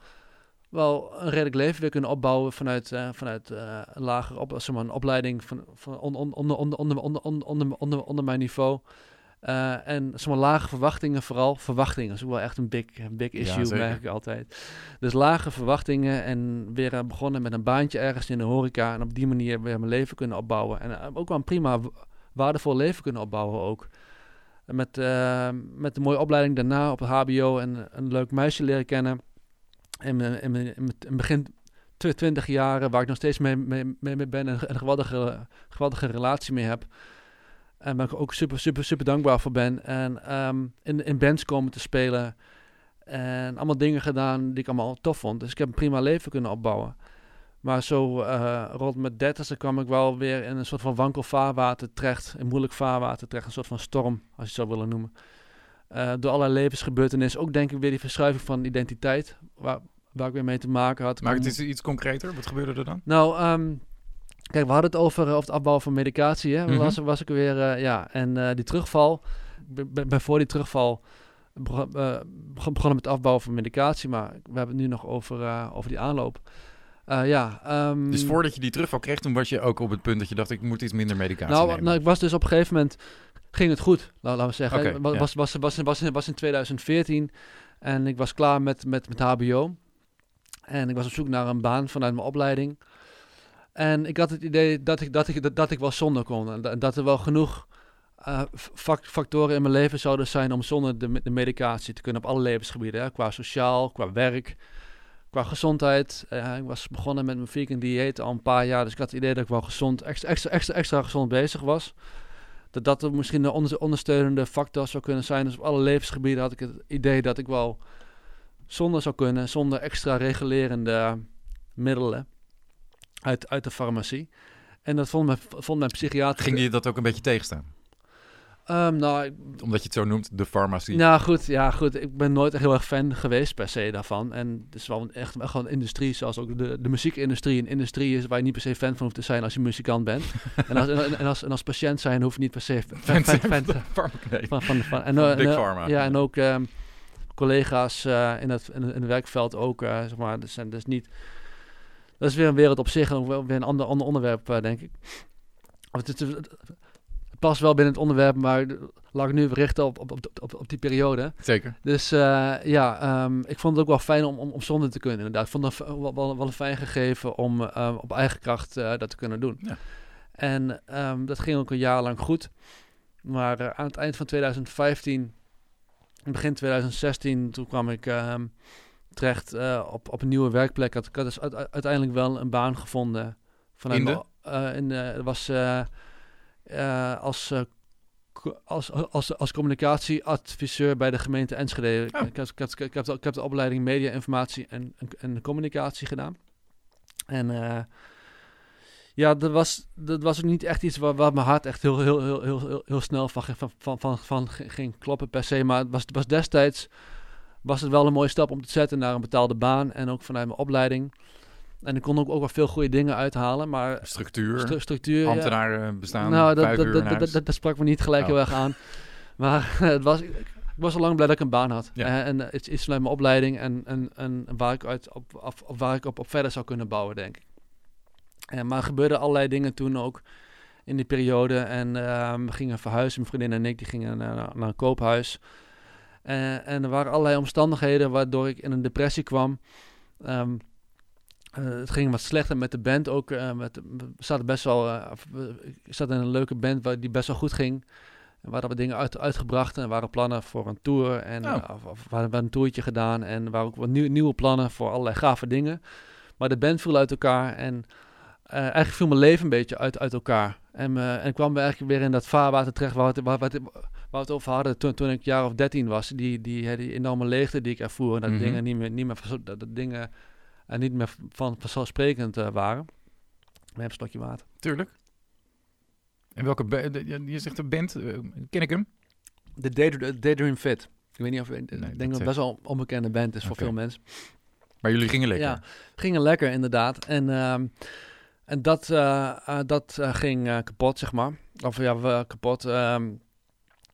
wel een redelijk leven weer kunnen opbouwen vanuit, uh, vanuit uh, een lager op, zeg maar, een opleiding van, van onder, onder, onder, onder, onder, onder, onder mijn niveau. Uh, en zeg maar, lage verwachtingen, vooral verwachtingen. Is ook wel echt een big, big issue, ja, merk ik altijd. Dus lage verwachtingen en weer begonnen met een baantje ergens in de horeca. En op die manier weer mijn leven kunnen opbouwen. En ook wel een prima, waardevol leven kunnen opbouwen ook. Met, uh, met een mooie opleiding daarna op het HBO en een leuk meisje leren kennen. In, in, in, in begin 20 jaren, waar ik nog steeds mee, mee, mee ben en een geweldige, geweldige relatie mee heb. En waar ik ook super, super, super dankbaar voor ben. En um, in, in bands komen te spelen. En allemaal dingen gedaan die ik allemaal tof vond. Dus ik heb een prima leven kunnen opbouwen. Maar zo uh, rond mijn dertigste kwam ik wel weer in een soort van wankel vaarwater terecht. Een moeilijk vaarwater terecht. Een soort van storm, als je het zou willen noemen. Uh, door allerlei levensgebeurtenissen. Ook denk ik weer die verschuiving van identiteit. Waar, waar ik weer mee te maken had. Maar het iets concreter. Wat gebeurde er dan? Nou, um, kijk, we hadden het over, over het afbouwen van medicatie. Hè? Mm -hmm. was, was ik weer, uh, ja. En die terugval. Ben voor die terugval begon, begonnen met het afbouwen van medicatie. Maar we hebben het nu nog over, over die aanloop. Uh, ja, um, dus voordat je die terugval kreeg, toen was je ook op het punt dat je dacht, ik moet iets minder medicatie nou, nemen. Nou, ik was dus op een gegeven moment, ging het goed, laten we zeggen. Okay, was, ja. was, was, was, was, was in 2014 En ik was klaar met, met, met HBO. En ik was op zoek naar een baan vanuit mijn opleiding. En ik had het idee dat ik, dat ik, dat, dat ik wel zonder kon. En dat, er wel genoeg uh, factoren in mijn leven zouden zijn om zonder de, de medicatie te kunnen op alle levensgebieden. Hè? Qua sociaal, qua werk, qua gezondheid. Uh, ik was begonnen met mijn vegan dieet al een paar jaar. Dus ik had het idee dat ik wel gezond, extra, extra, extra, extra gezond bezig was. Dat dat misschien een ondersteunende factor zou kunnen zijn. Dus op alle levensgebieden had ik het idee dat ik wel zonder zou kunnen, zonder extra regulerende middelen uit, uit de farmacie. En dat vond mijn, vond mijn psychiater... Ging je dat ook een beetje tegenstaan? Um, nou, Omdat je het zo noemt, de farmacie. Nou goed, ja goed. Ik ben nooit heel erg fan geweest per se daarvan. En het is wel echt, echt gewoon een industrie, zoals ook de, de muziekindustrie. Een industrie is waar je niet per se fan van hoeft te zijn als je muzikant bent. en, als, en, als, en als patiënt zijn hoef je niet per se fan, fan, fan, van, van, van, en, Big uh, Pharma. Ja, en ook um, collega's uh, in, het, in, het werkveld ook, uh, zeg maar. Dat zijn dus niet... Dat is weer een wereld op zich en weer een ander, ander onderwerp, denk ik. Het, het, het, past wel binnen het onderwerp, maar laat ik nu richten op, op, op, op, die periode. Zeker. Dus uh, ja, um, ik vond het ook wel fijn om, om, om zonder te kunnen. Inderdaad, ik vond het wel, wel, wel een fijn gegeven om uh, op eigen kracht uh, dat te kunnen doen. Ja. En um, dat ging ook een jaar lang goed. Maar aan het eind van 2015, begin 2016, toen kwam ik terecht op, op een nieuwe werkplek. Ik had dus uiteindelijk wel een baan gevonden. Vanuit in de? in was uh, als, uh, als, als, als communicatieadviseur bij de gemeente Enschede. Oh. Ik, heb, ik, heb, ik, heb de, ik heb de opleiding media, informatie en, en, en communicatie gedaan. En uh, ja, dat was, dat was ook niet echt iets waar, waar mijn hart echt heel, heel, heel, heel, heel snel van, van, van, van, van ging kloppen per se. Maar het was, het was destijds was het wel een mooie stap om te zetten naar een betaalde baan. En ook vanuit mijn opleiding. En ik kon ook, ook wel veel goede dingen uithalen, maar... Structuur, stru structuur ambtenaren ja. bestaan, Nou, dat, dat, dat, dat, dat, sprak me niet gelijk oh. heel erg aan. Maar het was, ik was al lang blij dat ik een baan had. Ja. Uh, en het is vanuit mijn opleiding en, en, en waar ik, uit op, op, op, waar ik op, op verder zou kunnen bouwen, denk ik. Uh, maar er gebeurden allerlei dingen toen ook in die periode. En uh, we gingen verhuizen, mijn vriendin en ik, die gingen naar, naar een koophuis. Uh, en er waren allerlei omstandigheden waardoor ik in een depressie kwam. Um, uh, het ging wat slechter met de band ook. Uh, met, we zaten best wel. Uh, ik zat in een leuke band waar die best wel goed ging. En waar we dingen uit, uitgebracht en waren plannen voor een tour. En oh. of, of, we hadden een toertje gedaan. En waren ook wat nieuw, nieuwe plannen voor allerlei gave dingen. Maar de band viel uit elkaar. En eigenlijk viel mijn leven een beetje uit, uit elkaar. En, en kwam we eigenlijk weer in dat vaarwater terecht waar, waar, waar, waar we het over hadden toen, toen ik jaar of dertien was. Die, die, die enorme leegte die ik ervoer. En dat mm -hmm. dingen niet meer, niet meer dat, dat dingen en niet meer van vanzelfsprekend uh, waren. We hebben een slokje water. Tuurlijk. En welke je zegt een band, uh, ken ik hem? De Daydream Fit. Ik weet niet of ik denk dat het best wel een onbekende band is voor veel mensen. Maar jullie gingen lekker. Ja, gingen lekker inderdaad. En, uh, en dat, uh, dat ging kapot, zeg maar. Of ja, we kapot. Um,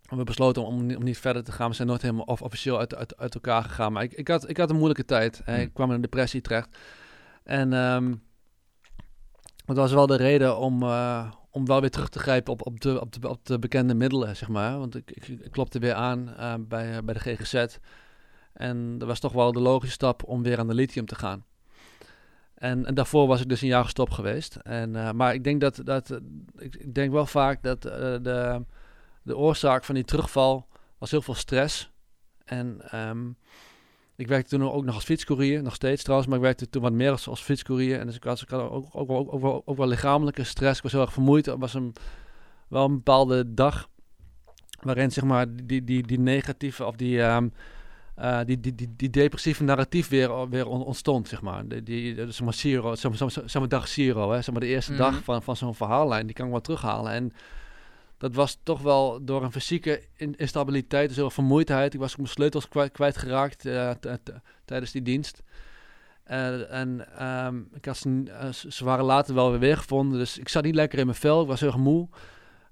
we besloten om, om niet verder te gaan. We zijn nooit helemaal of, officieel uit, uit, uit elkaar gegaan. Maar ik, ik, had, ik had een moeilijke tijd. Hè. Ik kwam in een depressie terecht. En um, dat was wel de reden om, uh, om wel weer terug te grijpen op, op, de, op, de, op de bekende middelen, zeg maar. Want ik, ik, ik klopte weer aan uh, bij, bij de GGZ. En dat was toch wel de logische stap om weer aan de lithium te gaan. En, en daarvoor was ik dus een jaar gestopt geweest. En, maar ik denk dat, dat ik denk wel vaak dat de de oorzaak van die terugval was heel veel stress. En um, ik werkte toen ook nog als fietscourier, nog steeds trouwens, maar ik werkte toen wat meer als, als fietscourier. En dus ik had, ik had ook, ook, ook, ook, wel, ook wel lichamelijke stress. Ik was heel erg vermoeid. Het was een, wel een bepaalde dag waarin zeg maar die, die, die negatieve of die, um, uh, die, die, die, die, depressieve narratief weer, weer ontstond, zeg maar. Die, die, zeg maar, zero, zeg maar, zeg maar dag zero, hè. Zeg maar de eerste mm -hmm. dag van, van zo'n verhaallijn, die kan ik wel terughalen. En dat was toch wel door een fysieke instabiliteit, dus heel vermoeidheid. Ik was mijn sleutels kwijt, kwijtgeraakt uh, tijdens die dienst. Uh, en um, ik had ze, uh, ze, waren later wel weer weergevonden, dus ik zat niet lekker in mijn vel. Ik was heel moe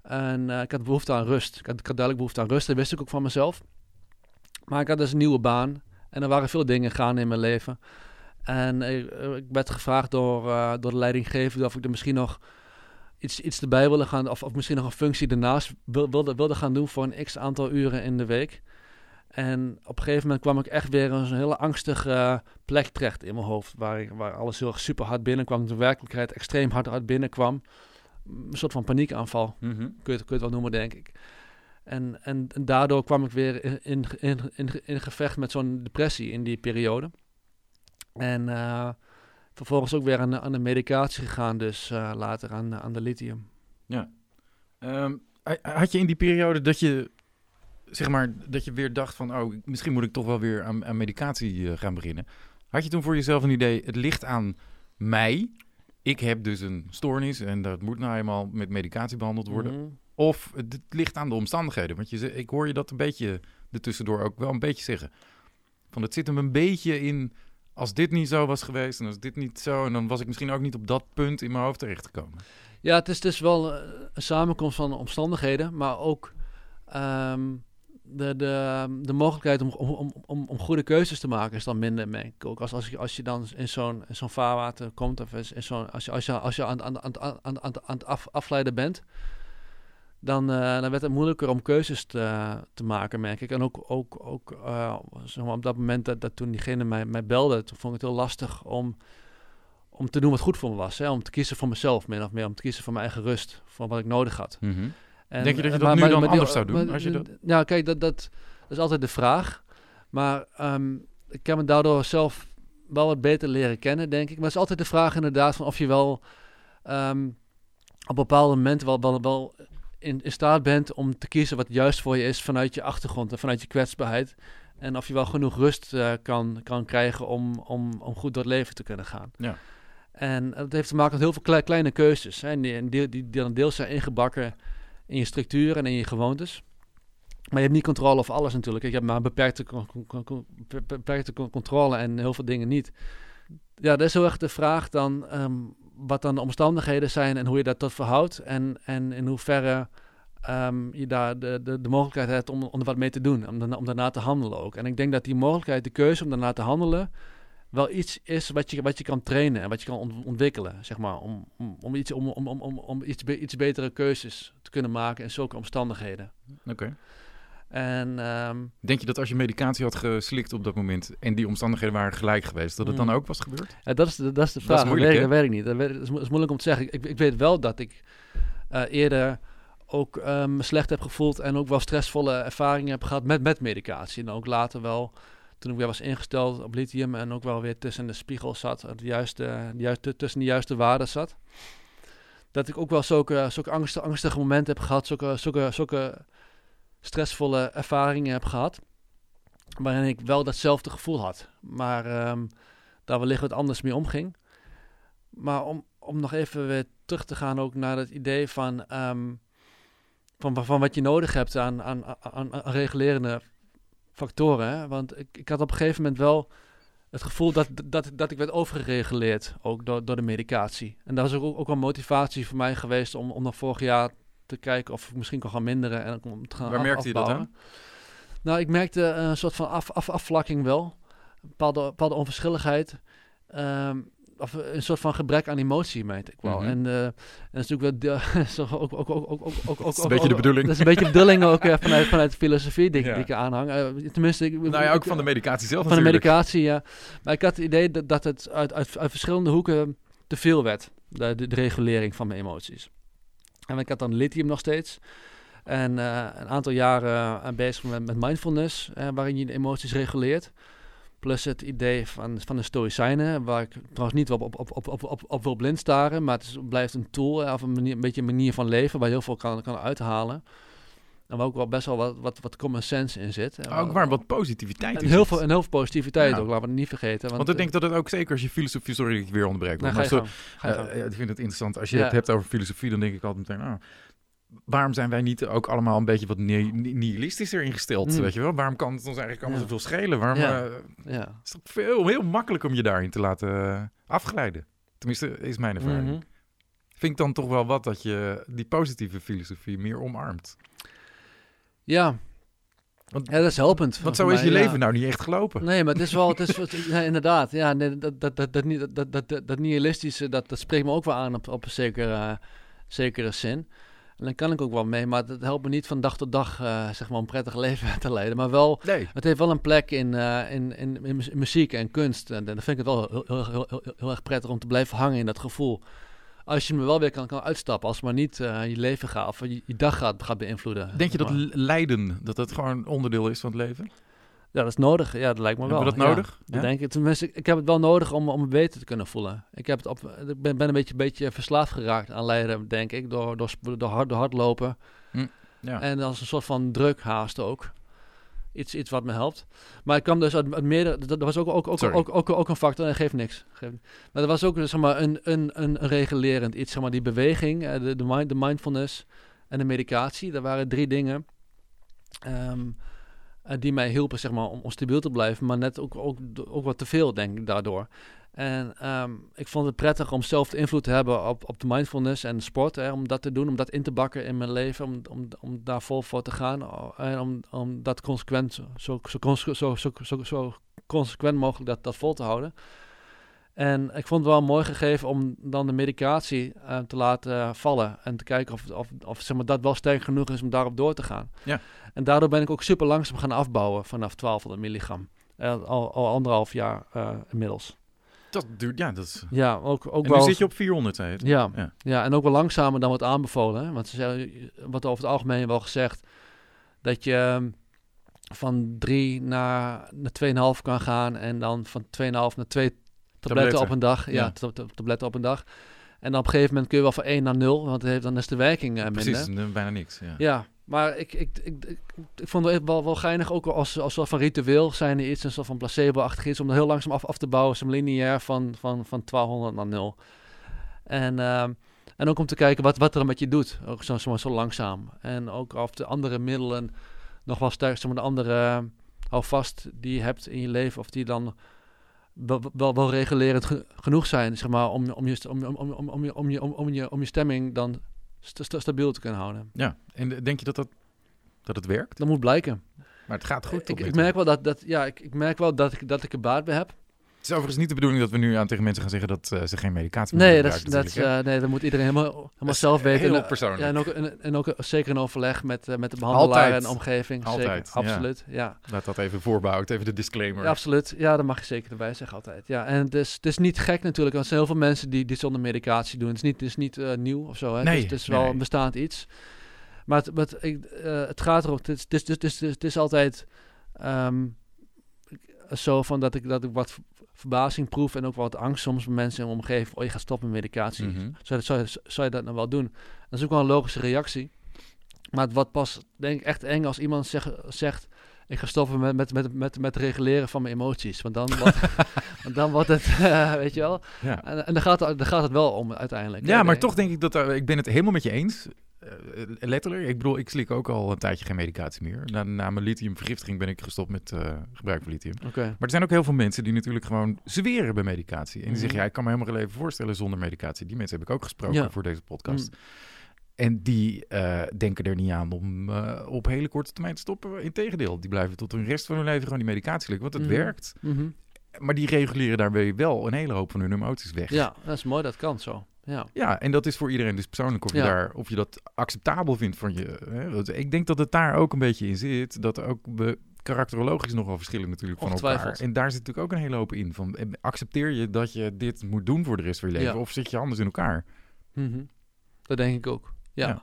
en ik had behoefte aan rust. Ik had, duidelijk behoefte aan rust, dat wist ik ook van mezelf. Maar ik had dus een nieuwe baan en er waren veel dingen gaande in mijn leven. En ik, ik werd gevraagd door, door de leidinggever of ik er misschien nog iets, iets erbij willen gaan, of, of misschien nog een functie daarnaast wilde, wilde gaan doen voor een x aantal uren in de week. En op een gegeven moment kwam ik echt weer zo'n hele angstige plek terecht in mijn hoofd. Waar, ik, waar alles heel super hard binnenkwam. De werkelijkheid extreem hard, hard binnenkwam. Een soort van paniekaanval. Mm -hmm. kun, je, kun je het wel noemen, denk ik. En, en, en, daardoor kwam ik weer in, in, in, in, in gevecht met zo'n depressie in die periode. En uh, vervolgens ook weer aan, aan de medicatie gegaan, dus uh, later aan, aan de lithium. Ja. Um, had je in die periode dat je, zeg maar, dat je weer dacht van, oh, misschien moet ik toch wel weer aan, aan medicatie uh, gaan beginnen. Had je toen voor jezelf een idee, het ligt aan mij. Ik heb dus een stoornis en dat moet nou eenmaal met medicatie behandeld worden. Mm -hmm. Of het ligt aan de omstandigheden. Want je, ik hoor je dat een beetje ertussendoor ook wel een beetje zeggen. Van het zit hem een beetje in. Als dit niet zo was geweest en als dit niet zo. En dan was ik misschien ook niet op dat punt in mijn hoofd terechtgekomen. Ja, het is dus wel een samenkomst van omstandigheden. Maar ook um, de, de, de mogelijkheid om, om, om, om goede keuzes te maken is dan minder, ik ook. Als, als, je, als je dan in zo'n zo'n vaarwater komt. Of in zo'n, als je, als je, als je aan, aan, aan, aan, aan, aan het af, afleiden bent dan, uh, dan werd het moeilijker om keuzes te, te maken, merk ik. En ook, ook, ook uh, zeg maar op dat moment dat, dat toen diegene mij, mij belde, toen vond ik het heel lastig om, om te doen wat goed voor me was. Hè? Om te kiezen voor mezelf, min of meer. Om te kiezen voor mijn eigen rust, voor wat ik nodig had. Mm -hmm. en, Denk je dat je dat maar, nu maar, dan maar, anders zou doen? als je dat... Ja, kijk, dat, dat, dat is altijd de vraag. Maar um, ik heb me daardoor zelf wel wat beter leren kennen, denk ik. Maar het is altijd de vraag inderdaad van of je wel um, op bepaalde momenten wel, wel, wel in, in staat bent om te kiezen wat juist voor je is vanuit je achtergrond en vanuit je kwetsbaarheid. En of je wel genoeg rust uh, kan, kan krijgen om, om, om goed door het leven te kunnen gaan. Ja. En dat heeft te maken met heel veel kle kleine keuzes. Hè, die, die, die, die dan deels zijn ingebakken in je structuur en in je gewoontes. Maar je hebt niet controle over alles natuurlijk. Je hebt maar beperkte, beperkte controle en heel veel dingen niet. Ja, dat is heel erg de vraag dan... Um, wat dan de omstandigheden zijn en hoe je dat tot verhoudt. En, en in hoeverre um, je daar de, de, de mogelijkheid hebt om, om er wat mee te doen. Om, om daarna te handelen ook. En ik denk dat die mogelijkheid, de keuze om daarna te handelen, wel iets is wat je, wat je kan trainen en wat je kan ontwikkelen, zeg maar. Om, om, iets, om, om, om, om iets, iets betere keuzes te kunnen maken in zulke omstandigheden. Oké. En, um, Denk je dat als je medicatie had geslikt op dat moment en die omstandigheden waren gelijk geweest, dat het dan mm. ook was gebeurd? Ja, dat, is de, dat is de vraag. Dat, is moeilijk, dat, weet, ik niet. Dat, weet, dat, is, moeilijk om te zeggen. Ik, ik weet wel dat ik uh, eerder ook um, slecht heb gevoeld en ook wel stressvolle ervaringen heb gehad met, met medicatie. En ook later wel, toen ik weer was ingesteld op lithium en ook wel weer tussen de spiegel zat, de juiste, de juiste, tussen de juiste waarden zat. Dat ik ook wel zulke, zulke angstige, angstige momenten heb gehad, zulke, zulke, zulke stressvolle ervaringen heb gehad. Waarin ik wel datzelfde gevoel had. Maar um, daar wellicht wat anders mee omging. Maar om, om nog even weer terug te gaan ook naar het idee van, um, van, van wat je nodig hebt aan, aan, aan, regulerende factoren. Want ik, ik had op een gegeven moment wel het gevoel dat, dat, dat ik werd overgereguleerd, ook door, door de medicatie. En dat was ook, ook een motivatie voor mij geweest om, om nog vorig jaar te kijken of ik misschien kan gaan minderen en om te gaan Waar merkte je dat aan? Nou, ik merkte een soort van af, af, afvlakking wel. Een bepaalde, bepaalde onverschilligheid. Um, of een soort van gebrek aan emotie, meet ik wel. Mm -hmm. En uh, en dat is natuurlijk wel ook, ook, ook, ook, ook, ook, dat is een beetje de bedoeling. Dat is een beetje de bedoeling ook uh, vanuit, vanuit de filosofie die, ja. die ik aanhang. Uh, tenminste, ik, nou ja, ook van de medicatie zelf Van natuurlijk. de medicatie, ja. Maar ik had het idee dat, dat het uit, uit, uit verschillende hoeken te veel werd. De, de, de regulering van mijn emoties. En ik had dan lithium nog steeds. En uh, een aantal jaren uh, bezig met, met mindfulness, uh, waarin je de emoties reguleert. Plus het idee van, van de Stoïcijnen, waar ik trouwens niet op, op, op, op, op, op, wil blind staren, maar het blijft een tool of een, manier, een beetje een manier van leven waar je heel veel kan, kan uithalen. En waar ook wel best wel wat, wat, wat common sense in zit. Ook waar wat positiviteit in heel veel, En heel veel positiviteit ja. ook, laten we het niet vergeten. Want, want ik denk dat het ook zeker als je filosofie... Sorry dat ik weer onderbreek. Nou, maar zo, uh, ik vind het interessant. Als je ja. het hebt over filosofie, dan denk ik altijd meteen... Oh, waarom zijn wij niet ook allemaal een beetje wat nihilistischer ingesteld? Mm. Weet je wel? Waarom kan het ons eigenlijk allemaal ja. zoveel schelen? Waarom ja. Uh, ja. is het veel, heel makkelijk om je daarin te laten afgeleiden? Tenminste, is mijn ervaring. Mm -hmm. Vind ik dan toch wel wat dat je die positieve filosofie meer omarmt? Ja. Ja, dat is helpend. Want zo is je leven nou niet echt gelopen. Nee, maar het is wel, het is, ja, inderdaad, ja, dat, dat, dat, dat, dat, dat, dat nihilistische, dat, dat spreekt me ook wel aan op, op een zekere, zekere zin. En dan kan ik ook wel mee, maar het helpt me niet van dag tot dag eh, zeg maar een prettig leven te leiden. Maar wel, het heeft wel een plek in, eh, in, in, muziek en kunst. En, en dan vind ik het wel heel, heel, heel, heel, erg prettig om te blijven hangen in dat gevoel als je me wel weer kan, kan uitstappen, als het maar niet uh, je leven gaat of je, je dag gaat, gaat beïnvloeden. Denk je dat lijden, dat dat gewoon onderdeel is van het leven? Ja, dat is nodig. Ja, dat lijkt me wel. Heb je dat nodig? Ja, denk ik. Tenminste, ik heb het wel nodig om, om me beter te kunnen voelen. Ik, heb het op, ik ben, ben een beetje, beetje verslaafd geraakt aan lijden, denk ik, door, door, door, hard, door hardlopen. Hm. Ja. En als een soort van druk haast ook iets, iets wat me helpt. Maar ik kwam dus uit, uit meerdere... Dat was ook, ook, ook, ook, ook, ook, een factor. En geeft niks. Maar er was ook zeg maar, een, een, een regulerend iets. Zeg maar, die beweging, eh, de, de, mind, de mindfulness en de medicatie. Dat waren drie dingen... Um, die mij hielpen zeg maar, om, om stabiel te blijven. Maar net ook, ook, ook wat te veel, denk ik, daardoor. En um, ik vond het prettig om zelf de invloed te hebben op, op de mindfulness en de sport. Hè, om dat te doen, om dat in te bakken in mijn leven. Om, om, om daar vol voor te gaan. En om, om dat consequent, zo, zo, zo, zo, zo, consequent mogelijk dat, dat vol te houden. En ik vond het wel een mooi gegeven om dan de medicatie uh, te laten vallen. En te kijken of, of, of zeg maar, dat wel sterk genoeg is om daarop door te gaan. Ja. En daardoor ben ik ook super langzaam gaan afbouwen vanaf 1200 milligram. Uh, al, al anderhalf jaar uh, inmiddels. Dat duurt, ja, dat is... Ja, ook, ook en wel... nu zit je op 400, hè? Ja, ja, ja. en ook wel langzamer dan wat aanbevolen. Hè? Want ze zeggen, wat over het algemeen wel gezegd, dat je ehm, van 3 naar, naar 2,5 kan gaan en dan van 2,5 naar 2 tabletten, op een dag. Ja, ja. tabletten op een dag. En dan op een gegeven moment kun je wel van 1 naar 0, want het heeft, dan is de werking uh, minder. Precies, bijna niks. Ja, ja maar ik, ik, ik, ik, vond het wel, wel geinig, ook als, als soort van ritueel zijn er iets, een soort van placebo-achtig iets, om er heel langzaam af, af te bouwen, zo'n lineair van, van, van 1200 naar 0. En, uh, en ook om te kijken wat, wat er met je doet, ook zo, zo, zo langzaam. En ook of de andere middelen nog wel sterk, maar de andere houvast die je hebt in je leven, of die dan wel, wel, wel regulerend genoeg zijn, zeg maar, om, om, je, om, om, om, om, je, om, je, om, je, om je stemming dan st stabiel te kunnen houden. Ja, en denk je dat, dat, dat het werkt? Dat moet blijken. Maar het gaat goed. Ik, ik merk wel dat, dat, ja, ik, ik merk wel dat ik, dat ik er baat bij heb. Het is overigens niet de bedoeling dat we nu aan tegen mensen gaan zeggen dat uh, ze geen medicatie nee, dat, dat, uh, nee, dat moet iedereen helemaal, helemaal zelf weten. Heel persoonlijk. Ja, en, ook, en, en ook zeker in overleg met, uh, met de behandelaar Altijd. en de omgeving. Altijd. Zeker, absoluut, ja. ja. Laat dat even voorbouwen, even de disclaimer. Ja, absoluut. Ja, dat mag je zeker erbij zeggen altijd. Ja, en het is, het is niet gek natuurlijk, want er zijn heel veel mensen die dit zonder medicatie doen. Het is niet, het is niet nieuw of zo. Hè. Nee, het, is, het is wel een bestaand iets. Maar het, het, ik, het gaat erom, het is, het is, het is, het is altijd... Um, zo van dat ik, dat ik wat verbazing proef en ook wat angst soms bij mensen in mijn omgeving. Oh, je gaat stoppen met medicatie. Mm -hmm. zou, zou, zou, je dat nou wel doen? Dat is ook wel een logische reactie. Maar wat pas, denk ik, echt eng als iemand zeg, zegt... ik ga stoppen met, met, met, met, met reguleren van mijn emoties. Want dan, wordt, dan wordt het, uh, weet je wel... Ja. En, en dan, gaat, dan gaat het wel om uiteindelijk. Ja, maar toch denk ik dat... ik ben het helemaal met je eens. Uh, letterlijk. Ik bedoel, ik slik ook al een tijdje geen medicatie meer. Na, na mijn lithiumvergiftiging ben ik gestopt met uh, gebruik van lithium. Okay. Maar er zijn ook heel veel mensen die natuurlijk gewoon zweren bij medicatie. En die zeggen, mhm. ja, ik kan me helemaal even voorstellen zonder medicatie. Die mensen heb ik ook gesproken voor deze podcast. Mm. En die uh, denken er niet aan om op hele korte termijn te stoppen. Integendeel, die blijven tot de rest van hun leven gewoon die medicatie slikken. Want het mm. werkt. Mm -hmm. Maar die reguleren daarbij wel een hele hoop van hun emoties weg. Ja, dat is mooi, dat kan zo. Ja. ja, en dat is voor iedereen dus persoonlijk of je, daar, of je dat acceptabel vindt van je. Hè? Ik denk dat het daar ook een beetje in zit. Dat ook we karakterologisch nogal verschillen natuurlijk van elkaar. En daar zit natuurlijk ook een hele hoop in. Van, accepteer je dat je dit moet doen voor de rest van je leven? Of zit je anders in elkaar? Mm Dat denk ik ook, ja.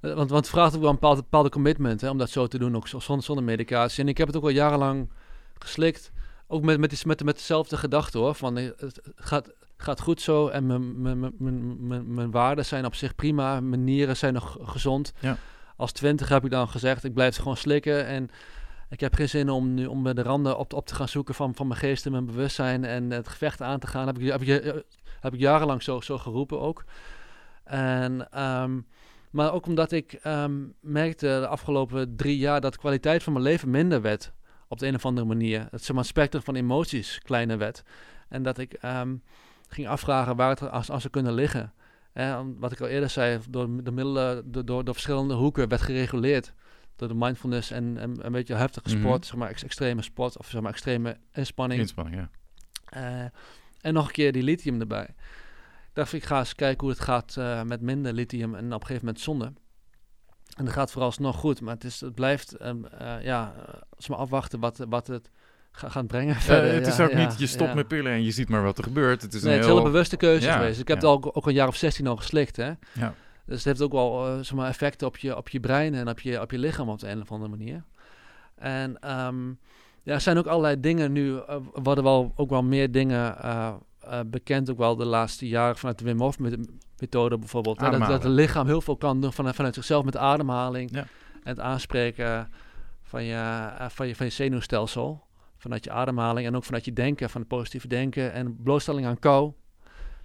Eh, want, want het vraagt ook wel een bepaalde, bepaalde commitment hè, om dat zo te doen, ook zonder, zonder medicatie. En ik heb het ook al jarenlang geslikt. Ook met, met, met, met dezelfde gedachte hoor. Van eh, het gaat, gaat goed zo en mijn, mijn, mijn, mijn, mijn waarden zijn op zich prima. Mijn nieren zijn nog gezond. Ja. Als twintig heb ik dan gezegd, ik blijf gewoon slikken en ik heb geen zin om nu om de randen op, op te gaan zoeken van, van mijn geest en mijn bewustzijn en het gevecht aan te gaan. Heb ik, heb ik, heb ik jarenlang zo, zo geroepen ook. En, um, maar ook omdat ik um, merkte de afgelopen drie jaar dat de kwaliteit van mijn leven minder werd. Op de een of andere manier. Het zeg maar, spectrum van emoties kleiner werd. En dat ik um, ging afvragen waar het als, als ze kunnen liggen. En wat ik al eerder zei, door de middelen, door, door, verschillende hoeken werd gereguleerd. Door de mindfulness en, en een beetje heftige mhm. sport, zeg maar extreme sport of zeg maar extreme inspanning. Inspanning, ja. Uh, en nog een keer die lithium erbij. dacht ik ga eens kijken hoe het gaat uh, met minder lithium en op een gegeven moment zonder. En dat gaat vooralsnog goed, maar het, is, het blijft, um, uh, ja, als maar afwachten wat, wat het gaat brengen. Verder. het is ook niet, je stopt met pillen en je ziet maar wat er gebeurt. Het is nee, een heel... hele bewuste keuze geweest. Ik heb het al ook een jaar of 16 al geslikt, hè. Ja. Dus het heeft ook wel uh, zeg maar, effecten op je, op je brein en op je, op je lichaam op de een of andere manier. En um, ja, er zijn ook allerlei dingen nu, uh, worden wel ook wel meer dingen uh, bekend, ook wel de laatste jaren vanuit de Wim Hof methode bijvoorbeeld. Dat, dat, het lichaam heel veel kan doen vanuit, vanuit zichzelf met ademhaling ja. en het aanspreken van je, van je, van je zenuwstelsel. Vanuit je ademhaling en ook vanuit je denken, van het positieve denken en blootstelling aan kou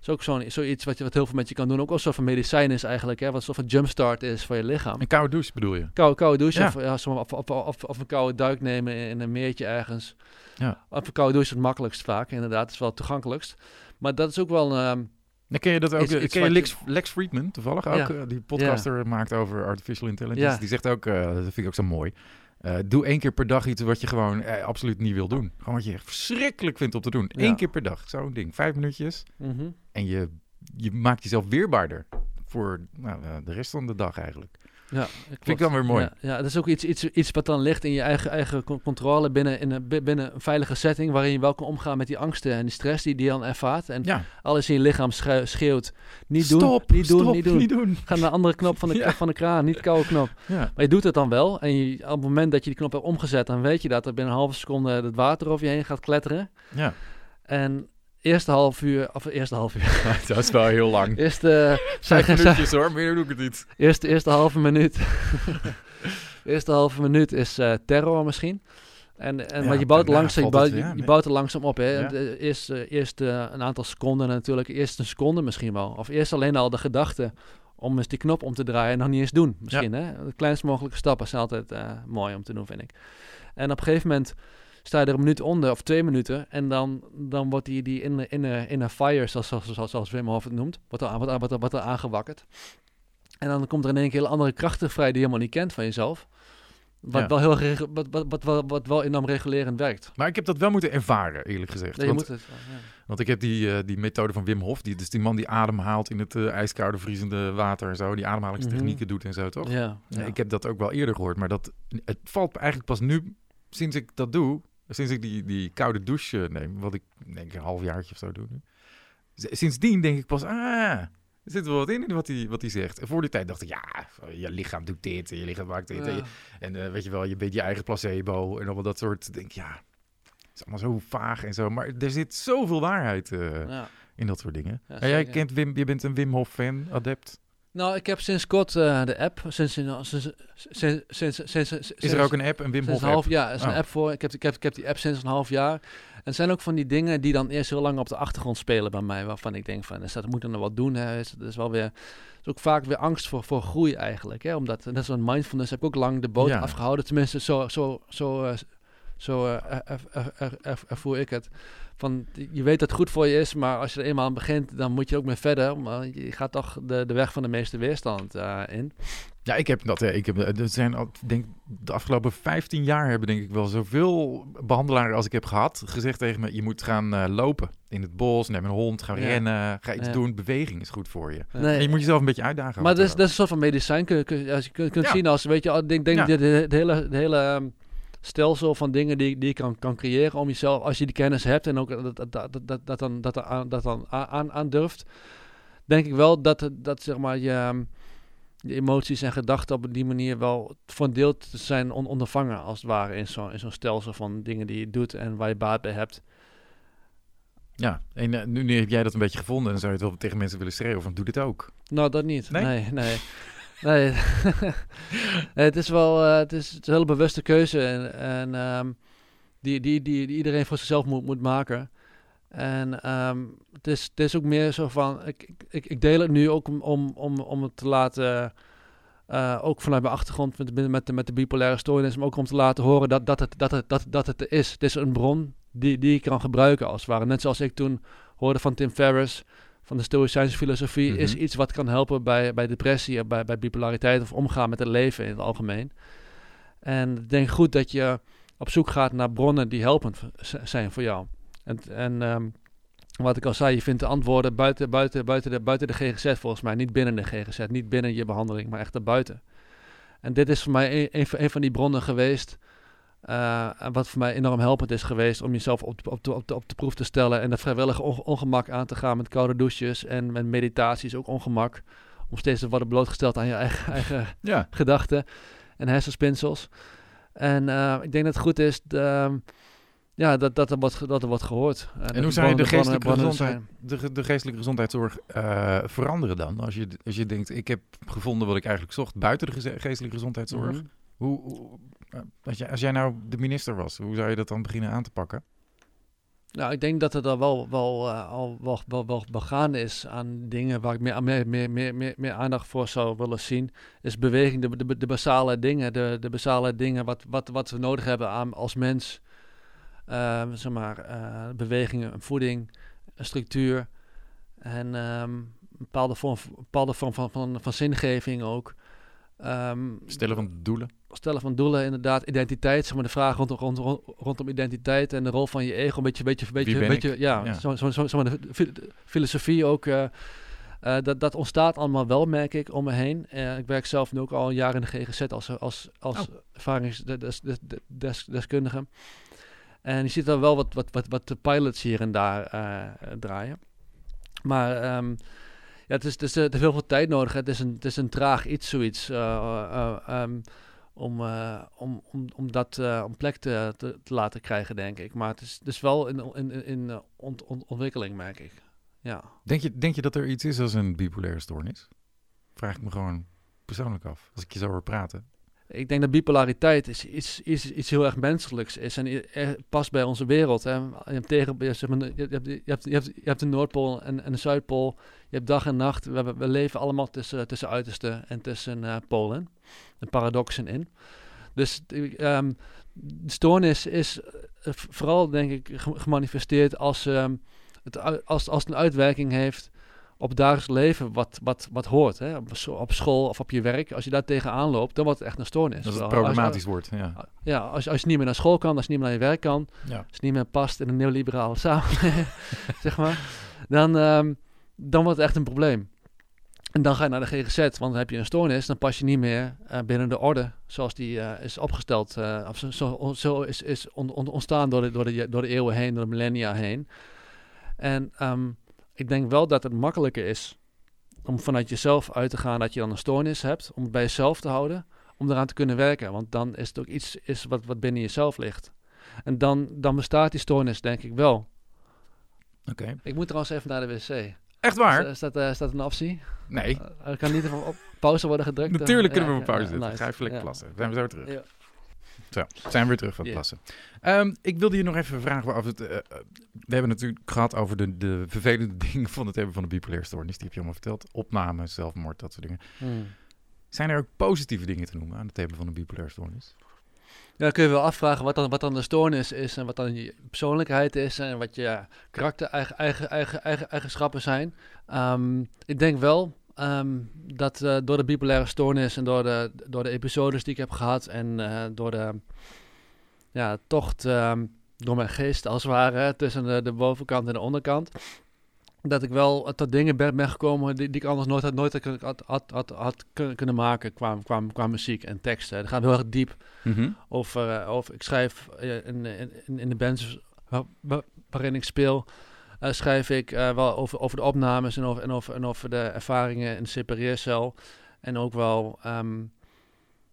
is ook zo'n, zoiets wat, je, wat heel veel met je kan doen. Ook als een soort van medicijn is eigenlijk. Hè, wat een soort van jumpstart is voor je lichaam. Een koude douche bedoel je? Koude, koude douche. Ja. Of, ja, of, of, of, of, een koude duik nemen in een meertje ergens. Ja. Of een koude douche is het makkelijkst vaak. Inderdaad, het is wel het toegankelijkst. Maar dat is ook wel... Um, dan ken je dat ook? Ken je Lex, Lex Friedman toevallig ook? Ja. die podcaster maakt over artificial intelligence. Die zegt ook, uh, dat vind ik ook zo mooi. Uh, doe één keer per dag iets wat je gewoon eh, absoluut niet wil doen. Gewoon wat je echt verschrikkelijk vindt om te doen. Eén keer per dag, zo'n ding. Vijf minuutjes. Mm -hmm. En je je maakt jezelf weerbaarder voor nou, eh, de rest van de dag eigenlijk. Ja, vind ik dan weer mooi. Ja, ja, dat is ook iets, iets, iets wat dan ligt in je eigen, eigen controle binnen, in een, binnen een veilige setting waarin je wel kan omgaan met die angsten en die stress die, die je dan ervaart. En ja. alles in je lichaam schreeuwt, niet doen, stop, niet doen, stop, niet doen. Niet doen. Ga naar de andere knop van de, ja. van de kraan, niet de koude knop. Ja. Maar je doet het dan wel en je, op het moment dat je die knop hebt omgezet, dan weet je dat er binnen een halve seconde het water over je heen gaat kletteren. Ja. En eerste half uur, of eerste half uur. dat is wel heel lang. Eerste... Vijf minuutjes hoor, meer doe ik het niet. Eerste, eerste halve minuut. eerste halve minuut is uh, terror misschien. En, en, ja, maar je bouwt, langzaam, je, bouwt, je, je bouwt er langzaam op. Hè? Ja. Eerst, uh, eerst uh, een aantal seconden natuurlijk. Eerst een seconde misschien wel. Of eerst alleen al de gedachte om eens die knop om te draaien en nog niet eens doen. Misschien. Hè? De kleinst mogelijke stappen zijn altijd uh, mooi om te doen, vind ik. En op een gegeven moment sta je er een minuut onder of twee minuten. En dan, dan wordt die, die in, in, in een fire, zoals, zoals, zoals Wim Hof het noemt, wordt er, wordt, wordt, wordt er aangewakkerd. En dan komt er in één keer andere krachten vrij die je helemaal niet kent van jezelf. Wat, wel heel wat, wat, wat, wat, wat wel enorm regulerend werkt. Maar ik heb dat wel moeten ervaren, eerlijk gezegd. Je want, moet het, ja. want ik heb die, uh, die methode van Wim Hof, die, dus die man die ademhaalt in het uh, ijskoude, vriezende water en zo, die ademhalingstechnieken mm -hmm. doet en zo, toch? Ja, ja, Ik heb dat ook wel eerder gehoord, maar dat, het valt eigenlijk pas nu, sinds ik dat doe, Sinds ik die, die koude douche neem, wat ik denk een halfjaartje of zo doe nu. Sindsdien denk ik pas, ah, er zit wel wat in wat hij wat zegt. En voor die tijd dacht ik, ja, je lichaam doet dit en je lichaam maakt dit. En, en uh, weet je wel, je bent je eigen placebo en allemaal dat soort. Denk ja, het is allemaal zo vaag en zo. Maar er zit zoveel waarheid uh, ja. in dat soort dingen. Ja, jij kent Wim, je bent een Wim Hof fan, adept. Nou, ik heb sinds kort uh, de app. Sinds, sinds, sinds, sinds, sinds, is er ook een app, een Wim Hof een half jaar is een oh. app voor. Ik heb, ik, heb, ik heb die app sinds een half jaar. En het zijn ook van die dingen die dan eerst heel lang op de achtergrond spelen bij mij. Waarvan ik denk van, is dat moet er nog wat doen. Hè? Is, dat is wel weer, is ook vaak weer angst voor, voor groei eigenlijk. Hè? Omdat, net zo'n mindfulness heb ik ook lang de boot ja. afgehouden. Tenminste, zo, zo, zo, uh, zo uh, ervoer ik het van je weet dat het goed voor je is, maar als je er eenmaal aan begint, dan moet je ook mee verder. Maar je gaat toch de, de weg van de meeste weerstand uh, in. Ja, ik heb dat. Ik heb, er zijn al, denk de afgelopen 15 jaar hebben denk ik wel zoveel behandelaren als ik heb gehad gezegd tegen me: je moet gaan uh, lopen in het bos, neem een hond, ga ja. rennen, ga iets ja. doen. Beweging is goed voor je. Nee. En je moet jezelf een beetje uitdagen. Maar dat is, dat is een soort van medicijn. Kun, kun, als je kunt, kunt zien als weet je, denk, denk de, de, de, hele, de hele ehm, stelsel van dingen die, die je kan, kan creëren om jezelf, als je die kennis hebt en ook dat, dat, dat, dat, dat dan, dat, aan, dat dan aan, aan durft, denk ik wel dat, dat zeg maar je, je emoties en gedachten op die manier wel voor een deel te zijn on, ondervangen, als het ware, in zo'n in zo'n stelsel van dingen die je doet en waar je baat bij hebt. Ja, en uh, nu, nu heb jij dat een beetje gevonden en zou je het wel tegen mensen willen schreeuwen van doe dit ook. Nou, dat niet. Nee, nee. nee. Nee, het is wel uh, het is, het is een hele bewuste keuze en, en um, die, die, die, die, iedereen voor zichzelf moet, moet maken. En um, het, is, het is ook meer zo van, ik, ik, ik deel het nu ook om, om, om, om het te laten, uh, ook vanuit mijn achtergrond met, met, met, de, met de bipolaire stoornis, maar ook om te laten horen dat, dat, het, dat, het, dat, dat het er is. Het is een bron die, die ik kan gebruiken als het ware. Net zoals ik toen hoorde van Tim Ferriss, van de Stoïcijnse filosofie mm -hmm. is iets wat kan helpen bij, bij depressie, bij, bij bipolariteit of omgaan met het leven in het algemeen. En ik denk goed dat je op zoek gaat naar bronnen die helpend zijn voor jou. En, en um, wat ik al zei, je vindt de antwoorden buiten, buiten, buiten, de, buiten de GGZ volgens mij. Niet binnen de GGZ, niet binnen je behandeling, maar echt erbuiten. En dit is voor mij een, een, van die bronnen geweest. Uh, wat voor mij enorm helpend is geweest om jezelf op, op, op, op de proef te stellen. En dat vrijwillige ongemak aan te gaan met koude douches en met meditatie is ook ongemak. Om steeds te worden blootgesteld aan je eigen, eigen ja. gedachten en hersenspinsels. En uh, ik denk dat het goed is. De, ja, dat, dat, er wordt, dat er wordt gehoord. En, hoe zou je de geestelijke, gezondheid, de, de geestelijke gezondheidszorg uh, veranderen dan? Als je, als je denkt, ik heb gevonden wat ik eigenlijk zocht buiten de geestelijke gezondheidszorg. Mhm. hoe, hoe, eh, als, jij, als jij nou de minister was, hoe zou je dat dan beginnen aan te pakken? Nou, ik denk dat er dan wel, wel, uh, al wel, wel, wel begaan is aan dingen waar ik meer, meer, meer, meer, meer, meer aandacht voor zou willen zien. Is beweging, de, de, de basale dingen, de, de basale dingen wat, wat, wat we nodig hebben aan, als mens uh, zeg maar, uh, bewegingen, voeding, structuur en um, een bepaalde vorm, bepaalde vorm van, van, van zingeving ook. Um, stellen van doelen? Stellen van doelen, inderdaad. Identiteit, zeg maar de vraag rondom, rond, rondom identiteit en de rol van je ego. Een beetje, beetje, beetje, beetje ja, ja. Zo, zo, zo, zo de filosofie ook. Uh, uh, dat, dat ontstaat allemaal wel, merk ik, om me heen. Uh, ik werk zelf nu ook al een jaar in de GGZ als, als, als oh. ervaringsdeskundige. En je ziet dan wel wat, wat, wat, wat de pilots hier en daar uh, draaien. Maar um, ja, het is, het is uh, te veel veel tijd nodig. Het is een, het is een traag iets, zoiets. Uh, um, om, om, om, om dat om plek te, te, te, laten krijgen, denk ik. Maar het is, is wel in, in, in ont, ont, ontwikkeling, merk ik. Ja. Denk, je, denk je dat er iets is als een bipolaire stoornis? Vraag ik me gewoon persoonlijk af, als ik je zo hoor praten ik denk dat bipolariteit is iets, iets, iets heel erg menselijks is en past bij onze wereld. Hè. Je, hebt tegen, je, hebt, je, hebt, je, hebt, de Noordpool en, en de Zuidpool. Je hebt dag en nacht. We, we leven allemaal tussen, tussen uitersten en tussen uh, polen. Een paradoxen in. Dus um, de stoornis is uh, vooral, denk ik, gemanifesteerd als, um, het, als, als het een uitwerking heeft op dagelijks leven wat, wat, wat hoort. Hè? Op, school of op je werk. Als je daar tegenaan loopt, dan wordt het echt een stoornis. Dat het problematisch wordt, ja. Ja, als, als je niet meer naar school kan, als je niet meer naar je werk kan. Ja. Als je niet meer past in een neoliberale samenleving, zeg maar. Dan, um, dan wordt het echt een probleem. En dan ga je naar de GGZ, want dan heb je een stoornis. Dan pas je niet meer uh, binnen de orde zoals die uh, is opgesteld. Uh, of zo, zo, zo, is, is on, on, ontstaan door de, door, de, door de eeuwen heen, door de millennia heen. En... Um, ik denk wel dat het makkelijker is om vanuit jezelf uit te gaan dat je dan een stoornis hebt, om het bij jezelf te houden, om eraan te kunnen werken. Want dan is het ook iets is wat, wat binnen jezelf ligt. En dan, dan bestaat die stoornis, denk ik wel. Oké. Ik moet trouwens even naar de wc. Echt waar? Is, dat, uh, staat een optie? Nee. Uh, kan niet op pauze worden gedrukt? Natuurlijk kunnen we op pauze zetten. Ga even lekker plassen. Dan zijn we zo terug. Zo, zijn we weer terug van het plassen. Um, ik wilde je nog even vragen of het... Uh, we hebben natuurlijk gehad over de, de vervelende dingen van het hebben van de bipolaire stoornis. Die heb je allemaal verteld. Opname, zelfmoord, dat soort dingen. Hmm. Zijn er ook positieve dingen te noemen aan het hebben van een bipolaire stoornis? Ja, dan kun je wel afvragen wat dan, wat dan de stoornis is en wat dan je persoonlijkheid is en wat je karakter eigen, eigen, eigen, eigen eigenschappen zijn. Um, ik denk wel Um, dat uh, door de bipolaire stoornis en door de, door de episodes die ik heb gehad en uh, door de ja, tocht um, door mijn geest als het ware tussen de, de, bovenkant en de onderkant, dat ik wel tot dingen ben, ben gekomen die, die, ik anders nooit, had, nooit had, had, had, had kunnen maken qua, qua, qua muziek en teksten. Dat gaat heel erg diep mm -hmm. over, uh, over, ik schrijf in, in, in de bands waarin ik speel, uh, schrijf ik uh, wel over, over de opnames en over, en, over, en over de ervaringen in de separeercel. En ook wel um,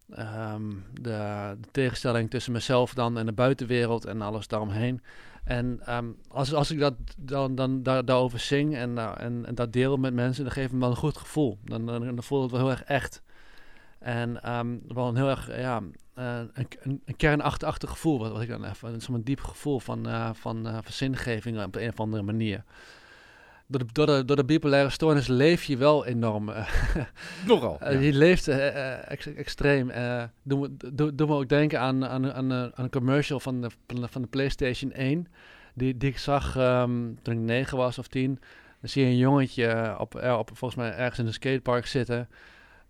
de, de, tegenstelling tussen mezelf dan en de buitenwereld en alles daaromheen. En um, als, als ik dat dan, dan daar, daarover zing en, uh, en, en, dat deel met mensen, dan geeft me wel een goed gevoel. Dan, dan, dan voelt het wel heel erg echt. En wel een heel erg, ja, een, een, een kernachtig gevoel, wat, wat ik dan even, zo'n diep gevoel van, uh, van, uh, van zingeving op een of andere manier. Door de, door, de, door de bipolaire stoornis leef je wel enorm. Nogal. Ja. Je leeft ex, extreem. doe, me, doe, doe me ook denken aan, aan, aan, aan een commercial van de, van de PlayStation 1. Die, die ik zag um, toen ik negen was of tien. Dan zie je een jongetje op, op volgens mij ergens in een skatepark zitten.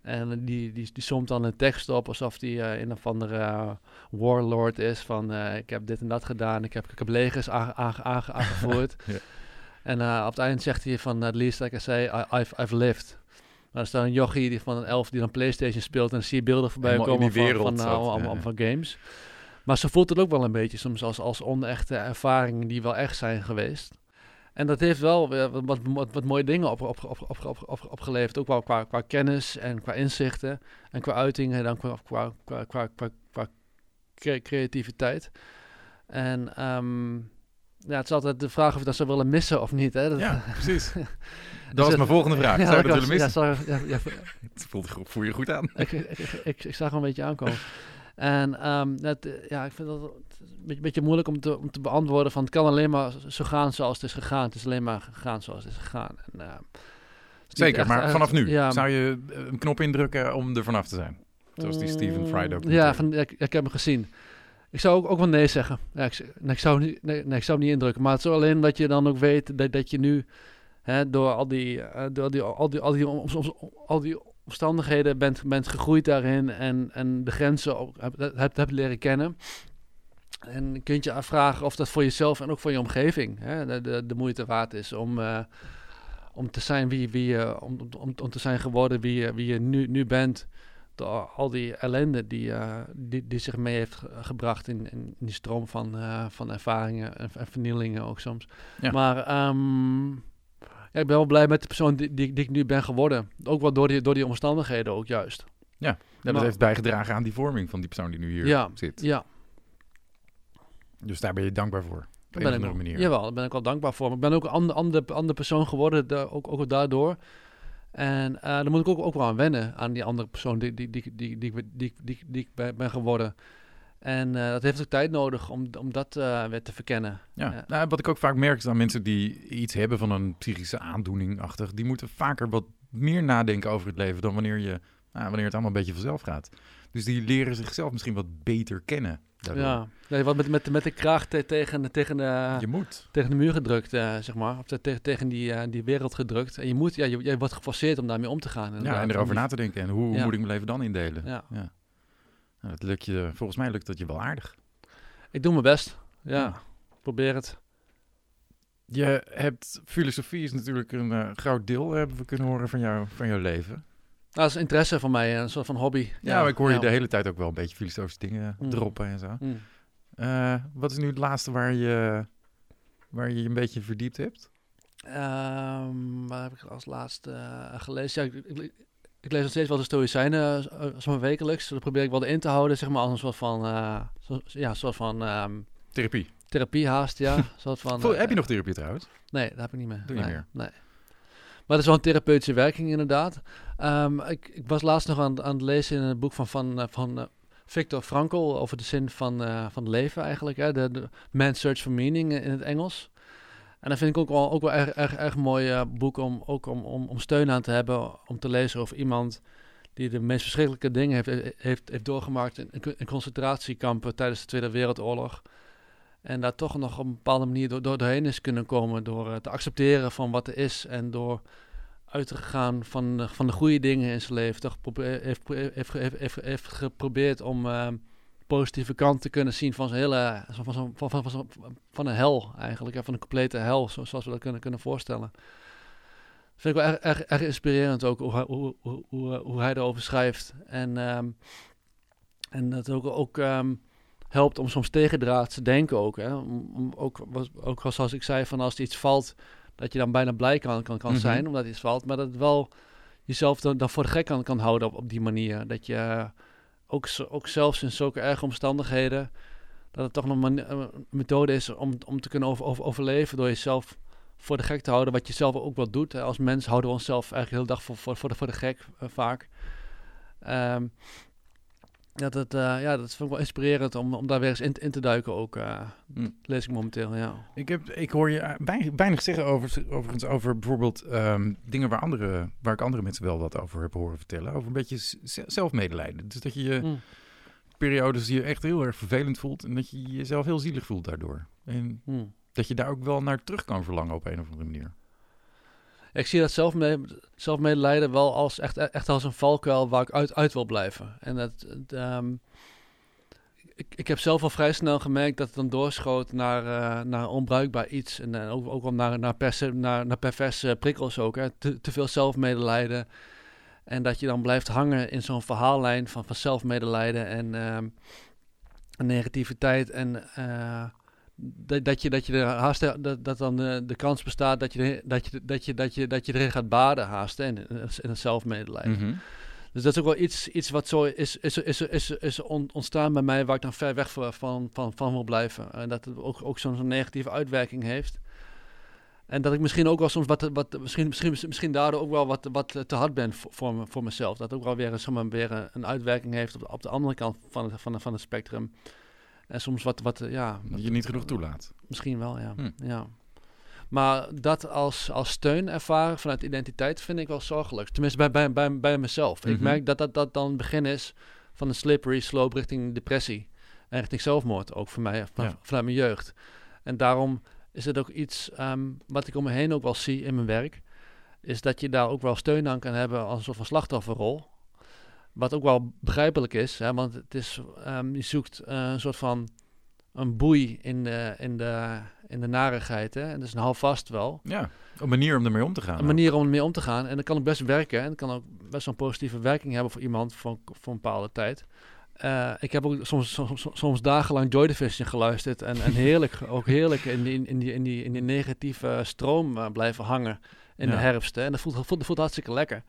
En die, die, die somt dan een tekst op alsof die uh, een of andere uh, warlord is van uh, ik heb dit en dat gedaan, ik heb, ik heb legers aange, aange, aangevoerd. ja. En op het eind zegt hij van, at least like I say, I, I've, I've lived. Maar er staat een jochie die van een elf die dan Playstation speelt... en dan zie je beelden voorbij komen van, van, van, van, games. Maar ze voelt het ook wel een beetje soms als, als onechte ervaringen die wel echt zijn geweest. En dat heeft wel wat, wat, wat, mooie dingen op, op, op, op, opgeleverd. Ook wel qua, qua kennis en qua inzichten. En qua uitingen dan qua, qua, qua, creativiteit. En um, ja, het is altijd de vraag of je dat zou willen missen of niet. Hè? Dat, ja, precies. dat was mijn volgende vraag. zou je dat willen missen? Ja, het voelt, voel je goed aan. ik, ik, ik, ik, zag een beetje aankomen. En um, dat, ja, ik vind dat een beetje, beetje, moeilijk om te, om te beantwoorden van het kan alleen maar zo gaan zoals het is gegaan. Het is alleen maar gegaan zoals het is gegaan. En, uh, Zeker, maar vanaf nu zou je een knop indrukken om er vanaf te zijn. Zoals die Steven Fry ook. Ja, van, ik, ik, heb hem gezien. Ik zou ook, ook wel nee zeggen. Ja, ik, nee, ik, zou niet, nee, nee, ik zou niet indrukken. Maar het is alleen dat je dan ook weet dat, dat je nu hè, door al die, uh, door die, al die, al die, al die, al die omstandigheden bent, bent gegroeid daarin en, en de grenzen ook hebt, hebt, hebt leren kennen. En kunt je afvragen of dat voor jezelf en ook voor je omgeving hè, de, de, de moeite waard is om, uh, om te zijn wie, wie je, om, om, om te zijn geworden wie je, wie je nu, nu bent. Door al die ellende die, uh, die, die zich mee heeft gebracht in, in die stroom van, uh, van ervaringen en, en, vernielingen ook soms. Ja. Maar um, ja, ik ben wel blij met de persoon die, die, die, ik nu ben geworden. Ook wel door die, door die omstandigheden ook juist. Ja, dat heeft bijgedragen aan die vorming van die persoon die nu hier ja, zit. Ja. Dus daar ben je dankbaar voor. Op een ben andere manier. Jawel, daar ben ik wel dankbaar voor. Maar ik ben ook een andere, ander, persoon geworden, ook, ook daardoor. En eh, daar moet ik ook, ook wel aan wennen, aan die andere persoon die, die, die, die, die, die, ik ben geworden. En eh, dat heeft ook tijd nodig om, om dat uh, weer te verkennen. Ja. Nou, wat ik ook vaak merk is dat mensen die iets hebben van een psychische aandoening-achtig, die moeten vaker wat meer nadenken over het leven dan wanneer, je, nou, wanneer het allemaal een beetje vanzelf gaat. Dus die leren zichzelf misschien wat beter kennen. Daardoor. Ja, nee, wat met, met, met de kracht tegen, tegen, de, je moet. tegen de muur gedrukt, uh, zeg maar. Of tegen, tegen die, uh, die wereld gedrukt. En je, moet, ja, je, je wordt geforceerd om daarmee om te gaan. Ja, en erover na te denken. En hoe, ja. moet ik mijn leven dan indelen? Ja. ja. Nou, dat lukt je, volgens mij lukt dat je wel aardig. Ik doe mijn best. Ja, probeer het. Je hebt filosofie is natuurlijk een uh, groot deel, hebben we kunnen horen van, jou, van jouw leven. Nou, dat is interesse van mij, een soort van hobby. Ja, ik hoor je de hele tijd ook wel een beetje filosofische dingen mm. droppen en zo. Mm. Uh, wat is nu het laatste waar je waar je, je een beetje verdiept hebt? Um, waar heb ik als laatste uh, gelezen? Ja, ik, ik lees nog steeds wel de Stoïcijnen uh, wekelijks. Dat probeer ik wel in te houden, zeg maar, als een soort van, ja, soort van... Um, therapie. Therapie haast, ja. soort van, heb je nog therapie trouwens? Nee, dat heb ik niet meer. Doe je niet meer? Nee. Maar dat is wel een therapeutische werking inderdaad. Um, ik, ik, was laatst nog aan, aan het lezen in een boek van, van, van Victor Frankl over de zin van, van het leven eigenlijk. Hè? De, Man's Search for Meaning in het Engels. En dat vind ik ook wel, ook wel erg, erg, erg mooi boek om, ook om, om, om steun aan te hebben. Om te lezen over iemand die de meest verschrikkelijke dingen heeft, heeft, heeft doorgemaakt in, in concentratiekampen tijdens de Tweede Wereldoorlog. En daar toch nog op een bepaalde manier door, door doorheen is kunnen komen. Door te accepteren van wat er is. En door uit te gaan van, van de goede dingen in zijn leven. Toch heeft, heeft, heeft, heeft, geprobeerd om... Uh, positieve kant te kunnen zien van zo'n hele, van, van, van, van, van, van een hel eigenlijk, van een complete hel, zoals we dat kunnen, kunnen voorstellen. Vind ik wel erg, erg, inspirerend ook, hoe, hoe, hoe, hoe, hoe hij erover schrijft. En, um, en dat ook, ook um, helpt om soms tegendraad te denken ook. Hè? Om, ook, ook zoals ik zei, van als iets valt, dat je dan bijna blij kan, kan, kan mm -hmm. zijn omdat iets valt. Maar dat het wel jezelf dan, dan voor de gek kan, kan houden op, op die manier. Dat je ook, ook zelfs in zulke erge omstandigheden, dat het toch nog een methode is om, om te kunnen over, over, overleven door jezelf voor de gek te houden, wat je zelf ook wel doet. Als mens houden we onszelf eigenlijk heel dag voor, voor, voor, de, voor de gek uh, vaak. Um, dat, het, uh, ja, dat vind ik wel inspirerend om, om daar weer eens in, in te duiken ook. Uh, mm. Lees ik momenteel, ja. Ik, heb, ik hoor je weinig zeggen over, overigens over bijvoorbeeld um, dingen waar, andere, waar ik andere mensen wel wat over heb horen vertellen. Over een beetje zelfmedelijden. Dus dat je je mm. periodes je echt heel erg vervelend voelt en dat je jezelf heel zielig voelt daardoor. En mm. dat je daar ook wel naar terug kan verlangen op een of andere manier. Ik zie dat zelfmedelijden wel als echt, echt als een valkuil waar ik uit, uit wil blijven. En dat, um, ik, ik heb zelf al vrij snel gemerkt dat het dan doorschoot naar, uh, naar onbruikbaar iets. En uh, ook, ook naar, naar, perse, naar, naar perverse prikkels ook. Hè. Te, veel zelfmedelijden. En dat je dan blijft hangen in zo'n verhaallijn van, van zelfmedelijden en uh, negativiteit. En uh, dat, dat, je, dat je er haast dat, dat dan de, de kans bestaat dat je, dat, je, dat, je, dat, je, dat je erin gaat baden haast in, in het zelfmedelijden. Mm -hmm. Dus dat is ook wel iets, iets wat zo is, is, is, is, is ontstaan bij mij waar ik dan ver weg van, van, van wil blijven. En dat het ook, ook zo'n negatieve uitwerking heeft. En dat ik misschien ook wel soms wat, wat misschien, misschien, misschien daardoor ook wel wat, wat te hard ben voor, voor, voor mezelf. Dat ook wel weer, zeg maar, weer een uitwerking heeft op, op de andere kant van het, van, van het spectrum. En soms wat, wat ja... Dat je niet genoeg toelaat. Misschien wel, ja. Hm. ja. Maar dat als, als steun ervaren vanuit identiteit vind ik wel zorgelijk. Tenminste bij, bij, bij, bij mezelf. Ik mhm. merk dat, dat dat dan het begin is van een slippery slope richting depressie. En richting zelfmoord ook voor mij, van, vanuit mijn jeugd. En daarom is het ook iets um, wat ik om me heen ook wel zie in mijn werk. Is dat je daar ook wel steun aan kan hebben als een soort van slachtofferrol. Wat ook wel begrijpelijk is, hè, want het is, um, je zoekt uh, een soort van een boei in de, in de, in de narigheid. Hè? En dat is een half vast wel. Ja, een manier om ermee om te gaan. Een manier om ermee om te gaan. En dat kan ook best werken. En dat kan ook best een positieve werking hebben voor iemand voor, voor een bepaalde tijd. Uh, ik heb ook soms, soms, soms dagenlang Joy Division geluisterd. En, en heerlijk, ook heerlijk in die, in die, in die, in die negatieve stroom uh, blijven hangen in ja. de herfst. Hè? En dat voelt, voelt, voelt hartstikke lekker.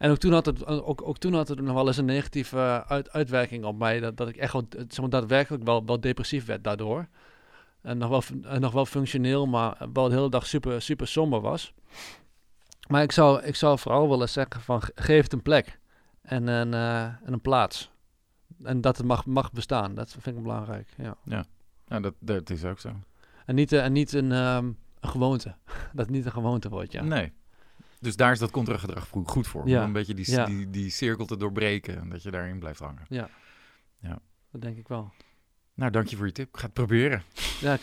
En ook toen had het, ook, ook toen had het nog wel eens een negatieve uit, uitwerking op mij. Dat, dat ik echt wel, zeg maar, daadwerkelijk wel, wel depressief werd daardoor. En nog wel, nog wel functioneel, maar wel de hele dag super, super somber was. Maar ik zou, ik zou vooral willen zeggen van geef het een plek en een, uh, en een plaats. En dat het mag, mag bestaan, dat vind ik belangrijk. Ja, ja. ja dat, dat is ook zo. En niet, uh, en niet een, um, een gewoonte. dat het niet een gewoonte wordt, ja. Nee, dus daar is dat contragedrag goed voor. Om een beetje die, die, die cirkel te doorbreken en dat je daarin blijft hangen. Ja. ja, dat denk ik wel. Nou, dank je voor je tip. Ik ga het proberen. Ja,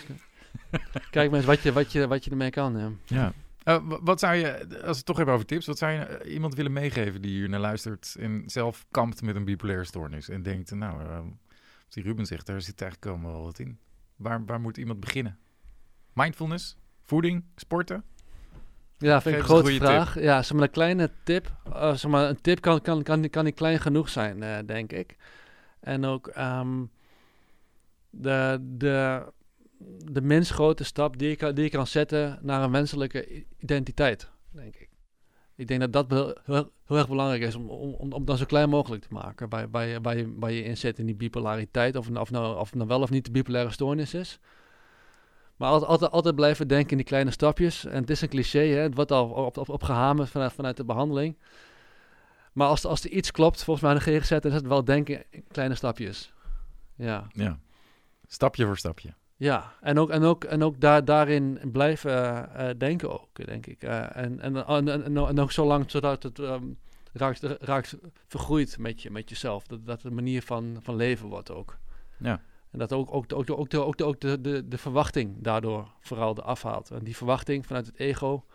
kijk maar eens wat je, wat je, wat je ermee kan. Ja. ja. Uh, wat zou je, als we het toch hebben over tips, wat zou je uh, iemand willen meegeven die hier naar luistert en zelf kampt met een bipolaire stoornis en denkt, nou, uh, die Ruben zegt, daar zit eigenlijk allemaal wel wat in. Waar, waar moet iemand beginnen? Mindfulness? Voeding? Sporten? Ja, vind ik een grote vraag. Tip. Ja, zeg maar een kleine tip. Uh, zeg maar, een tip kan, kan, kan, kan niet klein genoeg zijn, uh, denk ik. En ook um, de, de, de minst grote stap die je, kan, die je kan zetten naar een menselijke identiteit, denk ik. Ik denk dat dat heel, heel erg belangrijk is om, om, om dat zo klein mogelijk te maken. Bij, bij, bij, bij je inzet in die bipolariteit, of, of, nou, of nou wel of niet de bipolaire stoornis is. Maar altijd, altijd, altijd blijven denken in die kleine stapjes. En het is een cliché, hè? het wordt al op, op, op gehamerd vanuit, vanuit de behandeling. Maar als, als er iets klopt, volgens mij de GGZ, dan is het wel denken in kleine stapjes. Ja. Ja, stapje voor stapje. Ja, en ook, en ook, en ook daar, daarin blijven uh, denken ook, denk ik. Uh, en, en, en, en, en, ook zo lang zodat het um, raakt, raakt vergroeid met, je, met jezelf. Dat, dat de manier van, van leven wordt ook. Ja. En dat ook, ook, ook, ook, de, ook, de, ook de, de, de verwachting daardoor vooral de afhaalt. En die verwachting vanuit het ego,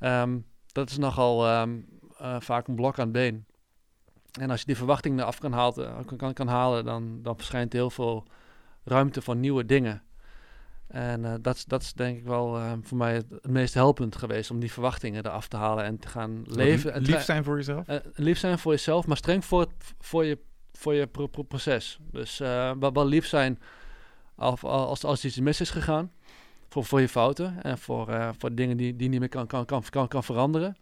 um, dat is nogal um, uh, vaak een blok aan het been. En als je die verwachting eraf kan, halen, kan, kan halen, dan, dan verschijnt heel veel ruimte voor nieuwe dingen. En uh, dat, dat is denk ik wel uh, voor mij het, het, meest helpend geweest om die verwachtingen eraf te halen en te gaan leven. Lief, lief zijn voor jezelf? Uh, lief zijn voor jezelf, maar streng voor, voor je voor je pro pro proces. Dus uh, wel, wel lief zijn als, als, als iets mis is gegaan. Voor, voor je fouten en voor, uh, voor dingen die, die niet meer kan, kan, kan, kan, kan veranderen.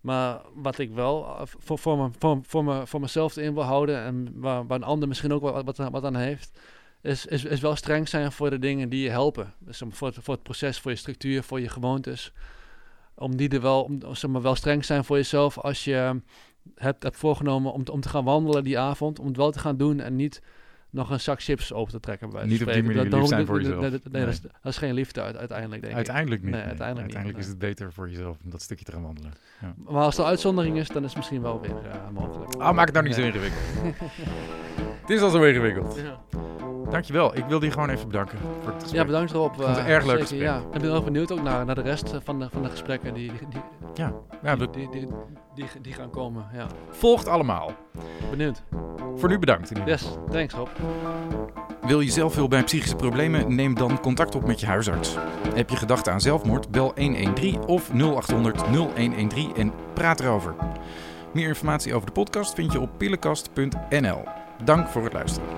Maar wat ik wel eh, voor, voor, me, voor, voor, me, voor mezelf in wil houden en waar, waar een ander misschien ook wat, wat, wat aan heeft, is, is, is wel streng zijn voor de dingen die je helpen. Dus voor, het, voor het proces, voor je structuur, voor je gewoontes. Om die er wel, om, zeg maar, wel streng zijn voor jezelf als je hebt, hebt voorgenomen om te, om te gaan wandelen die avond, om het wel te gaan doen en niet nog een zak chips open te trekken. Bij niet op die manier lief zijn voor jezelf. Nee, nee, Dat, is, dat, is, geen liefde uiteindelijk, denk uiteindelijk ik. Niet, nee, uiteindelijk niet. Uiteindelijk is het beter voor jezelf om dat stukje te gaan wandelen. Ja. Maar als er uitzondering is, dan is het misschien wel weer uh, mogelijk. Ah, maak het nou niet zo ingewikkeld. het is al zo ingewikkeld. Ja. Dankjewel. Ik wil je gewoon even bedanken voor het gesprek. Ja, bedankt erop. Het was uh, erg leuk gesprek. Ja. Ik ben heel benieuwd ook naar, naar de rest van de, van de gesprekken die, die, ja, ja die, die, die, die, die gaan komen. Ja. Volgt allemaal. Benieuwd. Voor nu bedankt. Yes, thanks Rob. Wil je zelf hulp bij psychische problemen? Neem dan contact op met je huisarts. Heb je gedachten aan zelfmoord? Bel 113 of 0800 0113 en praat erover. Meer informatie over de podcast vind je op pillenkast.nl. Dank voor het luisteren.